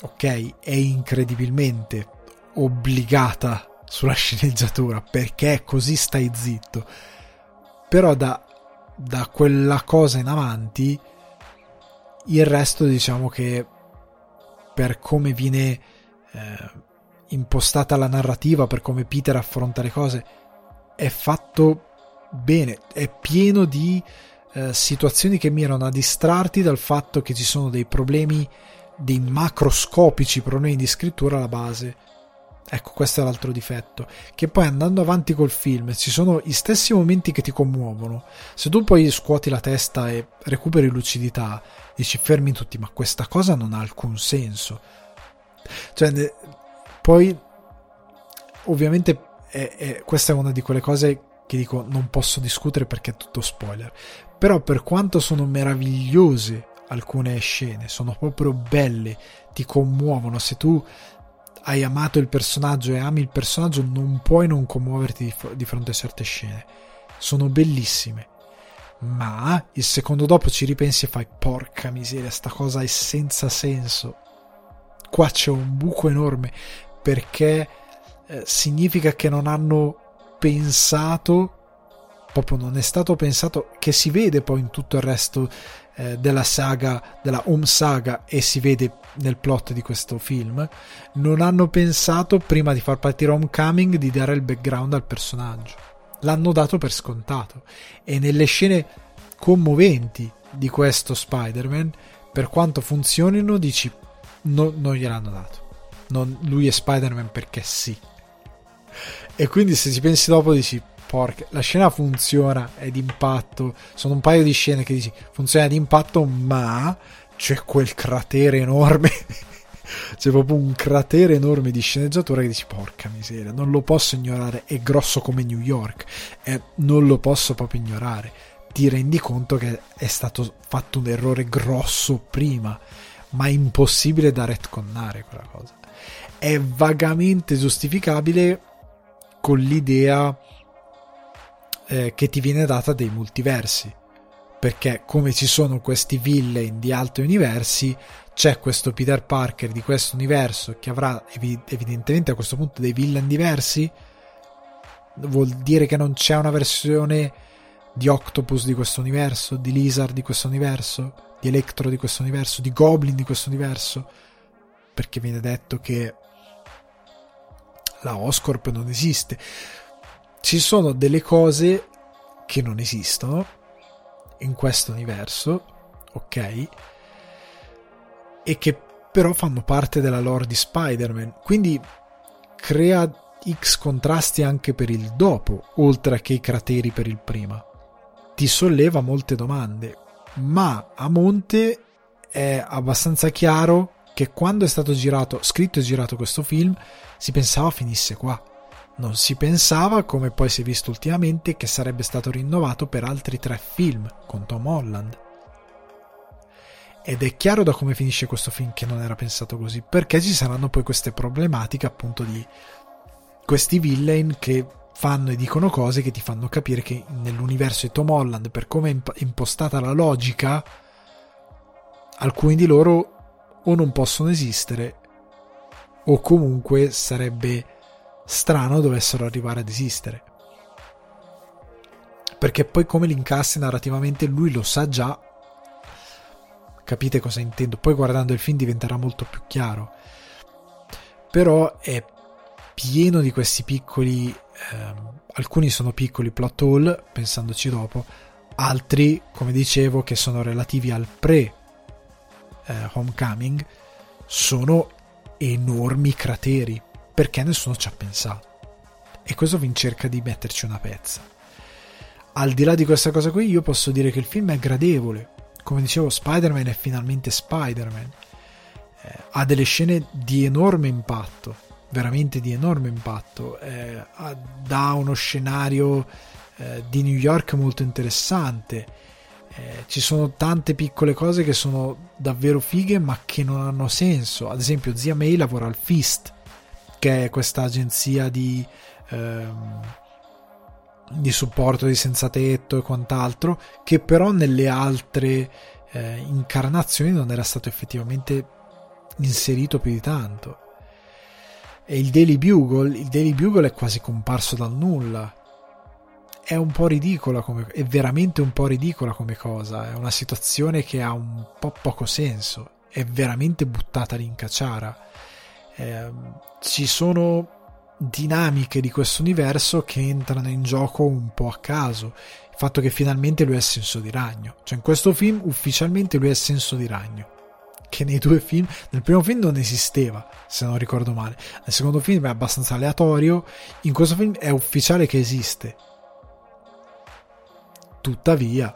A: Ok, è incredibilmente obbligata sulla sceneggiatura perché così stai zitto. Però da, da quella cosa in avanti, il resto diciamo che per come viene eh, impostata la narrativa, per come Peter affronta le cose, è fatto bene, è pieno di eh, situazioni che mirano a distrarti dal fatto che ci sono dei problemi, dei macroscopici problemi di scrittura alla base. Ecco, questo è l'altro difetto. Che poi andando avanti col film ci sono gli stessi momenti che ti commuovono. Se tu poi scuoti la testa e recuperi lucidità, dici fermi tutti, ma questa cosa non ha alcun senso. Cioè, poi ovviamente è, è, questa è una di quelle cose che dico non posso discutere perché è tutto spoiler. Però per quanto sono meravigliose alcune scene, sono proprio belle, ti commuovono. Se tu hai amato il personaggio e ami il personaggio, non puoi non commuoverti di, fronte a certe scene. Sono bellissime. Ma il secondo dopo ci ripensi e fai porca miseria, sta cosa è senza senso. Qua c'è un buco enorme perché eh, significa che non hanno pensato, proprio non è stato pensato, che si vede poi in tutto il resto eh, della saga, della home saga e si vede nel plot di questo film, non hanno pensato prima di far partire Homecoming di dare il background al personaggio. L'hanno dato per scontato. E nelle scene commoventi di questo Spider-Man, per quanto funzionino, dici no, non gliel'hanno dato. Non, lui è Spider-Man perché sì. E quindi se ci pensi dopo dici, porca, la scena funziona, è d'impatto, sono un paio di scene che dici, funziona d'impatto, ma c'è quel cratere enorme. c'è proprio un cratere enorme di sceneggiatura che dici, porca miseria, non lo posso ignorare, è grosso come New York, e non lo posso proprio ignorare. Ti rendi conto che è stato fatto un errore grosso prima, ma è impossibile da retconnare quella cosa. È vagamente giustificabile con l'idea eh, che ti viene data dei multiversi. Perché come ci sono questi villain di altri universi, c'è questo Peter Parker di questo universo che avrà evidentemente a questo punto dei villain diversi. Vuol dire che non c'è una versione di Octopus di questo universo, di Lizard di questo universo, di Electro di questo universo, di Goblin di questo universo. Perché viene detto che la Oscorp non esiste. Ci sono delle cose che non esistono in questo universo, ok? E che però fanno parte della lore di Spider-Man. Quindi crea X contrasti anche per il dopo, oltre che i crateri per il prima. Ti solleva molte domande, ma a monte è abbastanza chiaro che quando è stato girato, scritto e girato questo film, si pensava finisse qua. Non si pensava, come poi si è visto ultimamente, che sarebbe stato rinnovato per altri tre film con Tom Holland. Ed è chiaro da come finisce questo film che non era pensato così, perché ci saranno poi queste problematiche appunto di questi villain che fanno e dicono cose che ti fanno capire che nell'universo di Tom Holland, per come è impostata la logica, alcuni di loro o non possono esistere o comunque sarebbe strano dovessero arrivare ad esistere. Perché poi come li incassi narrativamente lui lo sa già. Capite cosa intendo? Poi guardando il film diventerà molto più chiaro. Però è pieno di questi piccoli, ehm, alcuni sono piccoli plot hole, pensandoci dopo, altri, come dicevo, che sono relativi al pre eh, Homecoming, sono enormi crateri, perché nessuno ci ha pensato. E questo vi cerca di metterci una pezza. Al di là di questa cosa qui, io posso dire che il film è gradevole. Come dicevo, Spider-Man è finalmente Spider-Man. Eh, ha delle scene di enorme impatto, veramente di enorme impatto. Eh, dà uno scenario eh, di New York molto interessante. Eh, ci sono tante piccole cose che sono davvero fighe ma che non hanno senso. Ad esempio, Zia May lavora al Fist, che è questa agenzia di ehm, di supporto di senza tetto e quant'altro, che però nelle altre eh, incarnazioni non era stato effettivamente inserito più di tanto. E il Daily Bugle, il Daily Bugle è quasi comparso dal nulla. È un po' ridicola come è veramente un po' ridicola come cosa, è una situazione che ha un po' poco senso, è veramente buttata lì in cacciara. Eh, ci sono dinamiche di questo universo che entrano in gioco un po' a caso. Il fatto che finalmente lui è senso di ragno. Cioè, in questo film ufficialmente lui è senso di ragno. Che nei due film, nel primo film non esisteva, se non ricordo male. Nel secondo film è abbastanza aleatorio. In questo film è ufficiale che esiste. Tuttavia,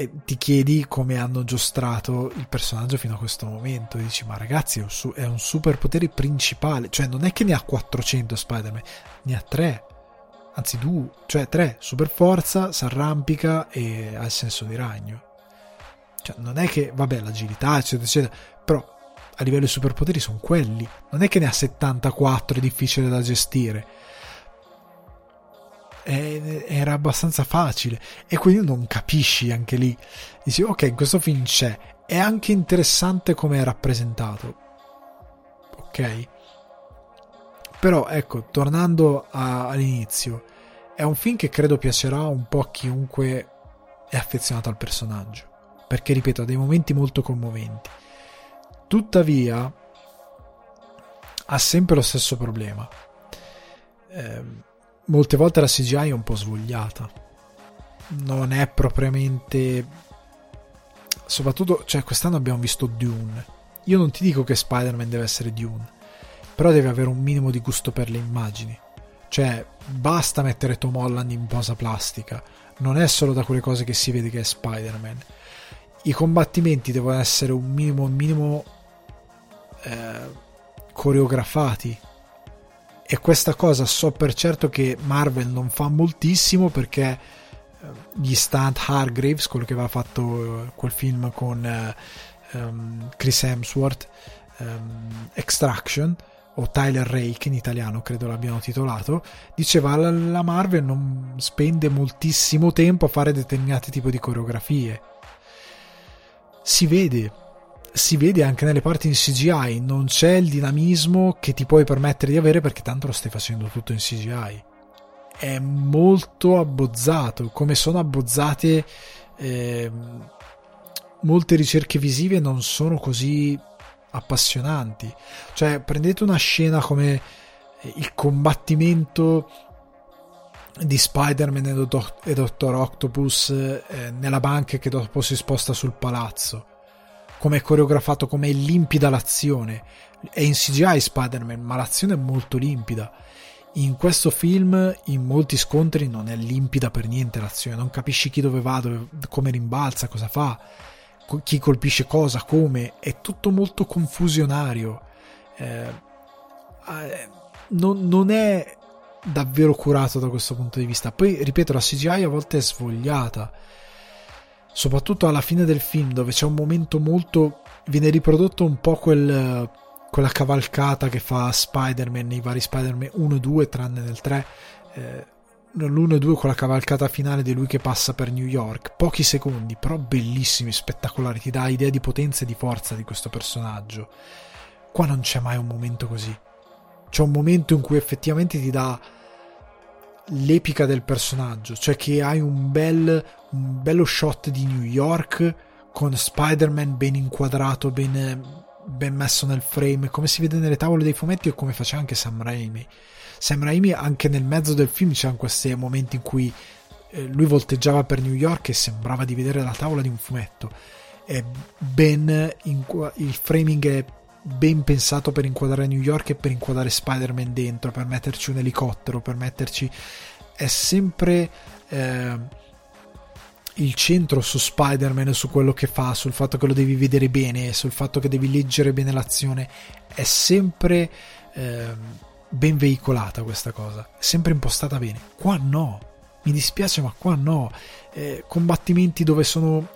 A: e ti chiedi come hanno giostrato il personaggio fino a questo momento. E dici, ma ragazzi, è un superpotere principale. Cioè, non è che ne ha 400 Spider-Man, ne ha 3. Anzi, due, cioè 3. Super forza, si arrampica e ha il senso di ragno. Cioè, non è che, vabbè, l'agilità, eccetera, eccetera. Però a livello di superpoteri sono quelli. Non è che ne ha 74, è difficile da gestire era abbastanza facile. E quindi non capisci anche lì. Dici ok questo film c'è. È anche interessante come è rappresentato. Ok. Però ecco tornando a, all'inizio. È un film che credo piacerà un po' a chiunque è affezionato al personaggio. Perché ripeto ha dei momenti molto commoventi. Tuttavia ha sempre lo stesso problema. Eh, molte volte la CGI è un po' svogliata. Non è propriamente. Soprattutto, cioè, quest'anno abbiamo visto Dune. Io non ti dico che Spider-Man deve essere Dune, però deve avere un minimo di gusto per le immagini. Cioè, basta mettere Tom Holland in posa plastica. Non è solo da quelle cose che si vede che è Spider-Man. I combattimenti devono essere un minimo, un minimo eh, coreografati e questa cosa so per certo che Marvel non fa moltissimo perché eh, gli stunt Hargraves, quello che aveva fatto eh, quel film con um, Chris Hemsworth, um, Extraction, o Tyler Rake in italiano credo l'abbiano titolato, diceva la Marvel non spende moltissimo tempo a fare determinati tipi di coreografie. Si vede, si vede anche nelle parti in CGI, non c'è il dinamismo che ti puoi permettere di avere perché tanto lo stai facendo tutto in CGI. È molto abbozzato, come sono abbozzate eh, molte ricerche visive non sono così appassionanti. Cioè, prendete una scena come il combattimento di Spider-Man e, Dottor Octopus eh, nella banca che dopo si sposta sul palazzo come è coreografato, come è limpida l'azione. È in CGI Spider-Man, ma l'azione è molto limpida. In questo film, in molti scontri, non è limpida per niente l'azione, non capisci chi dove va, dove, come rimbalza, cosa fa, chi colpisce cosa, come, è tutto molto confusionario. Eh, eh, non, non è davvero curato da questo punto di vista. Poi, ripeto, la CGI a volte è svogliata soprattutto alla fine del film dove c'è un momento molto viene riprodotto un po' quel, quella cavalcata che fa Spider-Man nei vari Spider-Man 1 e 2 tranne nel 3 eh, l'1 e 2 con la cavalcata finale di lui che passa per New York. Pochi secondi però bellissimi spettacolari. Ti dà idea di potenza e di forza di questo personaggio. Qua non c'è mai un momento così. C'è un momento in cui effettivamente ti dà l'epica del personaggio, cioè che hai un, bel, un bello shot di New York con Spider-Man ben inquadrato, ben, ben messo nel frame, come si vede nelle tavole dei fumetti e come faceva anche Sam Raimi. Sam Raimi anche nel mezzo del film c'erano questi momenti in cui eh, lui volteggiava per New York e sembrava di vedere la tavola di un fumetto. È ben inqu- il framing è ben pensato per inquadrare New York e per inquadrare Spider-Man dentro, per metterci un elicottero, per metterci... è sempre eh, il centro su Spider-Man, su quello che fa, sul fatto che lo devi vedere bene, sul fatto che devi leggere bene l'azione, è sempre eh, ben veicolata questa cosa, sempre impostata bene. Qua no, mi dispiace, ma qua no. Eh, combattimenti dove sono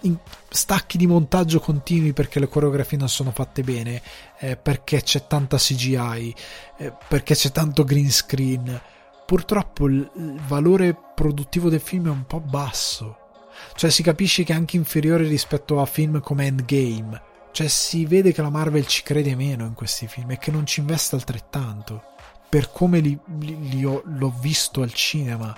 A: stacchi di montaggio continui perché le coreografie non sono fatte bene, eh, perché c'è tanta CGI, eh, perché c'è tanto green screen. Purtroppo il, il valore produttivo del film è un po' basso. Cioè si capisce che è anche inferiore rispetto a film come Endgame. Cioè si vede che la Marvel ci crede meno in questi film e che non ci investe altrettanto. Per come li, li, li ho, l'ho visto al cinema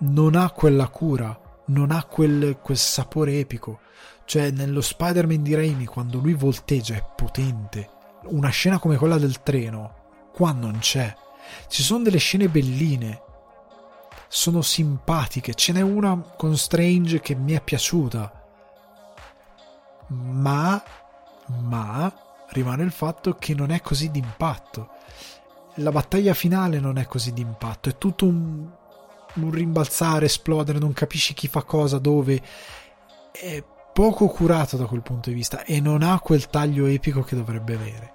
A: non ha quella cura, non ha quel, quel sapore epico. Cioè, nello Spider-Man di Raimi, quando lui volteggia, è potente. Una scena come quella del treno, qua non c'è. Ci sono delle scene belline, sono simpatiche. Ce n'è una con Strange che mi è piaciuta. Ma, ma, rimane il fatto che non è così d'impatto. La battaglia finale non è così d'impatto, è tutto un, un rimbalzare, esplodere, non capisci chi fa cosa, dove. È poco curato da quel punto di vista e non ha quel taglio epico che dovrebbe avere.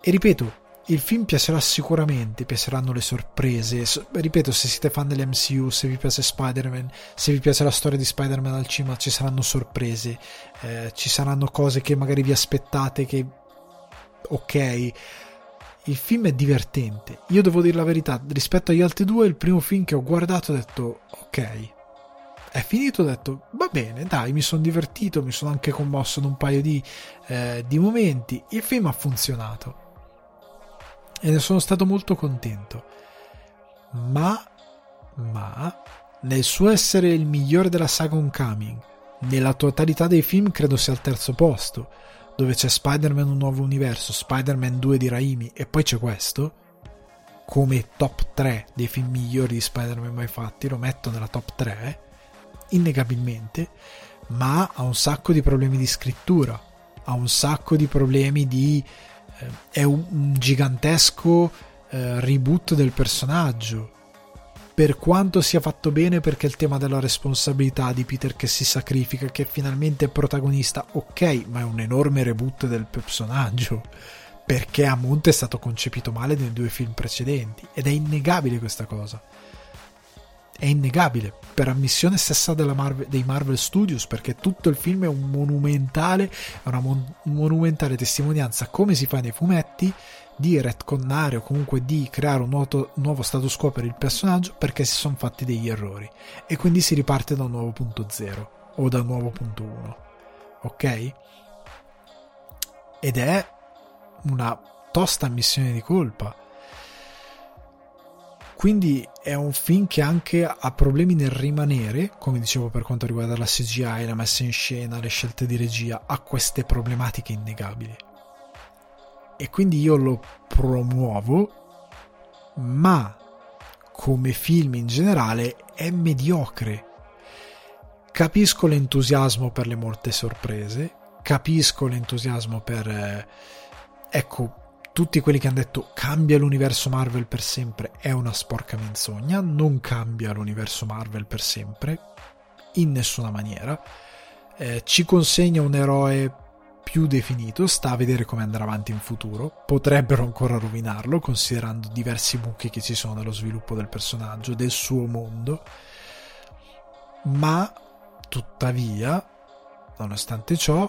A: E ripeto, il film piacerà sicuramente, piaceranno le sorprese. ripeto, se siete fan dell'MCU, se vi piace Spider-Man, se vi piace la storia di Spider-Man al cinema, ci saranno sorprese, eh, ci saranno cose che magari vi aspettate che ok il film è divertente. Io devo dire la verità, rispetto agli altri due, il primo film che ho guardato ho detto ok. È finito, ho detto va bene, dai, mi sono divertito, mi sono anche commosso in un paio di, eh, di momenti. Il film ha funzionato e ne sono stato molto contento. Ma, ma, nel suo essere il migliore della saga Homecoming, nella totalità dei film credo sia al terzo posto dove c'è Spider-Man un nuovo universo, Spider-Man 2 di Raimi e poi c'è questo, come top 3 dei film migliori di Spider-Man mai fatti, lo metto nella top 3, innegabilmente, ma ha un sacco di problemi di scrittura, ha un sacco di problemi di... Eh, è un, un gigantesco eh, reboot del personaggio per quanto sia fatto bene perché il tema della responsabilità di Peter che si sacrifica, che finalmente è protagonista, ok, ma è un enorme reboot del personaggio perché a monte è stato concepito male nei due film precedenti ed è innegabile questa cosa. È innegabile per ammissione stessa Marvel, dei Marvel Studios perché tutto il film è un monumentale, una mon- monumentale testimonianza come si fa nei fumetti di retconnare o comunque di creare un nuovo, nuovo status quo per il personaggio perché si sono fatti degli errori. E quindi si riparte da un nuovo punto zero o da un nuovo punto 1 ok? Ed è una tosta ammissione di colpa. Quindi è un film che anche ha problemi nel rimanere, come dicevo per quanto riguarda la CGI, la messa in scena, le scelte di regia, ha queste problematiche innegabili e quindi io lo promuovo, ma come film in generale è mediocre. Capisco l'entusiasmo per le molte sorprese, capisco l'entusiasmo per... Eh, ecco, tutti quelli che hanno detto cambia l'universo Marvel per sempre è una sporca menzogna, non cambia l'universo Marvel per sempre, in nessuna maniera. Eh, ci consegna un eroe più definito, sta a vedere come andrà avanti in futuro, potrebbero ancora rovinarlo considerando diversi buchi che ci sono nello sviluppo del personaggio, del suo mondo, ma tuttavia, nonostante ciò,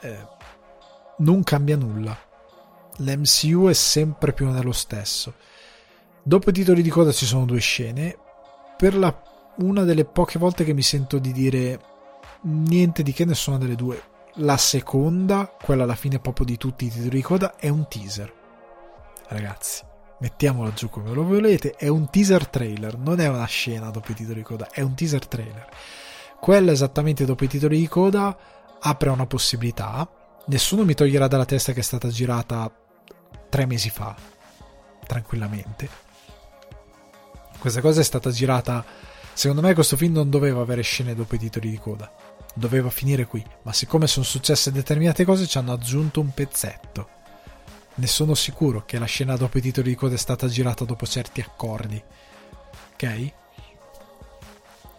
A: eh, non cambia nulla. L'MCU è sempre più nello stesso. Dopo i titoli di coda ci sono due scene, per la, una delle poche volte che mi sento di dire niente di che nessuna delle due la seconda, quella alla fine proprio di tutti i titoli di coda, è un teaser. Ragazzi, mettiamola giù come lo volete, è un teaser trailer, non è una scena dopo i titoli di coda, è un teaser trailer. Quella esattamente dopo i titoli di coda apre una possibilità nessuno mi toglierà dalla testa che è stata girata tre mesi fa, tranquillamente. Questa cosa è stata girata. Secondo me, questo film non doveva avere scene dopo i titoli di coda, doveva finire qui. Ma siccome sono successe determinate cose, ci hanno aggiunto un pezzetto. Ne sono sicuro che la scena dopo i titoli di coda è stata girata dopo certi accordi. Ok?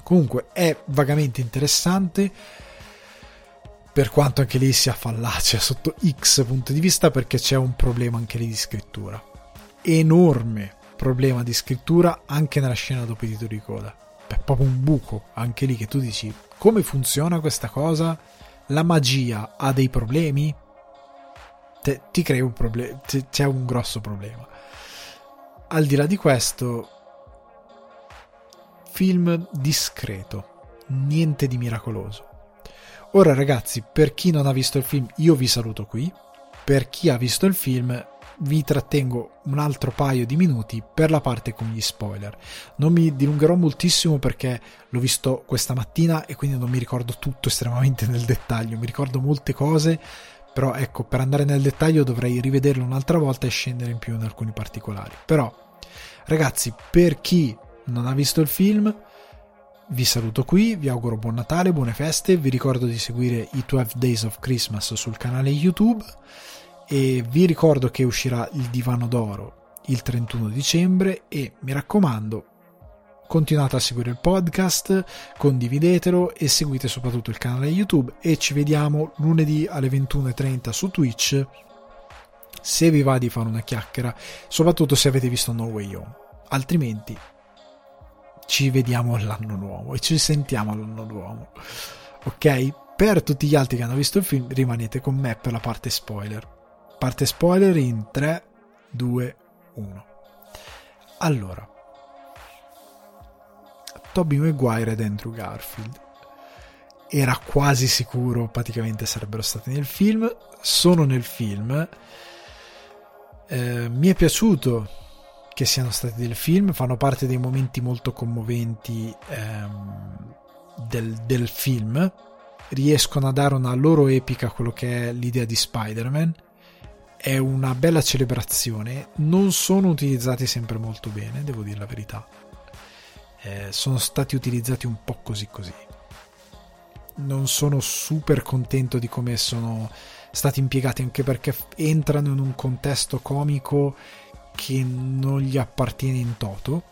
A: Comunque è vagamente interessante per quanto anche lì sia fallacia sotto X punto di vista perché c'è un problema anche lì di scrittura enorme problema di scrittura anche nella scena dopo i titoli di coda è proprio un buco anche lì che tu dici come funziona questa cosa? La magia ha dei problemi? Te, ti crei un problema c'è un grosso problema. Al di là di questo film discreto niente di miracoloso. Ora ragazzi, per chi non ha visto il film, io vi saluto qui. Per chi ha visto il film, vi trattengo un altro paio di minuti per la parte con gli spoiler. Non mi dilungherò moltissimo perché l'ho visto questa mattina e quindi non mi ricordo tutto estremamente nel dettaglio. Mi ricordo molte cose, però ecco, per andare nel dettaglio dovrei rivederlo un'altra volta e scendere in più in alcuni particolari. Però, ragazzi, per chi non ha visto il film, vi saluto qui, vi auguro buon Natale, buone feste, vi ricordo di seguire i 12 Days of Christmas sul canale YouTube e vi ricordo che uscirà il Divano d'Oro il 31 dicembre e mi raccomando continuate a seguire il podcast, condividetelo e seguite soprattutto il canale YouTube e ci vediamo lunedì alle 21.30 su Twitch se vi va di fare una chiacchiera, soprattutto se avete visto No Way Home. Altrimenti ci vediamo all'anno nuovo e ci sentiamo all'anno nuovo. Ok? Per tutti gli altri che hanno visto il film, rimanete con me per la parte spoiler. Parte spoiler in 3, 2, 1. Allora, Toby Maguire ed Andrew Garfield. Era quasi sicuro, praticamente sarebbero stati nel film. Sono nel film. Eh, mi è piaciuto che siano stati del film, fanno parte dei momenti molto commoventi ehm, del, del, film, riescono a dare una loro epica a quello che è l'idea di Spider-Man, è una bella celebrazione, non sono utilizzati sempre molto bene, devo dire la verità, eh, sono stati utilizzati un po' così così. Non sono super contento di come sono stati impiegati anche perché entrano in un contesto comico che non gli appartiene in toto,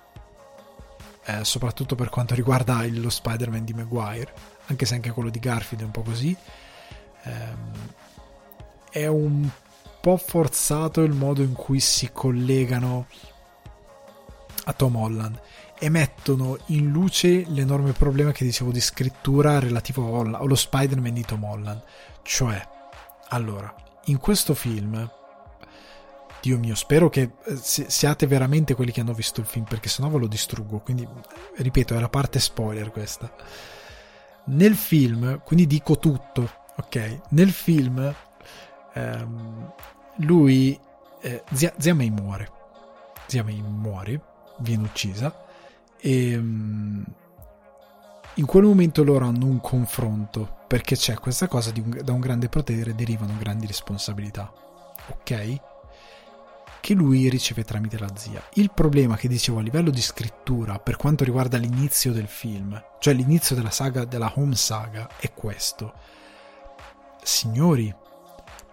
A: eh, soprattutto per quanto riguarda lo Spider-Man di Maguire, anche se anche quello di Garfield è un po' così. Eh, è un po' forzato il modo in cui si collegano a Tom Holland e mettono in luce l'enorme problema che dicevo di scrittura relativo allo Spider-Man di Tom Holland. Cioè, allora, in questo film Dio mio, spero che eh, siate veramente quelli che hanno visto il film, perché sennò ve lo distruggo. Quindi, ripeto, è la parte spoiler questa. Nel film, quindi dico tutto, ok? Nel film, ehm, lui, eh, zia, zia May muore. Zia May muore, viene uccisa. E um, in quel momento loro hanno un confronto, perché c'è questa cosa di un, da un grande potere derivano grandi responsabilità. Ok? che lui riceve tramite la zia. Il problema che dicevo a livello di scrittura per quanto riguarda l'inizio del film, cioè l'inizio della saga della Home Saga, è questo. Signori,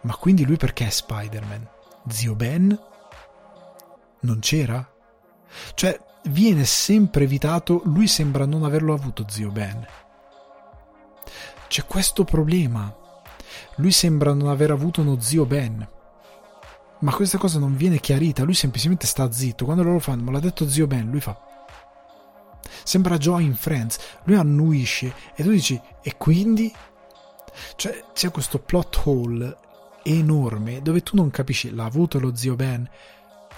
A: ma quindi lui perché è Spider-Man? Zio Ben? Non c'era? Cioè, viene sempre evitato, lui sembra non averlo avuto zio Ben. C'è questo problema. Lui sembra non aver avuto uno zio Ben ma questa cosa non viene chiarita, lui semplicemente sta zitto. Quando loro fanno, me l'ha detto zio Ben, lui fa. Sembra Joe in Friends, lui annuisce e tu dici, e quindi? Cioè, c'è questo plot hole enorme dove tu non capisci, l'ha avuto lo zio Ben?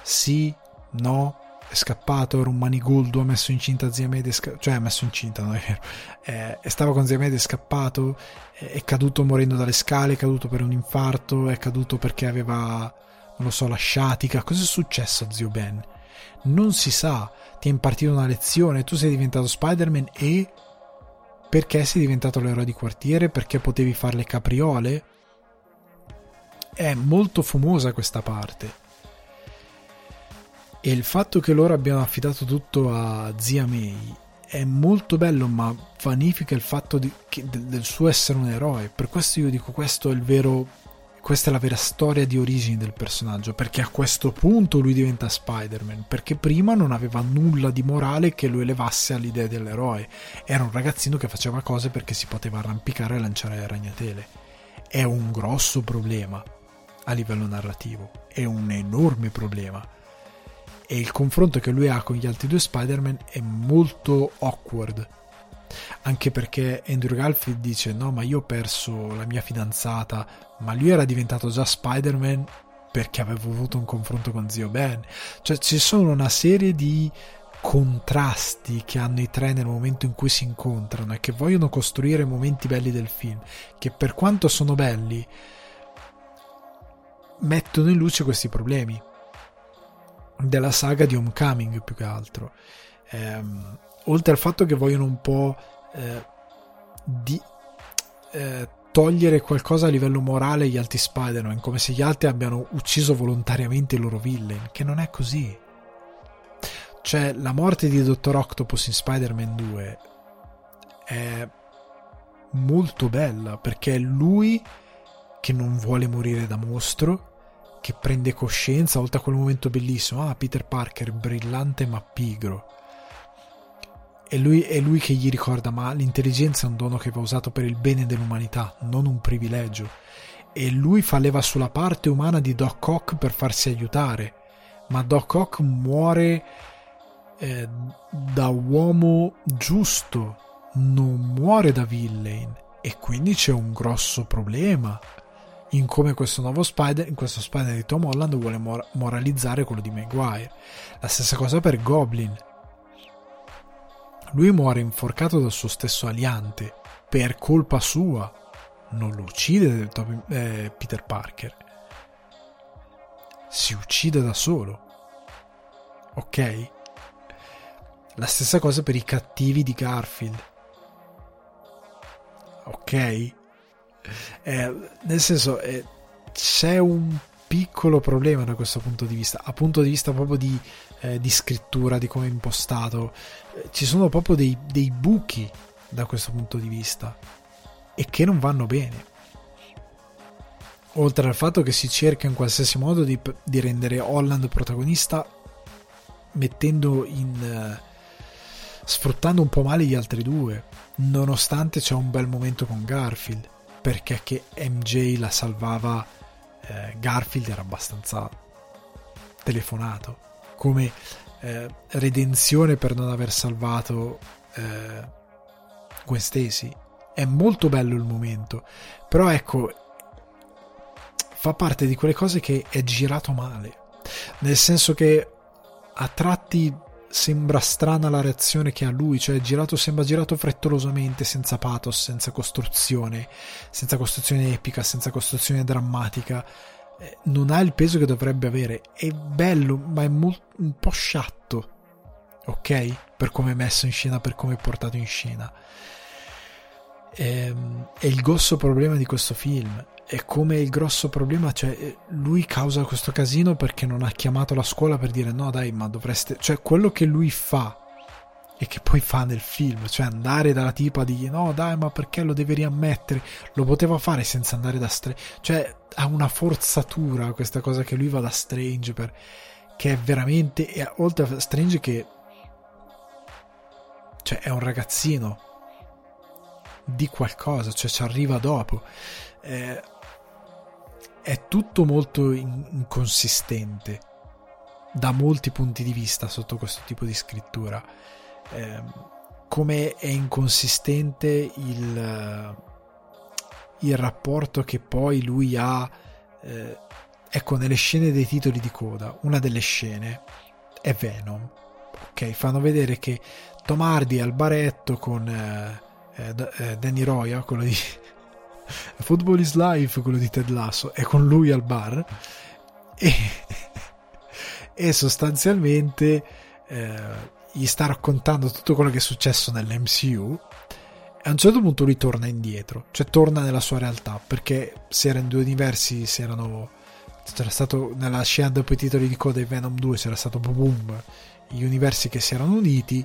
A: Sì, no, è scappato, era un manigoldo, ha messo incinta zia Mede, cioè ha messo incinta, non è vero, eh, stava con zia Mede, è scappato, è caduto morendo dalle scale, è caduto per un infarto, è caduto perché aveva non lo so, la sciatica, cosa è successo a zio Ben? Non si sa, ti ha impartito una lezione, tu sei diventato Spider-Man e perché sei diventato l'eroe di quartiere? Perché potevi fare le capriole? È molto fumosa questa parte. E il fatto che loro abbiano affidato tutto a zia May è molto bello, ma vanifica il fatto di, che, del suo essere un eroe. Per questo io dico: questo è il vero. Questa è la vera storia di origini del personaggio. Perché a questo punto lui diventa Spider-Man. Perché prima non aveva nulla di morale che lo elevasse all'idea dell'eroe. Era un ragazzino che faceva cose perché si poteva arrampicare e lanciare le ragnatele. È un grosso problema a livello narrativo. È un enorme problema e il confronto che lui ha con gli altri due Spider-Man è molto awkward. Anche perché Andrew Garfield dice: No, ma io ho perso la mia fidanzata, ma lui era diventato già Spider-Man perché avevo avuto un confronto con zio Ben. Cioè, ci sono una serie di contrasti che hanno i tre nel momento in cui si incontrano e che vogliono costruire momenti belli del film, che per quanto sono belli, mettono in luce questi problemi della saga di Homecoming più che altro. Eh, oltre al fatto che vogliono un po' eh, di eh, togliere qualcosa a livello morale agli altri Spider-Man, come se gli altri abbiano ucciso volontariamente i loro villain, che non è così. Cioè, la morte di Dottor Octopus in Spider-Man 2 è molto bella perché è lui che non vuole morire da mostro che prende coscienza, oltre a quel momento bellissimo, ah, Peter Parker, brillante ma pigro. E lui, è lui che gli ricorda, ma l'intelligenza è un dono che va usato per il bene dell'umanità, non un privilegio. E lui fa leva sulla parte umana di Doc Ock per farsi aiutare, ma Doc Ock muore eh, da uomo giusto, non muore da villain. E quindi c'è un grosso problema in come questo nuovo Spider, in questo Spider di Tom Holland vuole mor- moralizzare quello di Maguire. La stessa cosa per Goblin. Lui muore inforcato dal suo stesso aliante per colpa sua. Non lo uccide eh, Peter Parker. Si uccide da solo. Ok? La stessa cosa per i cattivi di Garfield. Ok? Eh, nel senso, eh, c'è un piccolo problema da questo punto di vista, a punto di vista proprio di, eh, di scrittura, di come è impostato. Eh, ci sono proprio dei, dei buchi da questo punto di vista e che non vanno bene. Oltre al fatto che si cerca in qualsiasi modo di, di rendere Holland protagonista mettendo in... Uh, sfruttando un po' male gli altri due, nonostante c'è un bel momento con Garfield perché che MJ la salvava eh, Garfield era abbastanza telefonato come eh, redenzione per non aver salvato eh, Gwen Stacy. È molto bello il momento però ecco fa parte di quelle cose che è girato male nel senso che a tratti sembra strana la reazione che ha lui, cioè girato, sembra girato frettolosamente, senza pathos, senza costruzione, senza costruzione epica, senza costruzione drammatica. Eh, non ha il peso che dovrebbe avere. È bello, ma è molto, un po' sciatto, ok? Per come è messo in scena, per come è portato in scena. Ehm, è il grosso problema di questo film è come il grosso problema, cioè eh, lui causa questo casino perché non ha chiamato la scuola per dire no dai ma dovreste, cioè quello che lui fa e che poi fa nel film, cioè andare dalla tipa di no dai ma perché lo devi riammettere, lo poteva fare senza andare da Strange, cioè ha una forzatura questa cosa che lui va da Strange per, che è veramente, e oltre a Strange che cioè è un ragazzino di qualcosa, cioè ci arriva dopo. Eh, è tutto molto inconsistente da molti punti di vista sotto questo tipo di scrittura. Eh, come è inconsistente il, il, rapporto che poi lui ha. Eh, ecco, nelle scene dei titoli di coda, una delle scene è Venom. Ok, fanno vedere che Tom Hardy al baretto con eh, eh, eh Danny Roya, quello di Football is Life, quello di Ted Lasso, è con lui al bar. E, e sostanzialmente eh, gli sta raccontando tutto quello che è successo nell'MCU a un certo punto lui torna indietro, cioè torna nella sua realtà, perché se era in due universi, se erano c'era stato nella scena dopo i titoli di coda di Venom 2 c'era stato boom gli universi che si erano uniti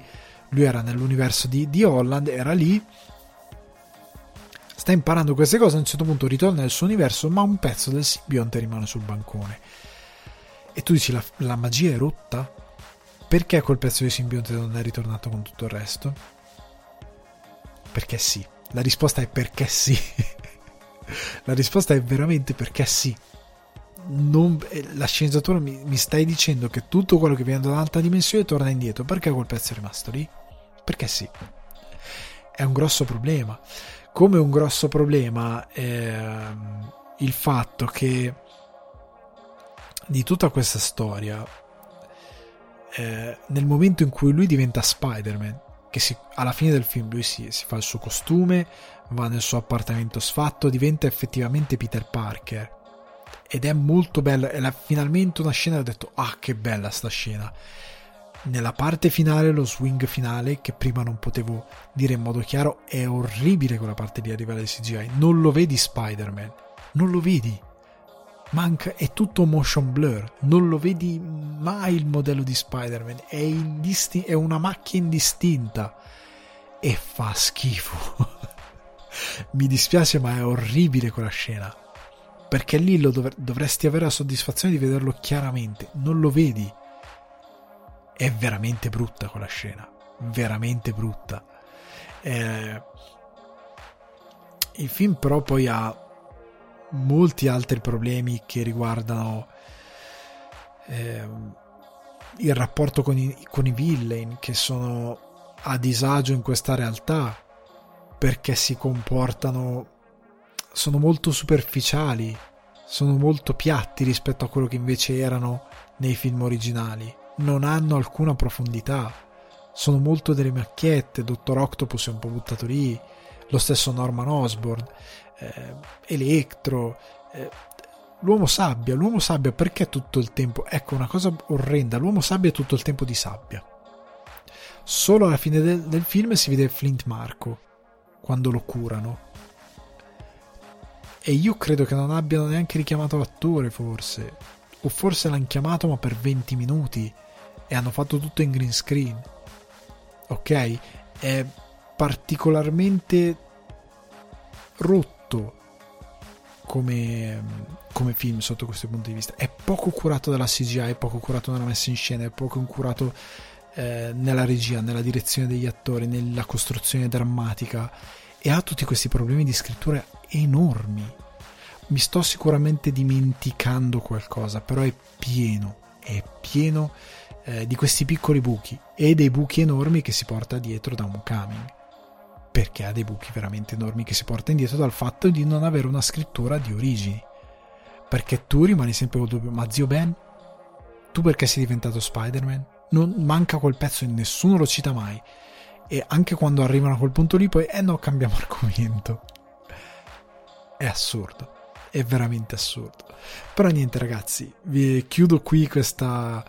A: lui era nell'universo di, di Holland era lì sta imparando queste cose a un certo punto ritorna nel suo universo ma un pezzo del simbionte rimane sul bancone e tu dici la, la magia è rotta perché quel pezzo di simbionte non è ritornato con tutto il resto perché sì la risposta è perché sì la risposta è veramente perché sì non, eh, la sceneggiatura mi, mi, stai dicendo che tutto quello che viene da un'altra dimensione torna indietro. Perché quel pezzo è rimasto lì? Perché sì. È un grosso problema. Come un grosso problema eh, il fatto che di tutta questa storia, eh, nel momento in cui lui diventa Spider-Man, che si, alla fine del film lui si, si fa il suo costume, va nel suo appartamento sfatto, diventa effettivamente Peter Parker ed è molto bella. È la, finalmente una scena. Ho detto, ah, che bella sta scena. Nella parte finale, lo swing finale, che prima non potevo dire in modo chiaro, è orribile quella parte lì a livello CGI. Non lo vedi Spider-Man, non lo vedi. Manca, è tutto motion blur, non lo vedi mai il modello di Spider-Man, è, indisti- è una macchia indistinta e fa schifo. Mi dispiace, ma è orribile quella scena perché lì dov- dovresti avere la soddisfazione di vederlo chiaramente, non lo vedi. È veramente brutta quella scena, veramente brutta. Eh, il film però poi ha molti altri problemi che riguardano eh, il rapporto con i, con i villain che sono a disagio in questa realtà perché si comportano sono molto superficiali, sono molto piatti rispetto a quello che invece erano nei film originali, non hanno alcuna profondità, sono molto delle macchiette, Dottor Octopus è un po' buttato lì, lo stesso Norman Osborn, eh, Electro, eh, l'uomo sabbia, l'uomo sabbia perché tutto il tempo, ecco una cosa orrenda, l'uomo sabbia è tutto il tempo di sabbia. Solo alla fine del, del film si vede Flint Marco, quando lo curano, e io credo che non abbiano neanche richiamato l'attore, forse. O forse l'hanno chiamato ma per 20 minuti e hanno fatto tutto in green screen. Ok? È particolarmente rotto come, come, film sotto questo punto di vista. È poco curato dalla CGI, è poco curato nella messa in scena, è poco curato eh, nella regia, nella direzione degli attori, nella costruzione drammatica e ha tutti questi problemi di scrittura enormi. Mi sto sicuramente dimenticando qualcosa, però è pieno, è pieno eh, di questi piccoli buchi e dei buchi enormi che si porta dietro da Homecoming. Perché ha dei buchi veramente enormi che si porta indietro dal fatto di non avere una scrittura di origini. Perché tu rimani sempre col dubbio, ma zio Ben, tu perché sei diventato Spider-Man? Non manca quel pezzo e nessuno lo cita mai e anche quando arrivano a quel punto lì poi eh no cambiamo argomento è assurdo è veramente assurdo però niente ragazzi vi chiudo qui questa,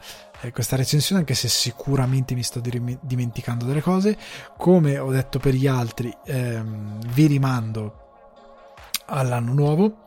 A: questa recensione anche se sicuramente mi sto dimenticando delle cose come ho detto per gli altri ehm, vi rimando all'anno nuovo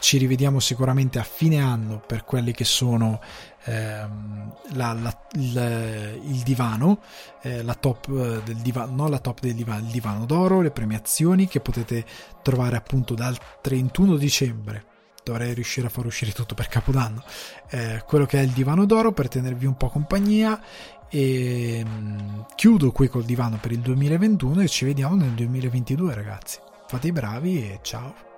A: ci rivediamo sicuramente a fine anno per quelli che sono ehm, la, la, il, il, divano, eh, la top eh, del divano, non la top del divano, il divano d'oro, le premiazioni che potete trovare appunto dal 31 dicembre. Dovrei riuscire a far uscire tutto per Capodanno. Eh, quello che è il divano d'oro per tenervi un po' compagnia. E mh, chiudo qui col divano per il 2021 e ci vediamo nel 2022, ragazzi. Fate i bravi e ciao.